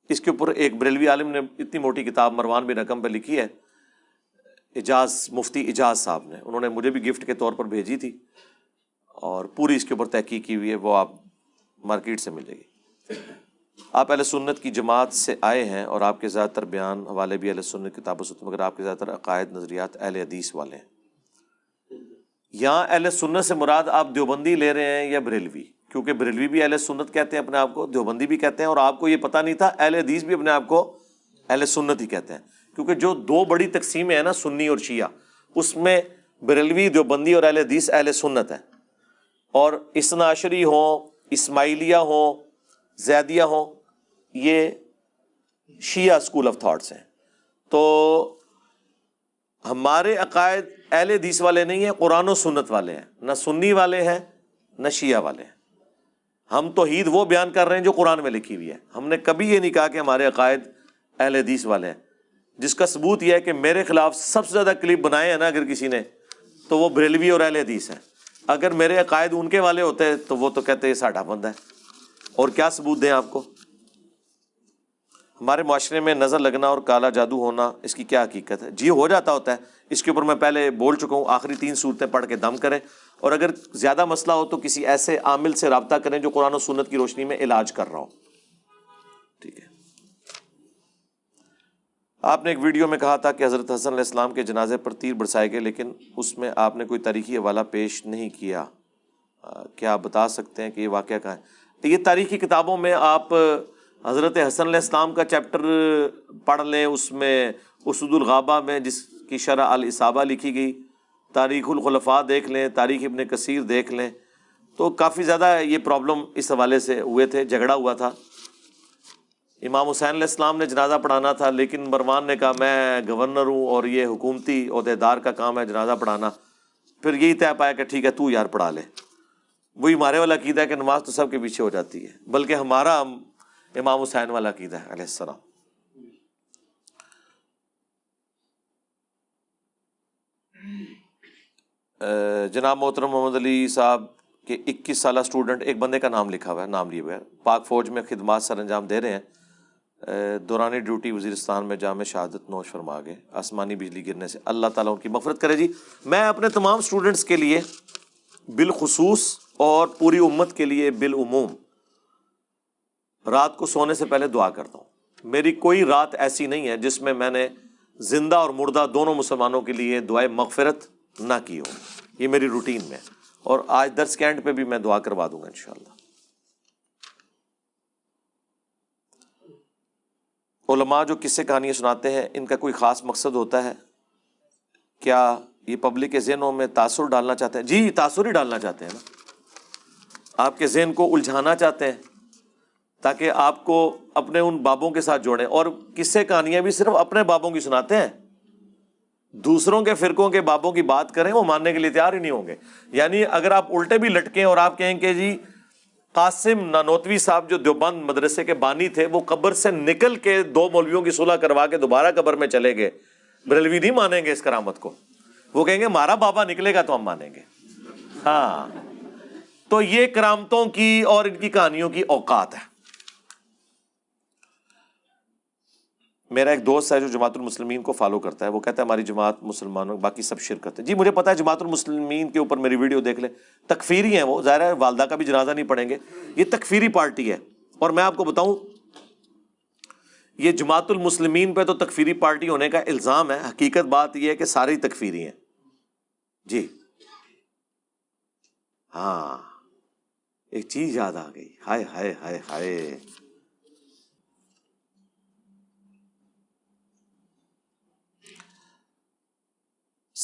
اس کے اوپر ایک بریلوی عالم نے اتنی موٹی کتاب مروان بن حکم پہ لکھی ہے اجاز مفتی اجاز صاحب نے، انہوں نے مجھے بھی گفٹ کے طور پر بھیجی تھی اور پوری اس کے اوپر تحقیق کی ہوئی ہے، وہ آپ مارکیٹ سے ملے گی۔ آپ اہل سنت کی جماعت سے آئے ہیں اور آپ کے زیادہ تر بیان حوالے بھی اہل سنت کتاب و ست مگر آپ کے زیادہ تر عقائد، نظریات اہل حدیث والے ہیں۔ یہاں اہل سنت سے مراد آپ دیوبندی لے رہے ہیں یا بریلوی؟ کیونکہ بریلوی بھی اہل سنت کہتے ہیں اپنے آپ کو، دیوبندی بھی کہتے ہیں اور آپ کو یہ پتہ نہیں تھا، اہل حدیث بھی اپنے آپ کو اہل سنت ہی کہتے ہیں۔ کیونکہ جو دو بڑی تقسیمیں ہیں نا سنی اور شیعہ، اس میں بریلوی دیوبندی اور اہل حدیث، اہل سنت ہیں۔ اور اسناشری ہوں، اسماعیلیہ ہوں، زیدیہ ہوں، یہ شیعہ اسکول آف تھاٹس ہیں۔ تو ہمارے عقائد اہل حدیث والے نہیں ہیں، قرآن و سنت والے ہیں۔ نہ سنی والے ہیں، نہ شیعہ والے ہیں۔ ہم توحید وہ بیان کر رہے ہیں جو قرآن میں لکھی ہوئی ہے۔ ہم نے کبھی یہ نہیں کہا کہ ہمارے عقائد اہل حدیث والے ہیں۔ جس کا ثبوت یہ ہے کہ میرے خلاف سب سے زیادہ کلپ بنائے ہیں نا اگر کسی نے، تو وہ بریلوی اور اہل حدیث ہیں۔ اگر میرے عقائد ان کے والے ہوتے تو وہ تو کہتے یہ ساٹھا بند ہے۔ اور کیا ثبوت دیں آپ کو؟ ہمارے معاشرے میں نظر لگنا اور کالا جادو ہونا اس کی کیا حقیقت ہے؟ جی ہو جاتا ہوتا ہے۔ اس کے اوپر میں پہلے بول چکا ہوں، آخری تین صورتیں پڑھ کے دم کریں۔ اور اگر زیادہ مسئلہ ہو تو کسی ایسے عامل سے رابطہ کریں جو قرآن و سنت کی روشنی میں علاج کر رہا ہو۔ ٹھیک ہے۔ آپ نے ایک ویڈیو میں کہا تھا کہ حضرت حسن علیہ السلام کے جنازے پر تیر برسائے گئے، لیکن اس میں آپ نے کوئی تاریخی حوالہ پیش نہیں کیا۔ کیا آپ بتا سکتے ہیں کہ یہ واقعہ کہاں ہے؟ تو یہ تاریخی کتابوں میں آپ حضرت حسن علیہ السلام کا چیپٹر پڑھ لیں، اس میں اسود الغابہ میں جس کی شرح الصابہ لکھی گئی، تاریخ الخلفاء دیکھ لیں، تاریخ ابن کثیر دیکھ لیں۔ تو کافی زیادہ یہ پرابلم اس حوالے سے ہوئے تھے، جھگڑا ہوا تھا۔ امام حسین علیہ السلام نے جنازہ پڑھانا تھا، لیکن مروان نے کہا میں گورنر ہوں اور یہ حکومتی عہدے دار کا کام ہے جنازہ پڑھانا۔ پھر یہی طے پایا کہ ٹھیک ہے، تو یار پڑھا لے۔ وہی ہمارے والا عقیدہ ہے کہ نماز تو سب کے پیچھے ہو جاتی ہے، بلکہ ہمارا امام حسین والا عقیدہ ہے، علیہ السلام۔ جناب محترم محمد علی صاحب کے اکیس سالہ اسٹوڈنٹ ایک بندے کا نام لکھا ہوا ہے، نام لیے ہوئے پاک فوج میں خدمات سر انجام دے رہے ہیں۔ دوران ڈیوٹی وزیرستان میں جامع شہادت نوش فرما گئے۔ آسمانی بجلی گرنے سے اللہ تعالیٰ ان کی مفرت کرے جی۔ میں اپنے تمام اسٹوڈنٹس کے لیے بالخصوص اور پوری امت کے لیے بالعموم رات کو سونے سے پہلے دعا کرتا ہوں۔ میری کوئی رات ایسی نہیں ہے جس میں میں نے زندہ اور مردہ دونوں مسلمانوں کے لیے دعائیں مغفرت نہ کی ہو یہ میری روٹین میں اور آج درس کینٹ پہ بھی میں دعا کروا دوں گا انشاءاللہ۔ علماء جو قصے کہانیاں سناتے ہیں، ان کا کوئی خاص مقصد ہوتا ہے؟ کیا یہ پبلک کے ذہنوں میں تاثر ڈالنا چاہتے ہیں؟ جی تاثر ہی ڈالنا چاہتے ہیں نا۔ آپ کے ذہن کو الجھانا چاہتے ہیں تاکہ آپ کو اپنے ان بابوں کے ساتھ جوڑیں۔ اور قصے کہانیاں بھی صرف اپنے بابوں کی سناتے ہیں۔ دوسروں کے فرقوں کے بابوں کی بات کریں، وہ ماننے کے لیے تیار ہی نہیں ہوں گے۔ یعنی اگر آپ الٹے بھی لٹکیں اور آپ کہیں کہ جی قاسم نانوتوی صاحب جو دیوبند مدرسے کے بانی تھے، وہ قبر سے نکل کے دو مولویوں کی صلح کروا کے دوبارہ قبر میں چلے گئے۔ بریلوی نہیں مانیں گے اس کرامت کو۔ وہ کہیں گے ہمارا بابا نکلے گا تو ہم مانیں گے۔ ہاں۔ تو یہ کرامتوں کی اور ان کی کہانیوں کی اوقات ہے۔ میرا ایک دوست ہے جو جماعت المسلمین کو فالو کرتا ہے، وہ کہتا ہے ہماری جماعت مسلمانوں، باقی سب شرکت ہے۔ جی مجھے پتا ہے جماعت المسلمین کے اوپر میری ویڈیو دیکھ لیں۔ تکفیری ہیں وہ، ظاہر ہے والدہ کا بھی جنازہ نہیں پڑھیں گے۔ یہ تکفیری پارٹی ہے۔ اور میں آپ کو بتاؤں، یہ جماعت المسلمین پہ تو تکفیری پارٹی ہونے کا الزام ہے۔ حقیقت بات یہ ہے کہ سارے تکفیری ہیں۔ جی۔ ہاں۔ ایک چیز یاد آ گئی۔ ہائے ہائے ہائے ہائے۔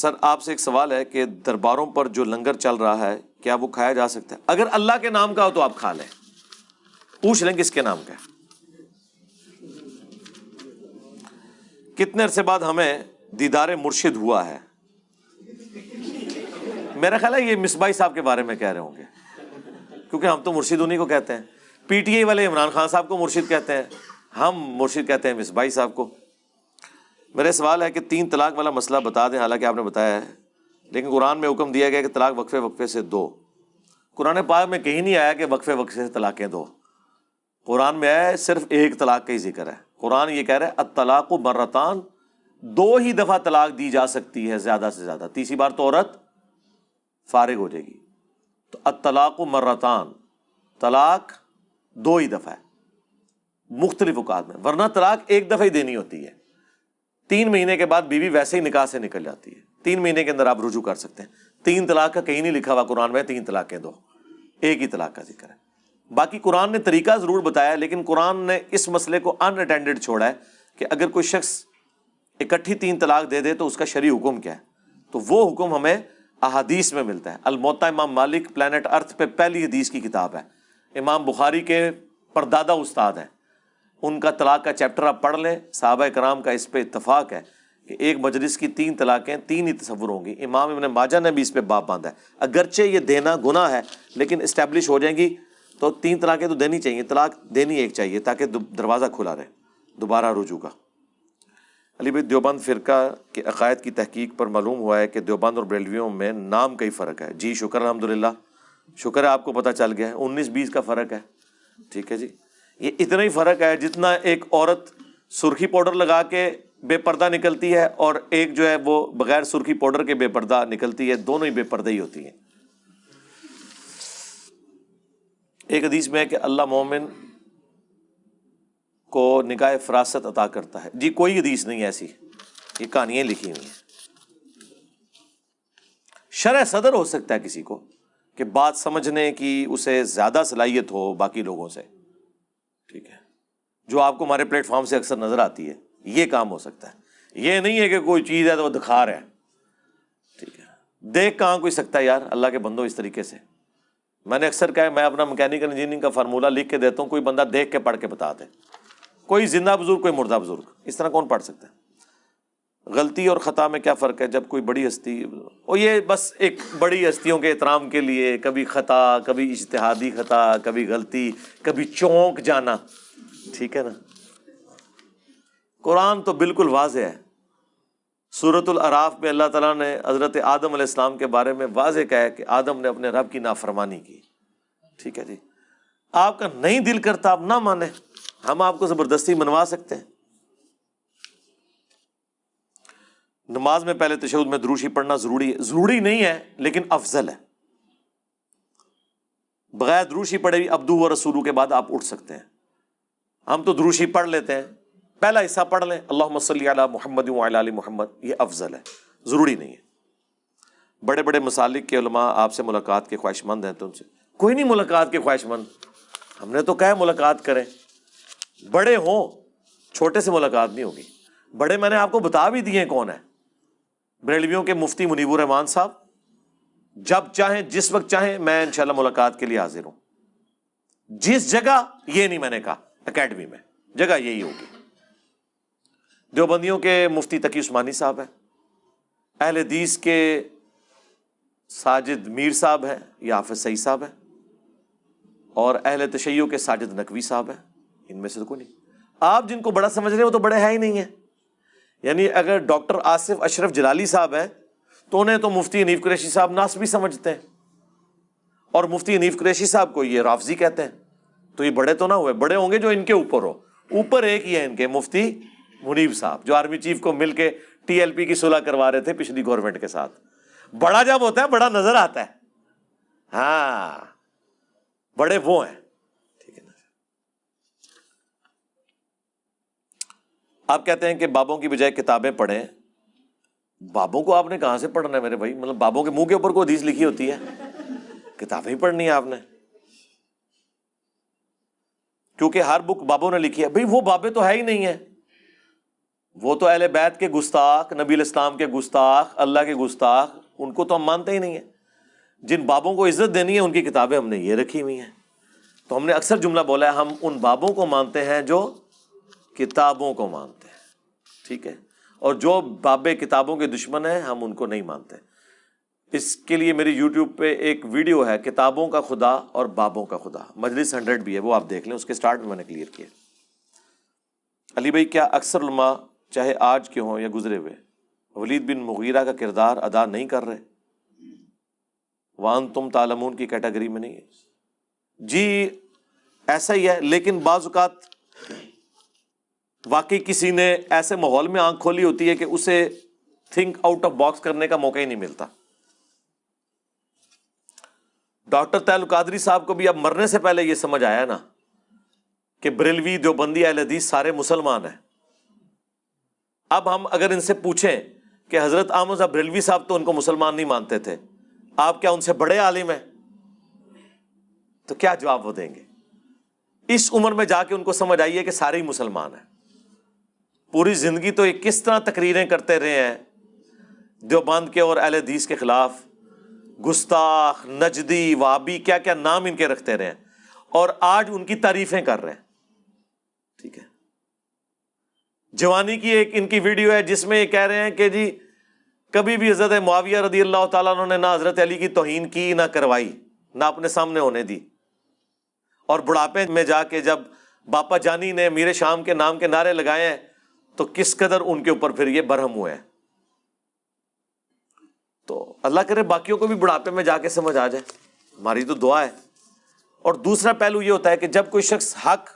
سر، آپ سے ایک سوال ہے کہ درباروں پر جو لنگر چل رہا ہے، کیا وہ کھایا جا سکتا ہے؟ اگر اللہ کے نام کا ہو تو آپ کھا لیں۔ پوچھ لیں کس کے نام کا ہے۔ کتنے عرصے بعد ہمیں دیدار مرشد ہوا ہے۔ میرا خیال ہے یہ مصبائی صاحب کے بارے میں کہہ رہے ہوں گے۔ کیونکہ ہم تو مرشد انہیں کو کہتے ہیں۔ پی ٹی آئی والے عمران خان صاحب کو مرشد کہتے ہیں۔ ہم مرشد کہتے ہیں مصبائی صاحب کو۔ میرا سوال ہے کہ تین طلاق والا مسئلہ بتا دیں، حالانکہ آپ نے بتایا ہے۔ لیکن قرآن میں حکم دیا گیا کہ طلاق وقفے وقفے سے دو۔ قرآن پاک میں کہیں نہیں آیا کہ وقفے وقفے سے طلاقیں دو۔ قرآن میں آیا صرف ایک طلاق کا ہی ذکر ہے۔ قرآن یہ کہہ رہا ہے اطلاق و مرتان، دو ہی دفعہ طلاق دی جا سکتی ہے، زیادہ سے زیادہ۔ تیسری بار تو عورت فارغ ہو جائے گی۔ تو اطلاق و مرتان، طلاق دو ہی دفعہ ہے۔ مختلف اوقات میں، ورنہ طلاق ایک دفعہ ہی دینی ہوتی ہے۔ تین مہینے کے بعد بیوی ویسے ہی نکاح سے نکل جاتی ہے۔ تین مہینے کے اندر آپ رجوع کر سکتے ہیں۔ تین طلاق کا کہیں نہیں لکھا ہوا قرآن میں، تین طلاقیں دو۔ ایک ہی طلاق کا ذکر ہے۔ باقی قرآن نے طریقہ ضرور بتایا لیکن قرآن نے اس مسئلے کو ان اٹینڈڈ چھوڑا ہے کہ اگر کوئی شخص اکٹھی تین طلاق دے دے تو اس کا شرعی حکم کیا ہے۔ تو وہ حکم ہمیں احادیث میں ملتا ہے۔ الموتا امام مالک، پلانٹ ارتھ پہ پہلی حدیث کی کتاب ہے۔ امام بخاری کے پردادا استاد ہیں۔ ان کا طلاق کا چیپٹر آپ پڑھ لیں، صحابہ کرام کا اس پہ اتفاق ہے کہ ایک مجلس کی تین طلاقیں، تین ہی تصور ہوں گی۔ امام ابن ماجہ نے بھی اس پہ باپ باندھا ہے۔ اگرچہ یہ دینا گناہ ہے، لیکن اسٹیبلش ہو جائیں گی تو تین طلاقیں تو دینی چاہیے، طلاق دینی ایک چاہیے تاکہ دروازہ کھلا رہے، دوبارہ رجوع کا۔ علی بھائی دیوبند فرقہ کے عقائد کی تحقیق پر معلوم ہوا ہے کہ دیوبند اور بریلویوں میں نام کا ہی فرق ہے۔ جی شکر الحمد للہ شکر ہے، آپ کو پتہ چل گیا ہے، انیس بیس کا فرق ہے۔ ٹھیک ہے جی۔ یہ اتنا ہی فرق ہے جتنا ایک عورت سرخی پاؤڈر لگا کے بے پردہ نکلتی ہے اور ایک جو ہے وہ بغیر سرخی پاؤڈر کے بے پردہ نکلتی ہے، دونوں ہی بے پردہ ہی ہوتی ہیں۔ ایک حدیث میں ہے کہ اللہ مومن کو نکاح فراست عطا کرتا ہے۔ جی کوئی حدیث نہیں ایسی۔ یہ کہانیاں لکھی ہوئی ہیں۔ شرح صدر ہو سکتا ہے کسی کو کہ بات سمجھنے کی اسے زیادہ صلاحیت ہو باقی لوگوں سے۔ جو آپ کو ہمارے پلیٹ فارم سے اکثر نظر آتی ہے، یہ کام ہو سکتا ہے۔ یہ نہیں ہے کہ کوئی چیز ہے تو وہ دکھا رہے ہیں۔ ٹھیک ہے۔ دیکھ کہاں کوئی سکتا ہے یار، اللہ کے بندو اس طریقے سے۔ میں نے اکثر کہا میں اپنا مکینیکل انجینئرنگ کا فارمولہ لکھ کے دیتا ہوں، کوئی بندہ دیکھ کے پڑھ کے بتا دے۔ کوئی زندہ بزرگ، کوئی مردہ بزرگ۔ اس طرح کون پڑھ سکتا ہے؟ غلطی اور خطا میں کیا فرق ہے؟ جب کوئی بڑی ہستی، اور یہ بس ایک بڑی ہستیوں کے احترام کے لیے، کبھی خطا، کبھی اجتہادی خطا، کبھی غلطی، کبھی چونک جانا۔ ٹھیک ہے نا؟ قرآن تو بالکل واضح ہے۔ صورت العراف میں اللہ تعالیٰ نے حضرت آدم علیہ السلام کے بارے میں واضح کہا ہے کہ آدم نے اپنے رب کی نافرمانی کی۔ ٹھیک ہے جی۔ آپ کا نہیں دل کرتا، آپ نہ مانے ہم آپ کو زبردستی منوا سکتے ہیں۔ نماز میں پہلے تشود میں دروشی پڑھنا ضروری ہے ضروری نہیں ہے، لیکن افضل ہے۔ بغیر دروشی پڑھے بھی ابدو و رسولو کے بعد آپ اٹھ سکتے ہیں۔ ہم تو دروشی پڑھ لیتے ہیں۔ پہلا حصہ پڑھ لیں۔ اللہ صلی علی محمد علی محمد۔ یہ افضل ہے۔ ضروری نہیں ہے۔ بڑے بڑے مسالک کے علماء آپ سے ملاقات کے خواہش مند ہیں تو ان سے۔ کوئی نہیں ملاقات کے خواہش مند ہم نے تو کہا ملاقات کریں۔ بڑے ہوں، چھوٹے سے ملاقات نہیں ہوگی۔ بڑے میں نے آپ کو بتا بھی دیے کون ہے۔ بریلویوں کے مفتی منیب الرحمان صاحب۔ جب چاہیں، جس وقت چاہیں، میں انشاءاللہ ملاقات کے لیے حاضر ہوں۔ جس جگہ یہ نہیں میں نے کہا۔ اکیڈمی میں۔ جگہ یہی ہوگی۔ دیوبندیوں کے مفتی تقی عثمانی صاحب ہیں۔ اہل حدیث کے ساجد میر صاحب ہیں، یا حافظ سعید صاحب ہیں۔ اور اہل تشیعوں کے ساجد نقوی صاحب ہیں۔ ان میں سے تو کوئی نہیں۔ آپ جن کو بڑا سمجھ رہے ہیں، وہ تو بڑے ہیں ہی نہیں ہیں۔ یعنی اگر ڈاکٹر آصف اشرف جلالی صاحب ہیں، تو انہیں تو مفتی انیف قریشی صاحب ناس بھی سمجھتے ہیں۔ اور مفتی انیف قریشی صاحب کو یہ رافضی کہتے ہیں۔ تو یہ بڑے تو نہ ہوئے، بڑے ہوں گے جو ان کے اوپر ہو۔ اوپر ایک ہی ہے ان کے، مفتی منیب صاحب، جو آرمی چیف کو مل کے ٹی ایل پی کی صلاح کروا رہے تھے پچھلی گورنمنٹ کے ساتھ۔ بڑا جب ہوتا ہے، بڑا نظر آتا ہے۔ ہاں بڑے وہ ہیں۔ آپ کہتے ہیں کہ بابوں کی بجائے کتابیں پڑھیں۔ بابوں کو آپ نے کہاں سے پڑھنا ہے میرے بھائی؟ مطلب بابوں کے منہ کے اوپر کوئی حدیث لکھی ہوتی ہے؟ کتابیں ہی پڑھنی ہے آپ نے۔ کیونکہ ہر بک بابوں نے لکھی ہے۔ بھائی، وہ بابے تو ہے ہی نہیں ہے وہ تو اہل بیت کے گستاخ، نبی الاسلام کے گستاخ، اللہ کے گستاخ، ان کو تو ہم مانتے ہی نہیں ہیں۔ جن بابوں کو عزت دینی ہے، ان کی کتابیں ہم نے یہ رکھی ہوئی ہیں۔ تو ہم نے اکثر جملہ بولا ہے، ہم ان بابوں کو مانتے ہیں جو کتابوں کو مانتے ہیں۔ ٹھیک ہے؟ اور جو بابے کتابوں کے دشمن ہیں، ہم ان کو نہیں مانتے۔ اس کے لیے میری یوٹیوب پہ ایک ویڈیو ہے، کتابوں کا خدا اور بابوں کا خدا۔ مجلس ہنڈریڈ بھی ہے، وہ آپ دیکھ لیں، اس کے اسٹارٹ میں میں نے کلیئر کیا۔ علی بھائی، کیا اکثر علماء چاہے آج کے ہوں یا گزرے ہوئے، ولید بن مغیرہ کا کردار ادا نہیں کر رہے؟ وان تم تالمون کی کیٹیگری میں نہیں ہے۔ جی ایسا ہی ہے، لیکن بعض اوقات واقعی کسی نے ایسے ماحول میں آنکھ کھولی ہوتی ہے کہ اسے تھنک آؤٹ آف باکس کرنے کا موقع ہی نہیں ملتا۔ ڈاکٹر تیل قادری صاحب کو بھی اب مرنے سے پہلے یہ سمجھ آیا نا کہ بریلوی جو بندی اہل حدیث سارے مسلمان ہیں۔ اب ہم اگر ان سے پوچھیں کہ حضرت احمد بریلوی صاحب تو ان کو مسلمان نہیں مانتے تھے، آپ کیا ان سے بڑے عالم ہیں؟ تو کیا جواب وہ دیں گے؟ اس عمر میں جا کے ان کو سمجھ آئیے کہ سارے ہی مسلمان ہیں۔ پوری زندگی تو یہ کس طرح تقریریں کرتے رہے ہیں، دیوبند کے اور اہل حدیث کے خلاف۔ گستاخ، نجدی، وابی، کیا کیا نام ان کے رکھتے رہے ہیں۔ اور آج ان کی تعریفیں کر رہے ہیں۔ ٹھیک ہے۔ جوانی کی ایک ان کی ویڈیو ہے جس میں یہ کہہ رہے ہیں کہ جی کبھی بھی حضرت معاویہ رضی اللہ تعالیٰ نے نہ حضرت علی کی توہین کی، نہ کروائی، نہ اپنے سامنے ہونے دی۔ اور بڑھاپے میں جا کے جب باپا جانی نے میر شام کے نام کے نعرے لگائے ہیں، تو کس قدر ان کے اوپر پھر یہ برہم ہوئے ہیں۔ تو اللہ کرے باقیوں کو بھی بڑھاپے میں جا کے سمجھ آ جائے۔ ہماری تو دعا ہے۔ اور دوسرا پہلو یہ ہوتا ہے کہ جب کوئی شخص حق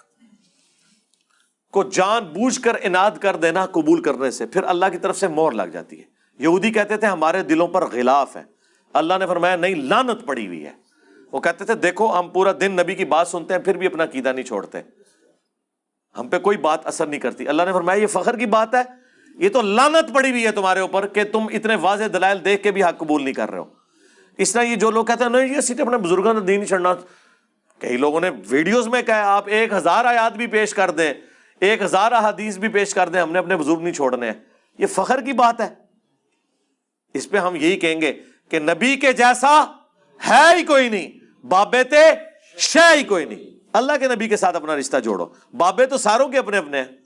کو جان بوجھ کر اناد کر دینا قبول کرنے سے، پھر اللہ کی طرف سے مور لگ جاتی ہے۔ یہودی کہتے تھے، ہمارے دلوں پر غلاف ہے اللہ نے فرمایا، نہیں لانت پڑی ہوئی ہے۔ وہ کہتے تھے، دیکھو، ہم پورا دن نبی کی بات سنتے ہیں، پھر بھی اپنا قیدا نہیں چھوڑتے۔ ہم پہ کوئی بات اثر نہیں کرتی۔ اللہ نے فرمایا، یہ فخر کی بات ہے۔ یہ تو لانت پڑی ہوئی ہے تمہارے اوپر کہ تم اتنے واضح دلائل دیکھ کے بھی حق قبول نہیں کر رہے ہو۔ اس طرح یہ جو لوگ کہتے ہیں نہیں یہ سیٹ اپنے بزرگوں نے دین چھڑنا۔ کئی لوگوں نے ویڈیوز میں کہا، آپ ایک ہزار آیات بھی پیش کر دیں، ایک ہزار احادیث بھی پیش کر دیں، ہم نے اپنے بزرگ نہیں چھوڑنے۔ ہیں یہ فخر کی بات ہے۔ اس پہ ہم یہی کہیں گے کہ نبی کے جیسا ہے ہی کوئی نہیں، بابے تے شہ ہی کوئی نہیں۔ اللہ کے نبی کے ساتھ اپنا رشتہ جوڑو۔ بابے تو ساروں کے اپنے اپنے ہیں۔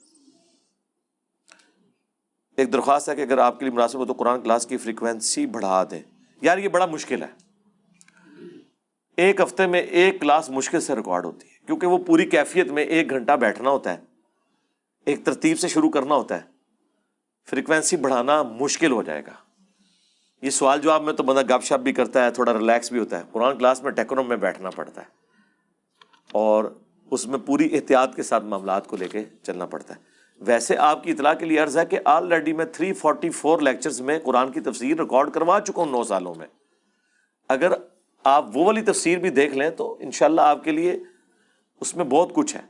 ایک درخواست ہے کہ اگر آپ کے لیے مناسب ہو تو قرآن کلاس کی فریکوینسی بڑھا دیں۔ یار، یہ بڑا مشکل ہے۔ ایک ہفتے میں ایک کلاس مشکل سے ریکارڈ ہوتی ہے، کیونکہ وہ پوری کیفیت میں ایک گھنٹہ بیٹھنا ہوتا ہے۔ ایک ترتیب سے شروع کرنا ہوتا ہے۔ فریکوینسی بڑھانا مشکل ہو جائے گا۔ یہ سوال جواب میں تو بندہ گپ شپ بھی کرتا ہے، تھوڑا ریلیکس بھی ہوتا ہے۔ قرآن کلاس میں ٹیکنوم میں بیٹھنا پڑتا ہے۔ اور اس میں پوری احتیاط کے ساتھ معاملات کو لے کے چلنا پڑتا ہے۔ ویسے آپ کی اطلاع کے لیے عرض ہے کہ آلریڈی میں تھری فورٹی فور لیکچرز میں قرآن کی تفسیر ریکارڈ کروا چکا ہوں نو سالوں میں۔ اگر آپ وہ والی تفسیر بھی دیکھ لیں تو انشاءاللہ آپ کے لیے اس میں بہت کچھ ہے۔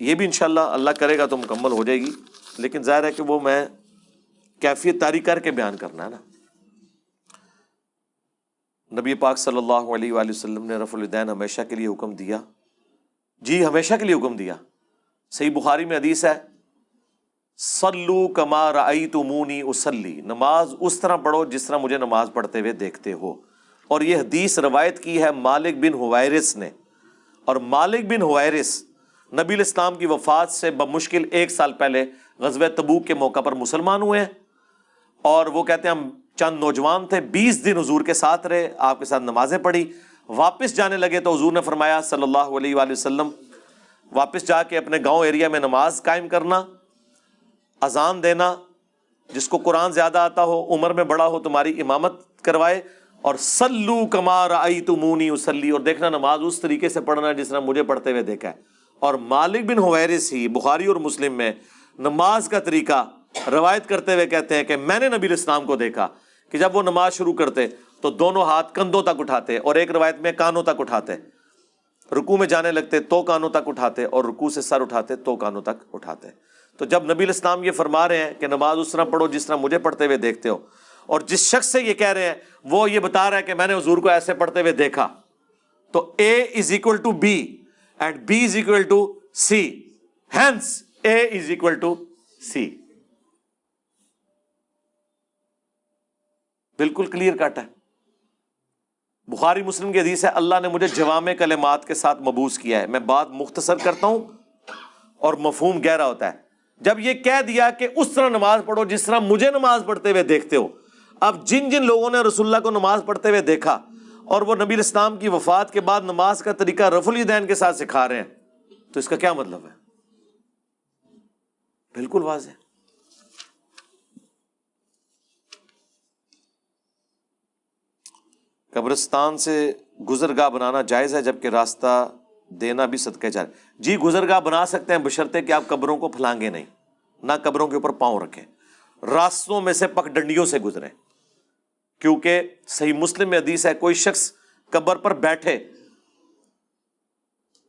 یہ بھی انشاءاللہ اللہ کرے گا تو مکمل ہو جائے گی۔ لیکن ظاہر ہے کہ وہ میں کیفیت تاری کر کے بیان کرنا ہے نا۔ نبی پاک صلی اللہ علیہ وآلہ وسلم نے رف الدین ہمیشہ کے لیے حکم دیا۔ جی ہمیشہ کے لیے حکم دیا۔ صحیح بخاری میں حدیث ہے سلو کما رائی تو مونی اسلی نماز اس طرح پڑھو جس طرح مجھے نماز پڑھتے ہوئے دیکھتے ہو۔ اور یہ حدیث روایت کی ہے مالک بن ہوائرس نے۔ اور مالک بن ہوائرس نبی الاسلام کی وفات سے بمشکل ایک سال پہلے غزب تبوک کے موقع پر مسلمان ہوئے ہیں۔ اور وہ کہتے ہیں، ہم چند نوجوان تھے، بیس دن حضور کے ساتھ رہے، آپ کے ساتھ نمازیں پڑھی۔ واپس جانے لگے تو حضور نے فرمایا، صلی اللہ علیہ وآلہ وسلم واپس جا کے اپنے گاؤں ایریا میں نماز قائم کرنا، اذان دینا، جس کو قرآن زیادہ آتا ہو، عمر میں بڑا ہو، تمہاری امامت کروائے، اور سلو کمار آئی تو مونی اسلی اور دیکھنا نماز اس طریقے سے پڑھنا جس طرح مجھے پڑھتے ہوئے دیکھا ہے۔ اور مالک بن ہویرس ہی، بخاری اور مسلم میں نماز کا طریقہ روایت کرتے ہوئے کہتے ہیں کہ میں نے نبی اسلام کو دیکھا کہ جب وہ نماز شروع کرتے تو دونوں ہاتھ کندھوں تک اٹھاتے اور ایک روایت میں کانوں تک اٹھاتے۔ رکو میں جانے لگتے تو کانوں تک اٹھاتے اور رکو سے سر اٹھاتے تو کانوں تک اٹھاتے۔ تو جب نبی اسلام یہ فرما رہے ہیں کہ نماز اس طرح پڑھو جس طرح مجھے پڑھتے ہوئے دیکھتے ہو، اور جس شخص سے یہ کہہ رہے ہیں، وہ یہ بتا رہا ہے کہ میں نے حضور کو ایسے پڑھتے ہوئے دیکھا۔ تو A is equal to B and B is equal to C hence A is equal to C بالکل کلیئر کٹ ہے۔ بخاری مسلم کی حدیث ہے، اللہ نے مجھے جوام کلمات کے ساتھ مبوس کیا ہے۔ میں بات مختصر کرتا ہوں اور مفہوم گہرا ہوتا ہے۔ جب یہ کہہ دیا کہ اس طرح نماز پڑھو، جس طرح مجھے نماز پڑھتے ہوئے دیکھتے ہو، اب جن جن لوگوں نے رسول اللہ کو نماز پڑھتے ہوئے دیکھا اور وہ نبی اسلام کی وفات کے بعد نماز کا طریقہ رف الدین کے ساتھ سکھا رہے ہیں، تو اس کا کیا مطلب ہے؟ بالکل واضح۔ قبرستان سے گزرگاہ بنانا جائز ہے، جبکہ راستہ دینا بھی صدقہ جائے جی گزرگاہ بنا سکتے ہیں، بشرطے کہ آپ قبروں کو پھلانگے نہیں، نہ قبروں کے اوپر پاؤں رکھیں۔ راستوں میں سے پک ڈنڈیوں سے گزرے کیونکہ صحیح مسلم میں حدیث ہے، کوئی شخص قبر پر بیٹھے،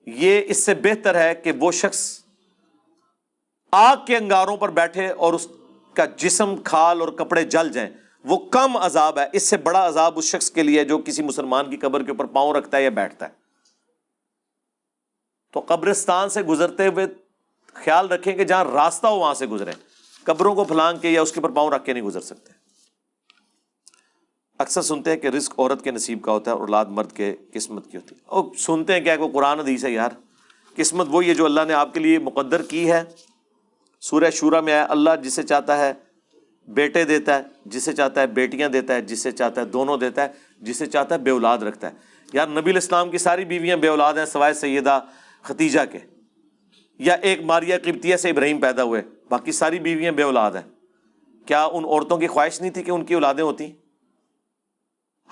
یہ اس سے بہتر ہے کہ وہ شخص آگ کے انگاروں پر بیٹھے اور اس کا جسم کھال اور کپڑے جل جائیں۔ وہ کم عذاب ہے، اس سے بڑا عذاب اس شخص کے لیے جو کسی مسلمان کی قبر کے اوپر پاؤں رکھتا ہے یا بیٹھتا ہے۔ تو قبرستان سے گزرتے ہوئے خیال رکھیں کہ جہاں راستہ ہو وہاں سے گزریں قبروں کو پھلانگ کے یا اس کے اوپر پاؤں رکھ کے نہیں گزر سکتے۔ اکثر سنتے ہیں کہ رزق عورت کے نصیب کا ہوتا ہے اور اولاد مرد کے قسمت کی ہوتی ہے۔ اور سنتے ہیں کیا کہ قرآن حدیث ہے یار۔ قسمت وہی ہے جو اللہ نے آپ کے لیے مقدر کی ہے۔ سورہ شورہ میں آیا، اللہ جسے چاہتا ہے بیٹے دیتا ہے، جسے چاہتا ہے بیٹیاں دیتا ہے، جسے چاہتا ہے دونوں دیتا ہے، جسے چاہتا ہے بے اولاد رکھتا ہے۔ یار، نبی الاسلام کی ساری بیویاں بے اولاد ہیں، سوائے سیدہ ختیجہ کے۔ یا ایک ماریا قبطیہ سے ابراہیم پیدا ہوئے، باقی ساری بیویاں بے اولاد ہیں۔ کیا ان عورتوں کی خواہش نہیں تھی کہ ان کی اولادیں ہوتی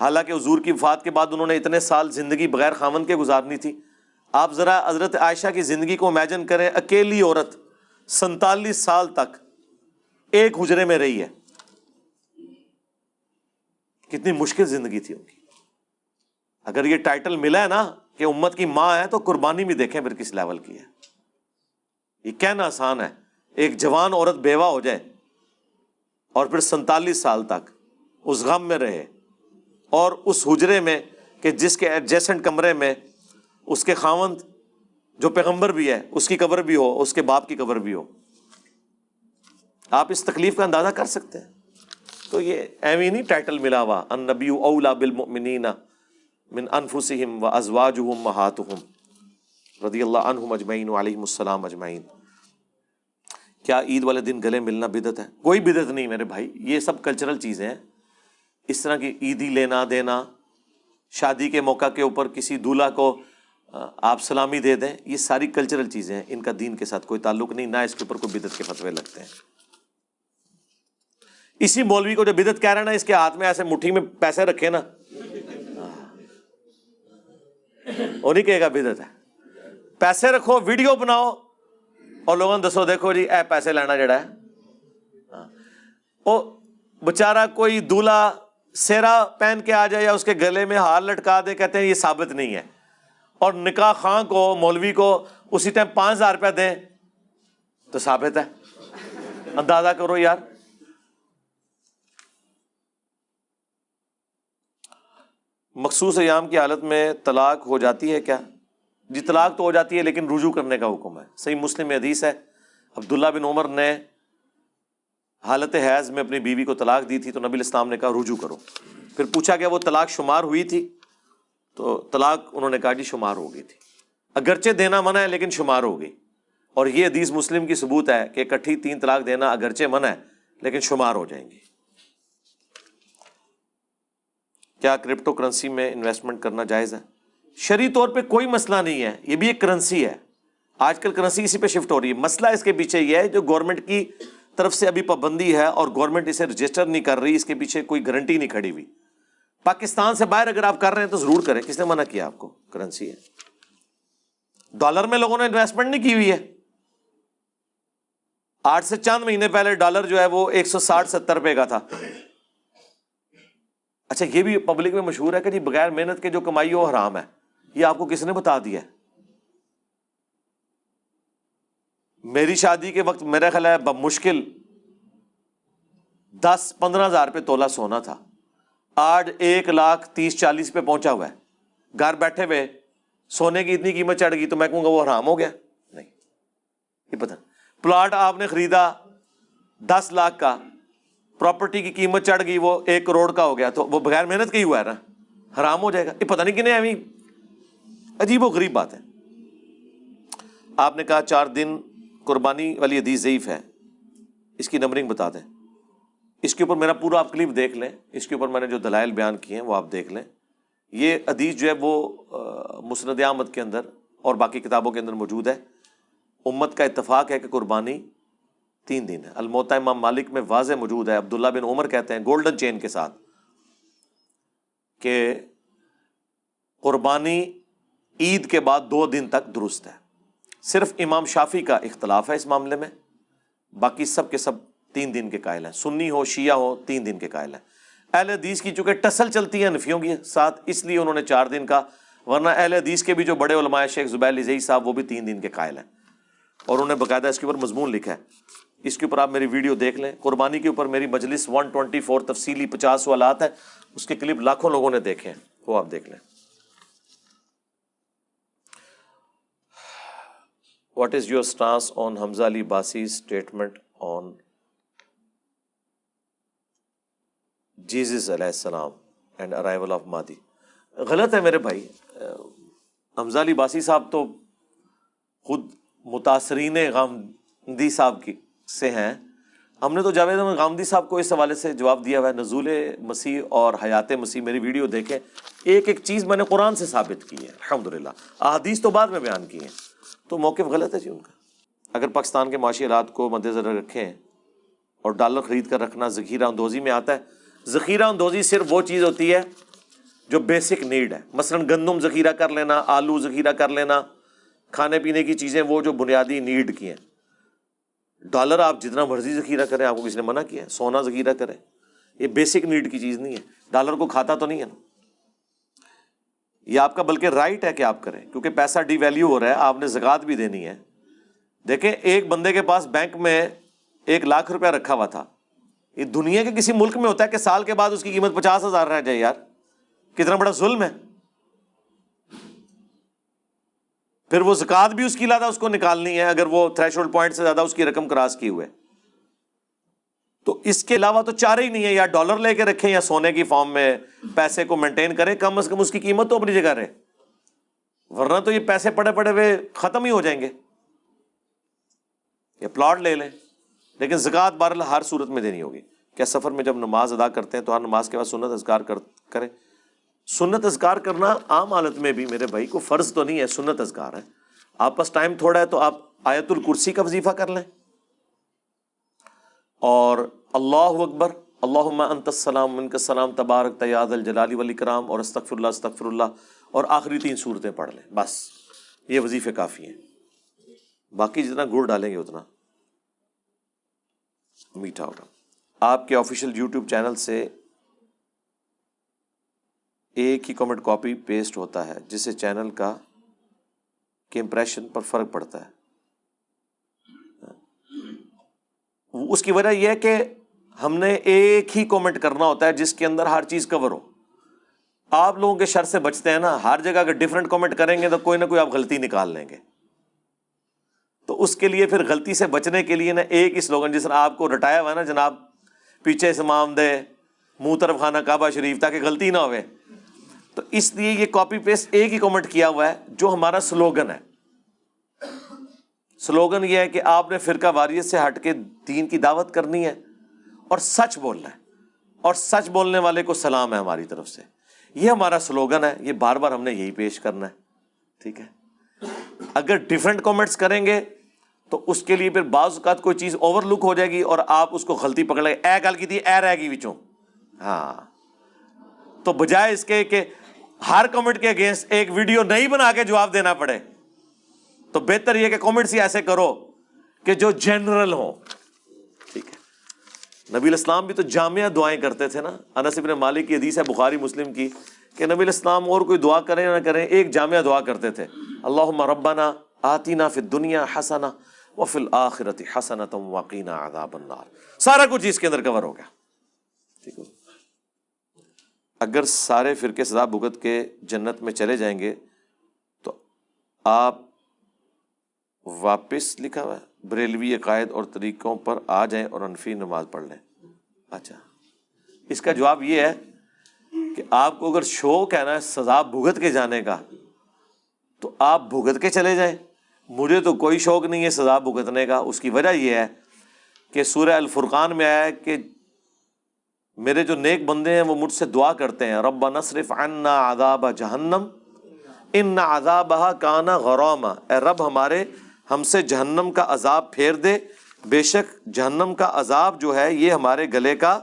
حالانکہ حضور کی وفات کے بعد انہوں نے اتنے سال زندگی بغیر خامن کے گزارنی تھی۔ آپ ذرا حضرت عائشہ کی زندگی کو امیجن کریں، اکیلی عورت، سنتالیس سال تک ایک حجرے میں رہی ہے۔ کتنی مشکل زندگی تھی ان کی۔ اگر یہ ٹائٹل ملا ہے نا کہ امت کی ماں ہے تو قربانی بھی دیکھیں پھر کس لیول کی ہے۔ یہ کہنا آسان ہے۔ ایک جوان عورت بیوہ ہو جائے اور پھر سنتالیس سال تک اس غم میں رہے اور اس حجرے میں کہ جس کے ایڈجسٹنٹ کمرے میں اس کے خاوند جو پیغمبر بھی ہے، اس کی قبر بھی ہو، اس کے باپ کی قبر بھی ہو۔ آپ اس تکلیف کا اندازہ کر سکتے ہیں۔ تو یہ ایوی نہیں ٹائٹل ملا ہوا ان نبی اولا بالمؤمنین من انفسہم و ازواجہم مہاتہم، رضی اللہ عنہم اجمعین علیہم السلام اجمعین۔ کیا عید والے دن گلے ملنا بدت ہے؟ کوئی بدت نہیں میرے بھائی، یہ سب کلچرل چیزیں ہیں۔ اس طرح کی عیدی لینا دینا، شادی کے موقع کے اوپر کسی دولہا کو آپ سلامی دے دیں، یہ ساری کلچرل چیزیں ہیں۔ ان کا دین کے ساتھ کوئی تعلق نہیں، نہ اس کے اوپر کوئی بدت کے فتوے لگتے ہیں۔ اسی مولوی کو جو بدت کہہ رہا ہے نا، اس کے ہاتھ میں ایسے مٹھی میں پیسے رکھے نا۔ اور نہیں کہے گا بدت ہے۔ پیسے رکھو، ویڈیو بناؤ۔ اور لوگوں نے دسو، دیکھو جی اے پیسے لینا جڑا ہے۔ وہ بچارا کوئی دولہا سیرا پہن کے آ جائے یا اس کے گلے میں ہار لٹکا دے، کہتے ہیں یہ ثابت نہیں ہے۔ اور نکاح خاں کو، مولوی کو اسی ٹائم پانچ ہزار روپیہ دیں تو ثابت ہے۔ اندازہ کرو یار۔ مخصوص ایام کی حالت میں طلاق ہو جاتی ہے کیا؟ جی طلاق تو ہو جاتی ہے لیکن رجوع کرنے کا حکم ہے۔ صحیح مسلم حدیث ہے، عبداللہ بن عمر نے حالت حیض میں اپنی بیوی کو طلاق دی تھی تو نبی الاسلام نے کہا رجوع کرو۔ پھر پوچھا گیا، وہ طلاق شمار ہوئی تھی؟ تو طلاق انہوں نے کہا جی شمار ہو گئی تھی۔ اگرچہ دینا منع ہے لیکن شمار ہو گئی۔ اور یہ حدیث مسلم کی ثبوت ہے کہ اکٹھی تین طلاق دینا اگرچہ منع ہے لیکن شمار ہو جائیں گی۔ کیا کرپٹو کرنسی میں انویسٹمنٹ کرنا جائز ہے؟ شرعی طور پہ کوئی مسئلہ نہیں ہے، یہ بھی ایک کرنسی ہے۔ آج کل کرنسی اسی پہ شفٹ ہو رہی ہے۔ مسئلہ اس کے پیچھے یہ ہے، جو گورنمنٹ کی طرف سے ابھی پابندی ہے اور گورنمنٹ اسے رجسٹر نہیں کر رہی، اس کے پیچھے کوئی گارنٹی نہیں کھڑی ہوئی۔ پاکستان سے باہر اگر آپ کر رہے ہیں تو ضرور کریں۔ کس نے منع کیا آپ کو؟ کرنسی ہے۔ ڈالر میں لوگوں نے انویسٹمنٹ نہیں کی ہوئی ہے۔ آٹھ سے چاند مہینے پہلے ڈالر جو ہے وہ ایک سو ساٹھ ستر روپے کا تھا۔ اچھا یہ بھی پبلک میں مشہور ہے کہ جی بغیر محنت کے جو کمائی ہو حرام ہے۔ یہ آپ کو کس نے بتا دیا ہے؟ میری شادی کے وقت میرا خیال ہے مشکل دس پندرہ ہزار پہ تولا سونا تھا۔ آج ایک لاکھ، تیس، چالیس پہ پہنچا ہوا ہے۔ گھر بیٹھے ہوئے، سونے کی اتنی قیمت چڑھ گئی تو میں کہوں گا وہ حرام ہو گیا؟ نہیں۔ یہ پتا پلاٹ آپ نے خریدا دس لاکھ کا۔ پراپرٹی کی قیمت چڑھ گئی، وہ ایک کروڑ کا ہو گیا۔ تو وہ بغیر محنت کا ہی ہوا ہے نا؟ حرام ہو جائے گا۔ یہ پتہ نہیں کنے ایویں عجیب و غریب بات ہے۔ آپ نے کہا چار دن قربانی والی حدیث ضعیف ہے۔ اس کی نمبرنگ بتا دیں۔ اس کے اوپر میرا پورا آپ کلپ دیکھ لیں۔ اس کے اوپر میں نے جو دلائل بیان کیے ہیں وہ آپ دیکھ لیں۔ یہ حدیث جو ہے وہ مسند آمد کے اندر اور باقی کتابوں کے اندر موجود ہے۔ امت کا اتفاق ہے کہ قربانی تین دن ہے الموتا امام مالک میں واضح موجود ہے۔ عبداللہ بن عمر کہتے ہیں گولڈن چین کے ساتھ کہ قربانی عید کے بعد دو دن تک درست ہے۔ صرف امام شافی کا اختلاف ہے اس معاملے میں۔ باقی سب کے سب تین دن کے قائل ہیں۔ سنی ہو، شیعہ ہو، تین دن کے قائل ہیں۔ اہل حدیث کی چونکہ ٹسل چلتی ہے نفیوں کی ساتھ اس لیے انہوں نے چار دن کا، ورنہ اہل حدیث کے بھی جو بڑے علماء شیخ زبیر علی صاحب، وہ بھی تین دن کے قائل ہیں۔ اور انہوں نے باقاعدہ اس کے اوپر مضمون لکھا ہے۔ اس کے اوپر آپ میری ویڈیو دیکھ لیں۔ قربانی کے اوپر میری مجلس ون ٹوینٹی فور تفصیلی پچاس سوالات ہیں۔ اس کے کلپ لاکھوں لوگوں نے دیکھے ہیں۔ وہ آپ دیکھ لیں۔ What is your stance on Hamza Ali Abbasi statement on Jesus علیہ السلام اینڈ ارائیول آف مادی غلط ہے میرے بھائی۔ حمزہ علی باسی صاحب تو خود متاثرین غامدی صاحب کی۔ سے ہیں۔ ہم نے تو جاوید احمد غامدی صاحب کو اس حوالے سے جواب دیا ہوا ہے، نزول مسیح اور حیات مسیح، میری ویڈیو دیکھیں۔ ایک ایک چیز میں نے قرآن سے ثابت کی ہے الحمد للہ احادیث تو بعد میں بیان کی ہیں۔ تو موقف غلط ہے جی ان کا۔ اگر پاکستان کے معاشی حالات کو مد نظر رکھیں اور ڈالر خرید کر رکھنا ذخیرہ اندوزی میں آتا ہے، ذخیرہ اندوزی صرف وہ چیز ہوتی ہے جو بیسک نیڈ ہے۔ مثلاً گندم ذخیرہ کر لینا، آلو ذخیرہ کر لینا، کھانے پینے کی چیزیں وہ جو بنیادی نیڈ کی ہیں۔ ڈالر آپ جتنا مرضی ذخیرہ کریں، آپ کو کسی نے منع کیا ہے، سونا ذخیرہ کریں۔ یہ بیسک نیڈ کی چیز نہیں ہے۔ ڈالر کو کھاتا تو نہیں ہے نا۔ یہ آپ کا بلکہ رائٹ ہے کہ آپ کریں، کیونکہ پیسہ ڈی ویلیو ہو رہا ہے، آپ نے زکات بھی دینی ہے۔ دیکھیں، ایک بندے کے پاس بینک میں ایک لاکھ روپیہ رکھا ہوا تھا۔ یہ دنیا کے کسی ملک میں ہوتا ہے کہ سال کے بعد اس کی قیمت پچاس ہزار رہ جائے یار۔ کتنا بڑا ظلم ہے۔ پھر وہ زکات بھی اس کی لادا اس کو نکالنی ہے، اگر وہ تھریش ہولڈ پوائنٹ سے زیادہ اس کی رقم کراس کی ہوئے۔ تو اس کے علاوہ تو چار ہی نہیں ہے یا ڈالر لے کے رکھیں یا سونے کی فارم میں پیسے کو مینٹین کریں، کم از کم اس کی قیمت تو اپنی جگہ رہے۔ ورنہ تو یہ پیسے پڑے پڑے ہوئے ختم ہی ہو جائیں گے۔ یا پلاٹ لے لیں۔ لیکن زکات بہرحال ہر صورت میں دینی ہوگی۔ کیا سفر میں جب نماز ادا کرتے ہیں تو ہر نماز کے بعد سنت اذکار کریں۔ سنت اذکار کرنا عام حالت میں بھی میرے بھائی کو فرض تو نہیں ہے، سنت اذکار ہے۔ آپ پاس ٹائم تھوڑا ہے تو آپ آیت الکرسی کا وظیفہ کر لیں۔ اور اللہ اکبر اللہ انت السلام ان کا سلام تبارک، تیاد الجلالی ولی کرام اور استغفر اللہ استغفر اللہ اور آخری تین صورتیں پڑھ لیں۔ بس، یہ وظیفے کافی ہیں۔ باقی جتنا گڑ ڈالیں گے اتنا میٹھا ہوگا۔ آپ کے آفیشیل یوٹیوب چینل سے ایک ہی کامنٹ کاپی پیسٹ ہوتا ہے جس سے چینل کا کے امپریشن پر فرق پڑتا ہے۔ اس کی وجہ یہ ہے کہ ہم نے ایک ہی کامنٹ کرنا ہوتا ہے جس کے اندر ہر چیز کور ہو۔ آپ لوگوں کے شر سے بچتے ہیں نا، ہر جگہ اگر ڈفرینٹ کامنٹ کریں گے تو کوئی نہ کوئی آپ غلطی نکال لیں گے۔ تو اس کے لیے پھر غلطی سے بچنے کے لیے نا ایک ہی سلوگن جس طرح آپ کو رٹایا ہوا ہے نا، جناب پیچھے سے مام دے، منہ طرف خانہ کعبہ شریف تاکہ غلطی نہ ہوئے۔ تو اس لیے یہ کاپی پیسٹ ایک ہی کامنٹ کیا ہوا ہے، جو ہمارا سلوگن ہے۔ سلوگن یہ ہے کہ آپ نے فرقہ واریت سے ہٹ کے دین کی دعوت کرنی ہے اور سچ بولنا ہے۔ اور سچ بولنے والے کو سلام ہے ہماری طرف سے۔ یہ ہمارا سلوگن ہے، یہ بار بار ہم نے یہی پیش کرنا ہے۔ ٹھیک ہے؟ اگر ڈفرینٹ کامنٹس کریں گے تو اس کے لیے پھر بعض اوقات کوئی چیز اوور لک ہو جائے گی اور آپ اس کو غلطی پکڑ لیں اے گل کی تھی، اے رہ گی بچوں ہاں۔ تو بجائے اس کے کہ ہر کامنٹ کے اگینسٹ ایک ویڈیو نہیں بنا کے جواب دینا پڑے۔ تو بہتر یہ کہ کامنٹس ہی ایسے کرو کہ جو جنرل ہو ٹھیک ہے۔ نبی الاسلام بھی تو جامعہ دعائیں کرتے تھے نا۔ انس ابن مالک کی حدیث ہے بخاری مسلم کی کہ نبی الاسلام اور کوئی دعا کریں نہ کریں، ایک جامعہ دعا کرتے تھے۔ اللہ ربنا آتینا فی دنیا حسنا و فی الآخرت حسنا تم واقعینہ عذاب النار۔ سارا کچھ اس کے اندر کور ہو گیا۔ ٹھیک ہے۔ اگر سارے فرقے سزا بھگت کے جنت میں چلے جائیں گے، تو آپ واپس لکھا ہوا ہے، بریلوی عقائد اور طریقوں پر آ جائیں اور انفی نماز پڑھ لیں۔ اچھا۔ اس کا جواب یہ ہے کہ آپ کو اگر شوق ہے نا سزا بھگت کے جانے کا، تو آپ بھگت کے چلے جائیں۔ مجھے تو کوئی شوق نہیں ہے سزا بھگتنے کا۔ اس کی وجہ یہ ہے کہ سورہ الفرقان میں آیا ہے کہ میرے جو نیک بندے ہیں وہ مجھ سے دعا کرتے ہیں رب نصرف عنا عذاب جہنم، ان عذاب کانا غروما اے رب ہمارے، ہم سے جہنم کا عذاب پھیر دے۔ بے شک جہنم کا عذاب جو ہے، یہ ہمارے گلے کا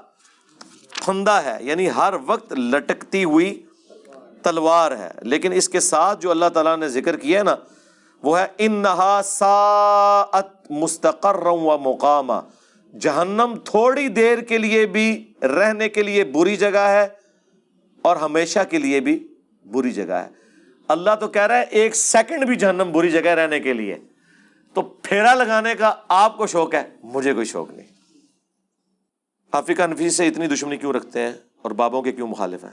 پھندا ہے۔ یعنی ہر وقت لٹکتی ہوئی تلوار ہے۔ لیکن اس کے ساتھ جو اللہ تعالیٰ نے ذکر کیا ہے نا، وہ ہے ان نہا مستقر و مقامہ جہنم تھوڑی دیر کے لیے بھی رہنے کے لیے بری جگہ ہے اور ہمیشہ کے لیے بھی بری جگہ ہے۔ اللہ تو کہہ رہا ہے ایک سیکنڈ بھی جہنم بری جگہ رہنے کے لیے۔ تو پھیرا لگانے کا آپ کو شوق ہے، مجھے کوئی شوق نہیں۔ آپ نفیس سے اتنی دشمنی کیوں رکھتے ہیں اور بابوں کے کیوں مخالف ہیں؟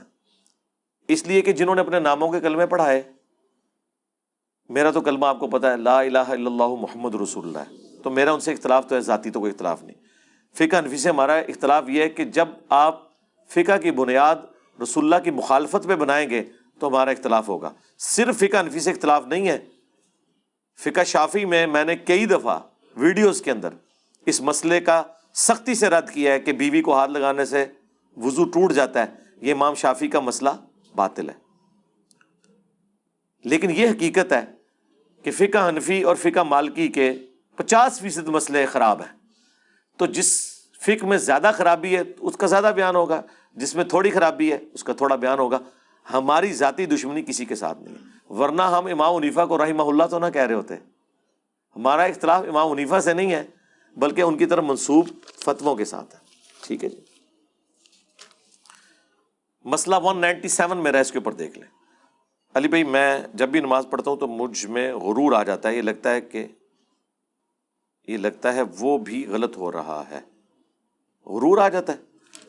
اس لیے کہ جنہوں نے اپنے ناموں کے کلمے پڑھائے۔ میرا تو کلمہ آپ کو پتا ہے، لا الہ الا اللہ محمد رسول اللہ ہے۔ تو میرا ان سے اختلاف تو ہے، ذاتی تو کوئی اختلاف نہیں۔ فقہ نفی سے ہمارا اختلاف یہ ہے کہ جب آپ فقہ کی بنیاد رسول اللہ کی مخالفت پہ بنائیں گے تو ہمارا اختلاف ہوگا۔ صرف فقہ نفی سے اختلاف نہیں ہے۔ فقہ شافی میں میں نے کئی دفعہ ویڈیوز کے اندر اس مسئلے کا سختی سے رد کیا ہے کہ بیوی کو ہاتھ لگانے سے وضو ٹوٹ جاتا ہے۔ یہ امام شافی کا مسئلہ باطل ہے۔ لیکن یہ حقیقت ہے کہ فقہ حنفی اور فقہ مالکی کے پچاس فیصد مسئلے خراب ہیں۔ تو جس فقہ میں زیادہ خرابی ہے، اس کا زیادہ بیان ہوگا۔ جس میں تھوڑی خرابی ہے، اس کا تھوڑا بیان ہوگا۔ ہماری ذاتی دشمنی کسی کے ساتھ نہیں ہے۔ ورنہ ہم امام عنیفا کو رحمہ اللہ تو نہ کہہ رہے ہوتے۔ ہمارا اختلاف امام عنیفا سے نہیں ہے، بلکہ ان کی طرف منسوب فتووں کے ساتھ ہے۔ ٹھیک ہے جی۔ مسئلہ ون نائنٹی سیون میرا اس کے اوپر دیکھ لیں۔ علی بھائی، میں جب بھی نماز پڑھتا ہوں تو مجھ میں غرور آ جاتا ہے، یہ لگتا ہے کہ یہ لگتا ہے وہ بھی غلط ہو رہا ہے۔ غرور آ جاتا ہے۔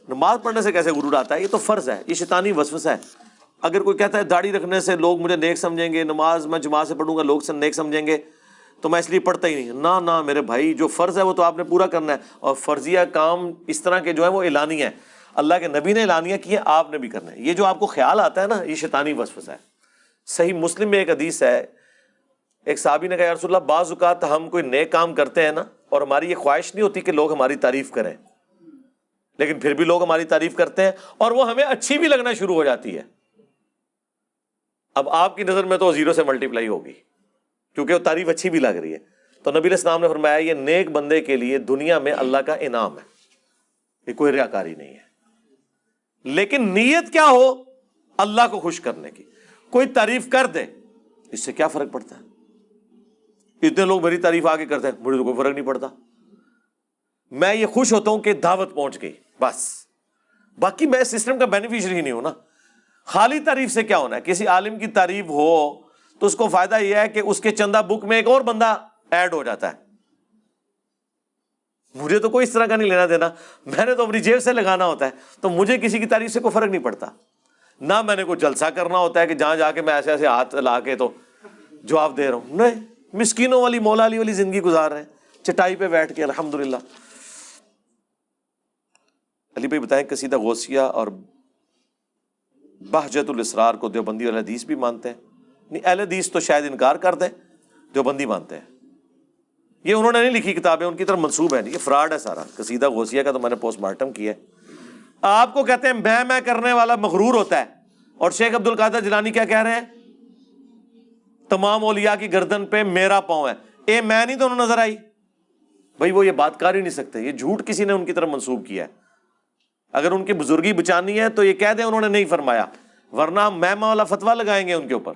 نماز پڑھنے سے کیسے غرور آتا ہے؟ یہ تو فرض ہے، یہ شیطانی وسوسہ ہے۔ اگر کوئی کہتا ہے داڑھی رکھنے سے لوگ مجھے نیک سمجھیں گے، نماز میں جماعت سے پڑھوں گا، لوگ سے نیک سمجھیں گے، تو میں اس لیے پڑھتا ہی نہیں۔ نہ نہ، میرے بھائی، جو فرض ہے وہ تو آپ نے پورا کرنا ہے۔ اور فرضیہ کام اس طرح کے جو ہے وہ اعلانی ہے اللہ کے نبی نے اعلانیہ کیے آپ نے بھی کرنا ہے۔ یہ جو آپ کو خیال آتا ہے نا، یہ شیطانی وسوسہ ہے۔ صحیح مسلم میں ایک حدیث ہے ایک صحابی نے کہا، یا رسول اللہ، بعض اوقات ہم کوئی نیک کام کرتے ہیں نا اور ہماری یہ خواہش نہیں ہوتی کہ لوگ ہماری تعریف کریں۔ لیکن پھر بھی لوگ ہماری تعریف کرتے ہیں اور وہ ہمیں اچھی بھی لگنا شروع ہو جاتی ہے۔ اب آپ کی نظر میں تو زیرو سے ملٹی پلائی ہوگی، کیونکہ وہ تعریف اچھی بھی لگ رہی ہے۔ تو نبی السلام نے فرمایا، یہ نیک بندے کے لیے دنیا میں اللہ کا انعام ہے۔ یہ کوئی ریاکاری نہیں ہے۔ لیکن نیت کیا ہو؟ اللہ کو خوش کرنے کی۔ کوئی تعریف کر دے، اس سے کیا فرق پڑتا ہے؟ اتنے لوگ میری تعریف آگے کرتے ہیں، مجھے تو کوئی فرق نہیں پڑتا۔ میں یہ خوش ہوتا ہوں کہ دعوت پہنچ گئی، بس۔ باقی میں سسٹم کا بینیفیشری ہی نہیں ہوں نا۔ خالی تعریف سے کیا ہونا ہے؟ کسی عالم کی تعریف ہو تو اس کو فائدہ یہ ہے کہ اس کے چندہ بک میں ایک اور بندہ ایڈ ہو جاتا ہے۔ مجھے تو کوئی اس طرح کا نہیں لینا دینا۔ میں نے تو اپنی جیب سے لگانا ہوتا ہے، تو مجھے کسی کی تعریف سے کوئی فرق نہیں پڑتا۔ نہ میں نے کوئی جلسہ کرنا ہوتا ہے کہ جہاں جا کے میں ایسے ایسے ہاتھ لا کے تو جواب دے رہا ہوں۔ نہیں۔ مسکینوں والی، مولا علی والی زندگی گزار رہے ہیں۔ چٹائی پہ بیٹھ کے الحمد للہ علی بھائی بتائیں کسیدہ غوثیہ اور بہجت الاسرار کو دیوبندی والا حدیث بھی مانتے ہیں۔ نہیں اہل حدیث تو شاید انکار کر دیں، دیوبندی مانتے ہیں۔ یہ انہوں نے نہیں لکھی کتابیں، ان کی طرف منسوب ہے نہیں، یہ فراڈ ہے سارا۔ کسیدہ غوثیہ کا تو میں نے پوسٹ مارٹم کیا ہے۔ آپ کو کہتے ہیں، میں میں کرنے والا مغرور ہوتا ہے۔ اور شیخ عبد القادر جلانی کیا کہہ رہے ہیں؟ تمام اولیاء کی گردن پہ میرا پاؤں ہے۔ اے، میں نہیں تو انہوں نظر آئی؟ بھائی، وہ یہ بات کر ہی نہیں سکتے۔ یہ جھوٹ کسی نے ان کی طرف منسوب کیا ہے۔ اگر ان کی بزرگی بچانی ہے تو یہ کہہ دیں انہوں نے نہیں فرمایا۔ ورنہ میں والا فتوا لگائیں گے ان کے اوپر۔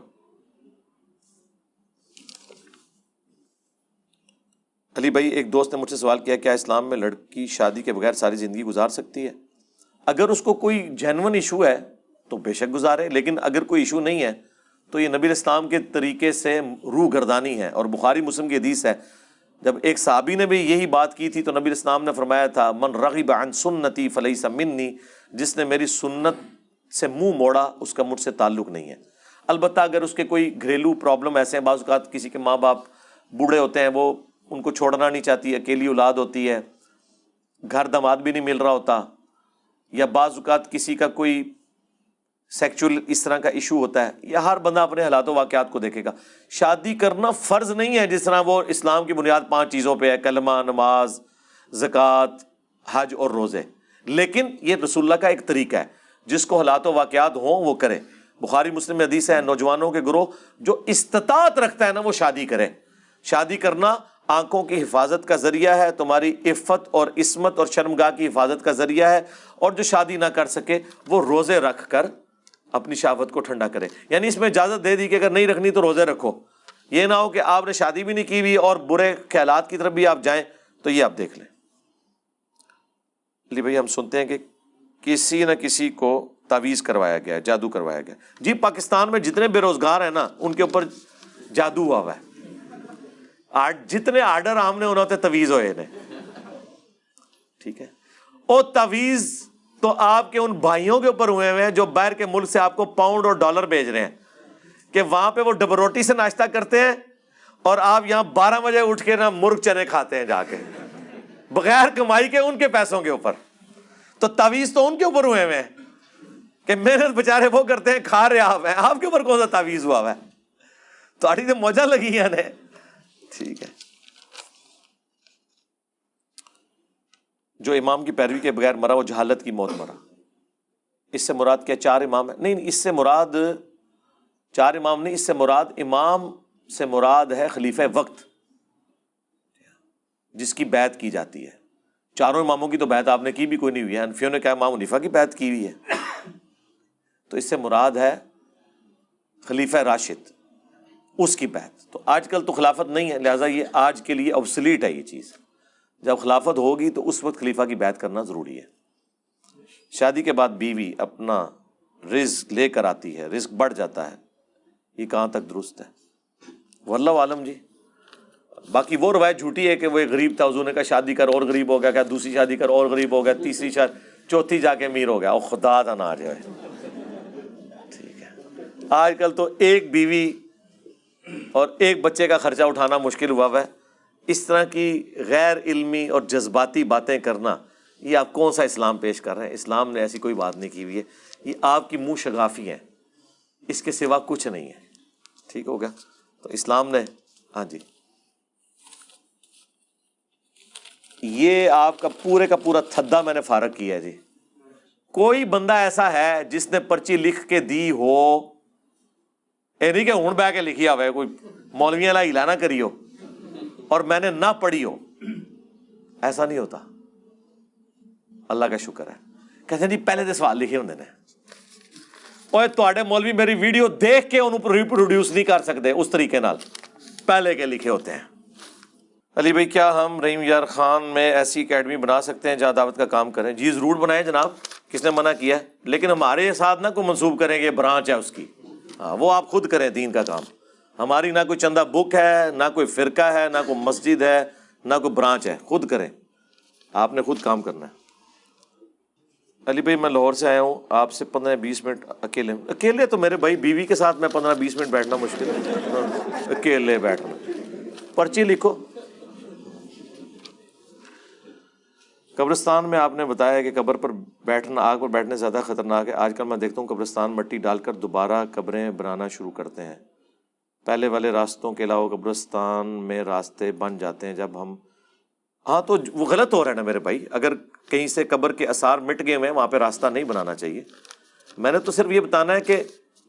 علی بھائی، ایک دوست نے مجھ سے سوال کیا کیا اسلام میں لڑکی شادی کے بغیر ساری زندگی گزار سکتی ہے؟ اگر اس کو کوئی جینون ایشو ہے تو بے شک گزارے، لیکن اگر کوئی ایشو نہیں ہے تو یہ نبی اسلام کے طریقے سے روح گردانی ہے اور بخاری مسلم کی حدیث ہے۔ جب ایک صحابی نے بھی یہی بات کی تھی تو نبی اسلام نے فرمایا تھا، من رغب عن سنتی فلئی سمنی جس نے میری سنت سے منہ مو موڑا، اس کا مجھ سے تعلق نہیں ہے۔ البتہ اگر اس کے کوئی گھریلو پرابلم ایسے ہیں، بعض اوقات کسی کے ماں باپ بوڑھے ہوتے ہیں، وہ ان کو چھوڑنا نہیں چاہتی، اکیلی اولاد ہوتی ہے، گھر دماد بھی نہیں مل رہا ہوتا، یا بعض اوقات کسی کا کوئی سیکچول اس طرح کا ایشو ہوتا ہے، یا ہر بندہ اپنے حالات و واقعات کو دیکھے گا۔ شادی کرنا فرض نہیں ہے جس طرح وہ اسلام کی بنیاد پانچ چیزوں پہ ہے، کلمہ، نماز، زکوٰۃ، حج اور روزے۔ لیکن یہ رسول اللہ کا ایک طریقہ ہے، جس کو حالات و واقعات ہوں وہ کرے۔ بخاری، مسلم حدیث ہے، نوجوانوں کے گروہ جو استطاعت رکھتا ہے نا وہ شادی کرے۔ شادی کرنا آنکھوں کی حفاظت کا ذریعہ ہے، تمہاری عفت اور عصمت اور شرمگاہ کی حفاظت کا ذریعہ ہے۔ اور جو شادی نہ کر سکے، وہ روزے رکھ کر اپنی شہوت کو ٹھنڈا کرے یعنی اس میں اجازت دے دی کہ اگر نہیں رکھنی تو روزے رکھو۔ یہ نہ ہو کہ آپ نے شادی بھی نہیں کی ہوئی اور برے خیالات کی طرف بھی آپ جائیں تو یہ آپ دیکھ لیں۔ لی بھائی، ہم سنتے ہیں کہ کسی نہ کسی کو تعویذ کروایا گیا جادو کروایا گیا جی پاکستان میں جتنے بے روزگار ہیں نا، ان کے اوپر جادو ہوا ہوا ہے۔ جتنے آرڈر آم نے انہوں نے تویز ہوئے نے ٹھیک ہے؟ او تویز تو آپ کے ان بھائیوں کے اوپر ہوئے ہوئے ہیں جو باہر کے ملک سے آپ کو پاؤنڈ اور ڈالر بھیج رہے ہیں۔ کہ وہاں پہ وہ ڈبر روٹی سے ناشتہ کرتے ہیں اور آپ یہاں بارہ بجے اٹھ کے نا مرغ چنے کھاتے ہیں جا کے۔ بغیر کمائی کے ان کے پیسوں کے اوپر۔ تو تعویذ تو ان کے اوپر ہوئے ہوئے ہیں کہ محنت بےچارے وہ کرتے ہیں، کھا رہے آپ ہیں آپ۔ کے اوپر کون سا تعویذ ہوا ہوا ہے؟ تو آڑی تو موجہ لگی ہے ٹھیک ہے۔ جو امام کی پیروی کے بغیر مرا، وہ جہالت کی موت مرا۔ اس سے مراد کیا چار امام ہے نہیں، اس سے مراد، چار امام نہیں، اس سے مراد امام سے مراد ہے خلیفہ وقت، جس کی بیعت کی جاتی ہے۔ چاروں اماموں کی تو بیعت آپ نے کی بھی، کوئی نہیں ہوئی ہے۔ انفیوں نے کیا امام عنیفا کی بیعت کی ہوئی ہے۔ تو اس سے مراد ہے خلیفہ راشد، اس کی بیعت۔ تو آج کل تو خلافت نہیں ہے، لہٰذا یہ آج کے لیے ابسلیٹ ہے یہ چیز۔ جب خلافت ہوگی تو اس وقت خلیفہ کی بیعت کرنا ضروری ہے۔ شادی کے بعد بیوی اپنا رزق لے کر آتی ہے، رزق بڑھ جاتا ہے۔ یہ کہاں تک درست ہے؟ واللہ عالم جی۔ باقی وہ روایت جھوٹی ہے کہ وہ ایک غریب تھا، حضور نے کہا شادی کر، اور غریب ہو گیا کیا دوسری شادی کر، اور غریب ہو گیا، تیسری شادی چوتھی جا کے امیر ہو گیا۔ اور خدا تھا نہ آ جائے ٹھیک ہے۔ آج کل تو ایک بیوی اور ایک بچے کا خرچہ اٹھانا مشکل ہوا ہوا ہے۔ اس طرح کی غیر علمی اور جذباتی باتیں کرنا، یہ آپ کون سا اسلام پیش کر رہے ہیں؟ اسلام نے ایسی کوئی بات نہیں کی ہوئی ہے۔ یہ آپ کی منہ شگافی ہے اس کے سوا کچھ نہیں ہے۔ ٹھیک ہو گیا۔ تو اسلام نے ہاں جی۔ یہ آپ کا پورے کا پورا تھدا میں نے فارغ کیا ہے جی۔ کوئی بندہ ایسا ہے جس نے پرچی لکھ کے دی ہو۔ اے نہیں کہ ہوں بہ کے لکھی ہوئے، کوئی مولویاں لا ہلا نہ کری ہو۔ اور میں نے نہ پڑھی ہو، ایسا نہیں ہوتا۔ اللہ کا شکر ہے۔ کہتے ہیں جی پہلے تو سوال لکھے ہوں نے۔ اور تے مولوی میری ویڈیو دیکھ کے انہوں ریپروڈیوس نہیں کر سکتے اس طریقے نال۔ پہلے کے لکھے ہوتے ہیں۔ علی بھائی، کیا ہم رحیم یار خان میں ایسی اکیڈمی بنا سکتے ہیں جہاں دعوت کا کام کریں؟ جی ضرور بنائیں جناب۔ کس نے منع کیا ہے؟ لیکن ہمارے ساتھ نہ کوئی منسوب کریں گے برانچ ہے اس کی۔ ہاں وہ آپ خود کریں دین کا کام۔ ہماری نہ کوئی چندہ بک ہے، نہ کوئی فرقہ ہے، نہ کوئی مسجد ہے، نہ کوئی برانچ ہے۔ خود کریں۔ آپ نے خود کام کرنا ہے۔ علی بھائی، میں لاہور سے آیا ہوں۔ آپ سے پندرہ بیس منٹ اکیلے اکیلے تو میرے بھائی بیوی کے ساتھ میں پندرہ بیس منٹ بیٹھنا مشکل ہے۔ اکیلے بیٹھنا۔ پرچی لکھو۔ قبرستان میں آپ نے بتایا کہ قبر پر بیٹھنا، آگ پر بیٹھنے زیادہ خطرناک ہے۔ آج کل میں دیکھتا ہوں، قبرستان مٹی ڈال کر دوبارہ قبریں بنانا شروع کرتے ہیں۔ پہلے والے راستوں کے علاوہ قبرستان میں راستے بن جاتے ہیں جب ہم ہاں تو وہ غلط ہو رہا ہے نا میرے بھائی۔ اگر کہیں سے قبر کے اثار مٹ گئے ہوئے ہیں، وہاں پہ راستہ نہیں بنانا چاہیے۔ میں نے تو صرف یہ بتانا ہے کہ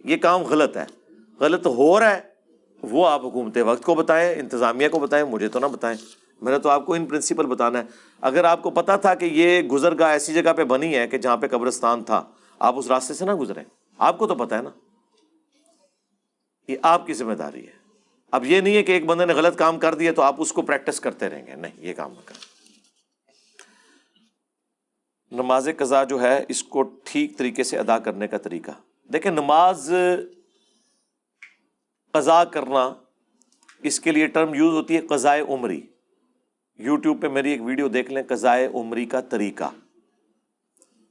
یہ کام غلط ہے۔ غلط ہو رہا ہے، وہ آپ حکومت وقت کو بتائیں، انتظامیہ کو بتائیں، مجھے تو نہ بتائیں۔ میں نے تو آپ کو ان پرنسپل بتانا ہے۔ اگر آپ کو پتا تھا کہ یہ گزر گاہ ایسی جگہ پہ بنی ہے کہ جہاں پہ قبرستان تھا، آپ اس راستے سے نہ گزرے آپ کو تو پتا ہے نا۔ یہ آپ کی ذمہ داری ہے۔ اب یہ نہیں ہے کہ ایک بندے نے غلط کام کر دیا تو آپ اس کو پریکٹس کرتے رہیں گے۔ نہیں، یہ کام نہ کریں۔ نماز قضا جو ہے، اس کو ٹھیک طریقے سے ادا کرنے کا طریقہ۔ دیکھیں، نماز قضا کرنا اس کے لیے ٹرم یوز ہوتی ہے قضائے عمری۔ یوٹیوب پہ میری ایک ویڈیو دیکھ لیں، قضائے عمری کا طریقہ۔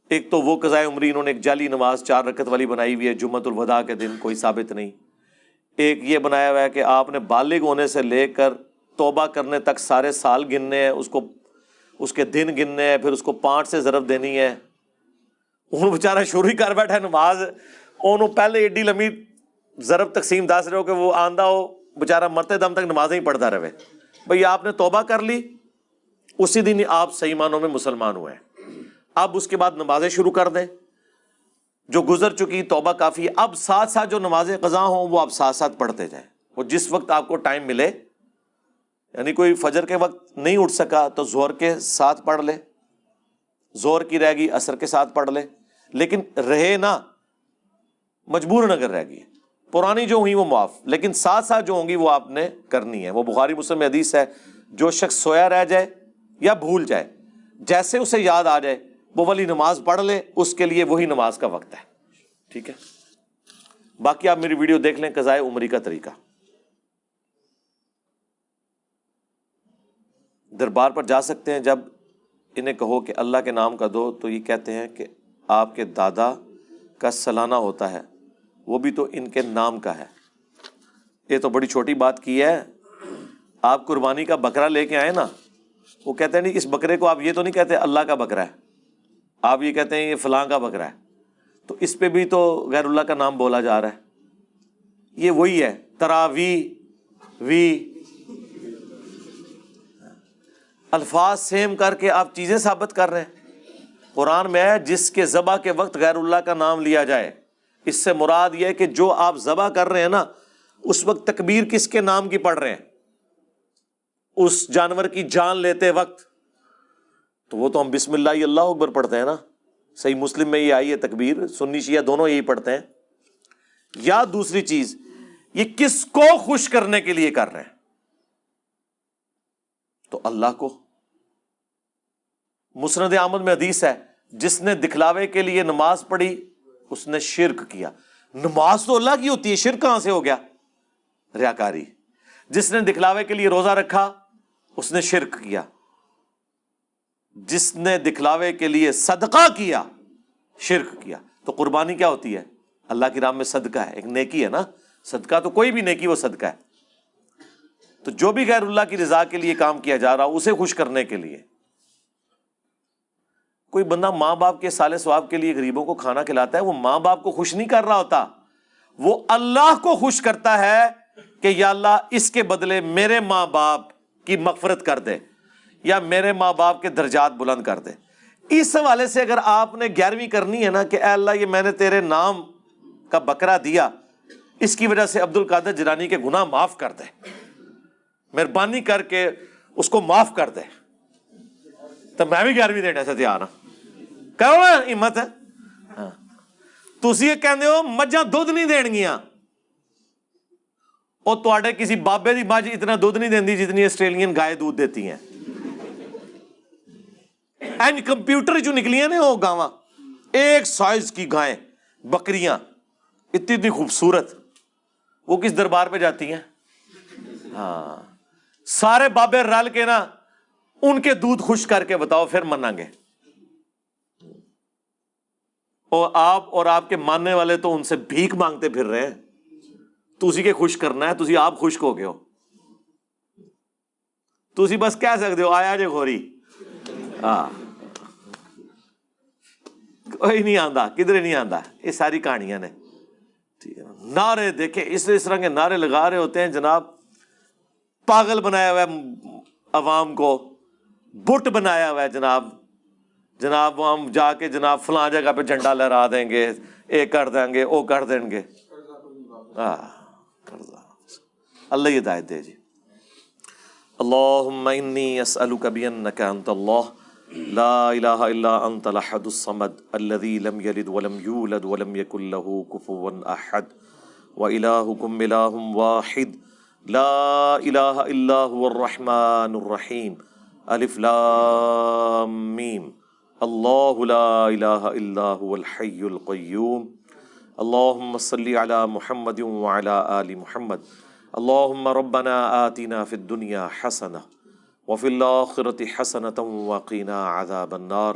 ایک تو وہ قضائے عمری، انہوں نے ایک جعلی نماز چار رکت والی بنائی ہوئی ہے جمعت الوداع کے دن، کوئی ثابت نہیں۔ ایک یہ بنایا ہوا ہے کہ آپ نے بالغ ہونے سے لے کر توبہ کرنے تک سارے سال گننے ہیں، اس کو، اس کے دن گننے ہیں، پھر اس کو پانچ سے ضرب دینی ہے۔ ان بیچارہ شروع ہی کر بیٹھا ہے نماز۔ انہوں پہلے ایڈی لمبی ضرب تقسیم دس رہے ہو کہ وہ آندہ ہو، بیچارہ مرتے دم تک نمازیں ہی پڑھتا رہے۔ بھائی، آپ نے توبہ کر لی، اسی دن آپ صحیح معنوں میں مسلمان ہوئے۔ اب اس کے بعد نمازیں شروع کر دیں۔ جو گزر چکی توبہ کافی ہے، اب ساتھ ساتھ جو نمازیں قضا ہوں، وہ آپ ساتھ ساتھ پڑھتے جائیں۔ وہ جس وقت آپ کو ٹائم ملے یعنی کوئی فجر کے وقت نہیں اٹھ سکا تو زور کے ساتھ پڑھ لے۔ زور کی رہ گی اثر کے ساتھ پڑھ لے۔ لیکن رہے نا مجبور نگر رہ گئی۔ پرانی جو ہوئی وہ معاف، لیکن ساتھ ساتھ جو ہوں گی وہ آپ نے کرنی ہے۔ وہ بخاری مسلم حدیث ہے، جو شخص سویا رہ جائے یا بھول جائے، جیسے اسے یاد آ جائے وہ والی نماز پڑھ لے اس کے لیے وہی نماز کا وقت ہے۔ ٹھیک ہے؟ باقی آپ میری ویڈیو دیکھ لیں قزائے عمری کا طریقہ۔ دربار پر جا سکتے ہیں، جب انہیں کہو کہ اللہ کے نام کا دو، تو یہ کہتے ہیں کہ آپ کے دادا کا سلانہ ہوتا ہے، وہ بھی تو ان کے نام کا ہے۔ یہ تو بڑی چھوٹی بات کی ہے۔ آپ قربانی کا بکرا لے کے آئے نا، وہ کہتے ہیں نہیں، اس بکرے کو آپ یہ تو نہیں کہتے، اللہ کا بکرا ہے۔ آپ یہ کہتے ہیں یہ فلاں کا بکرا ہے۔ تو اس پہ بھی تو غیر اللہ کا نام بولا جا رہا ہے۔ یہ وہی ہے۔ تراوی، وی۔ الفاظ سیم کر کے آپ چیزیں ثابت کر رہے ہیں۔ قرآن میں ہے، جس کے ذبح کے وقت غیر اللہ کا نام لیا جائے۔ اس سے مراد یہ ہے کہ جو آپ ذبح کر رہے ہیں نا، اس وقت تکبیر کس کے نام کی پڑھ رہے ہیں؟ اس جانور کی جان لیتے وقت۔ تو وہ تو ہم بسم اللہ اللہ اکبر پڑھتے ہیں نا۔ صحیح مسلم میں یہ آئی ہے تکبیر، سنی شیعہ دونوں یہی پڑھتے ہیں۔ یا دوسری چیز، یہ کس کو خوش کرنے کے لیے کر رہے ہیں؟ تو اللہ کو۔ مسند آمد میں حدیث ہے، جس نے دکھلاوے کے لیے نماز پڑھی، اس نے شرک کیا۔ نماز تو اللہ کی ہوتی ہے، شرک کہاں سے ہو گیا؟ ریاکاری جس نے دکھلاوے کے لیے روزہ رکھا، اس نے شرک کیا۔ جس نے دکھلاوے کے لیے صدقہ کیا، شرک کیا، تو قربانی کیا ہوتی ہے؟ اللہ کی رام میں صدقہ ہے، ایک نیکی ہے نا؟ صدقہ تو کوئی بھی نیکی وہ صدقہ ہے۔ تو جو بھی غیر اللہ کی رضا کے لیے کام کیا جا رہا، اسے خوش کرنے کے لیے۔ کوئی بندہ ماں باپ کے سال سواب کے لیے غریبوں کو کھانا کھلاتا ہے، وہ ماں باپ کو خوش نہیں کر رہا ہوتا۔ وہ اللہ کو خوش کرتا ہے کہ یا اللہ اس کے بدلے میرے ماں باپ کی مغفرت کر دے۔ یا میرے ماں باپ کے درجات بلند کر دے اس حوالے سے اگر آپ نے گیارہویں کرنی ہے نا کہ اے اللہ یہ میں نے تیرے نام کا بکرا دیا، اس کی وجہ سے عبد القادر جرانی کے گناہ معاف کر دے مہربانی کر کے اس کو معاف کر دے تو میں بھی گیارہویں دینے سے تیار ہوں کرو نا، ہمت ہے۔ ہاں۔ تھی یہ کہتے ہو مجھا دھد نہیں دین گیا اور تے کسی بابے کی مجھ جی اتنا دھد نہیں دینی جتنی آسٹریلین گائے دودھ دیتی این کمپیوٹر جو نکلیاں نے وہ گاواں، ایک سائز کی گائے بکریاں، اتنی اتنی خوبصورت۔ وہ کس دربار پہ جاتی ہیں؟ ہاں۔ سارے بابے رل کے نا ان کے دودھ خوش کر کے بتاؤ، پھر منا گے اور آپ اور آپ کے ماننے والے تو ان سے بھیک مانگتے پھر رہے ہیں۔ تو اسی کے خوش کرنا ہے تھی آپ خوش ہو گئے ہو۔ تھی بس کہہ سکتے ہو، آیا جے گوری ہاں کوئی نہیں آتا کدھر نہیں آتا یہ ساری کہانیاں نے نعرے دیکھے اس اس طرح کے نعرے لگا رہے ہوتے ہیں جناب پاگل بنایا ہوا ہے عوام کو بٹ بنایا ہوا ہے جناب جناب ہم جا کے جناب فلاں جگہ پہ جھنڈا لہرا دیں گے اے کر دیں گے او کر دیں گے ہاں اللہ ہدایت دے جی اللہم انی اسألک بینک انت اللہ لا الہ الا انت لحد الصمد الذي لم يلد ولم يولد ولم يكن له كفوا احد وإلهكم إله واحد. لا الہ الا هو الرحمن الرحیم الف لام میم اللہ لا الہ الا هو الحی القیوم اللہم صلی علی محمد وعلی آل محمد. اللہم ربنا آتنا فی الدنیا حسنہ وفی الآخرة حسنة وقینا عذاب النار.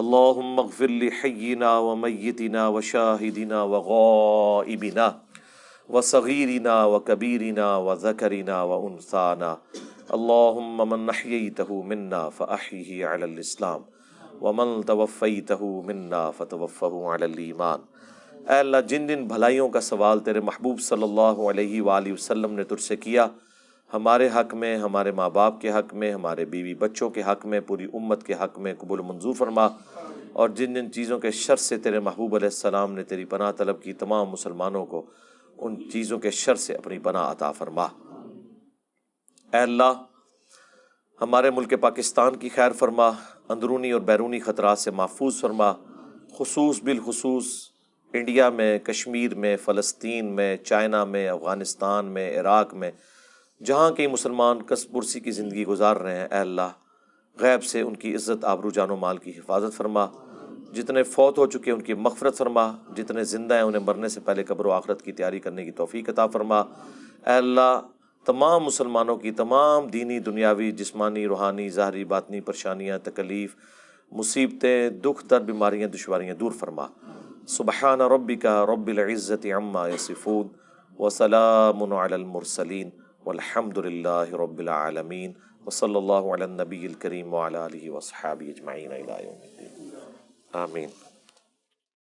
اللہم اغفر لحینا ومیتنا وشاہدنا وغائبنا وصغیرنا وکبیرنا وذکرنا وانثانا اللہم من نحییته منا فأحیه علی الاسلام ومن توفیته منا فتوفه علی الایمان اے اللہ، جن جن بھلائیوں کا سوال تیرے محبوب صلی اللہ علیہ وآلہ وسلم نے تجھ سے کیا ہمارے حق میں، ہمارے ماں باپ کے حق میں، ہمارے بیوی بچوں کے حق میں، پوری امت کے حق میں قبول منظور فرما۔ اور جن جن چیزوں کے شر سے تیرے محبوب علیہ السلام نے تیری پناہ طلب کی، تمام مسلمانوں کو ان چیزوں کے شر سے اپنی پناہ عطا فرما۔ اے اللہ، ہمارے ملک پاکستان کی خیر فرما، اندرونی اور بیرونی خطرات سے محفوظ فرما۔ خصوص بالخصوص انڈیا میں، کشمیر میں، فلسطین میں، چائنا میں، افغانستان میں، عراق میں جہاں کئی مسلمان کس برسی کی زندگی گزار رہے ہیں، اے اللہ، غیب سے ان کی عزت، آبرو جان و مال کی حفاظت فرما۔ جتنے فوت ہو چکے ان کی مغفرت فرما۔ جتنے زندہ ہیں، انہیں مرنے سے پہلے قبر و آخرت کی تیاری کرنے کی توفیق عطا فرما۔ اے اللہ، تمام مسلمانوں کی تمام دینی، دنیاوی، جسمانی، روحانی، ظاہری، باطنی پریشانیاں، تکلیف، مصیبتیں، دکھ در بیماریاں، دشواریاں دور فرما۔ سبحان ربی کا رب العزت عما یصفون وسلام علی المرسلین۔ والحمد للہ رب العالمین وصلی اللہ علی النبی الکریم وعلی آلہ وصحابہ اجمعین الى یوم الدین. آمین.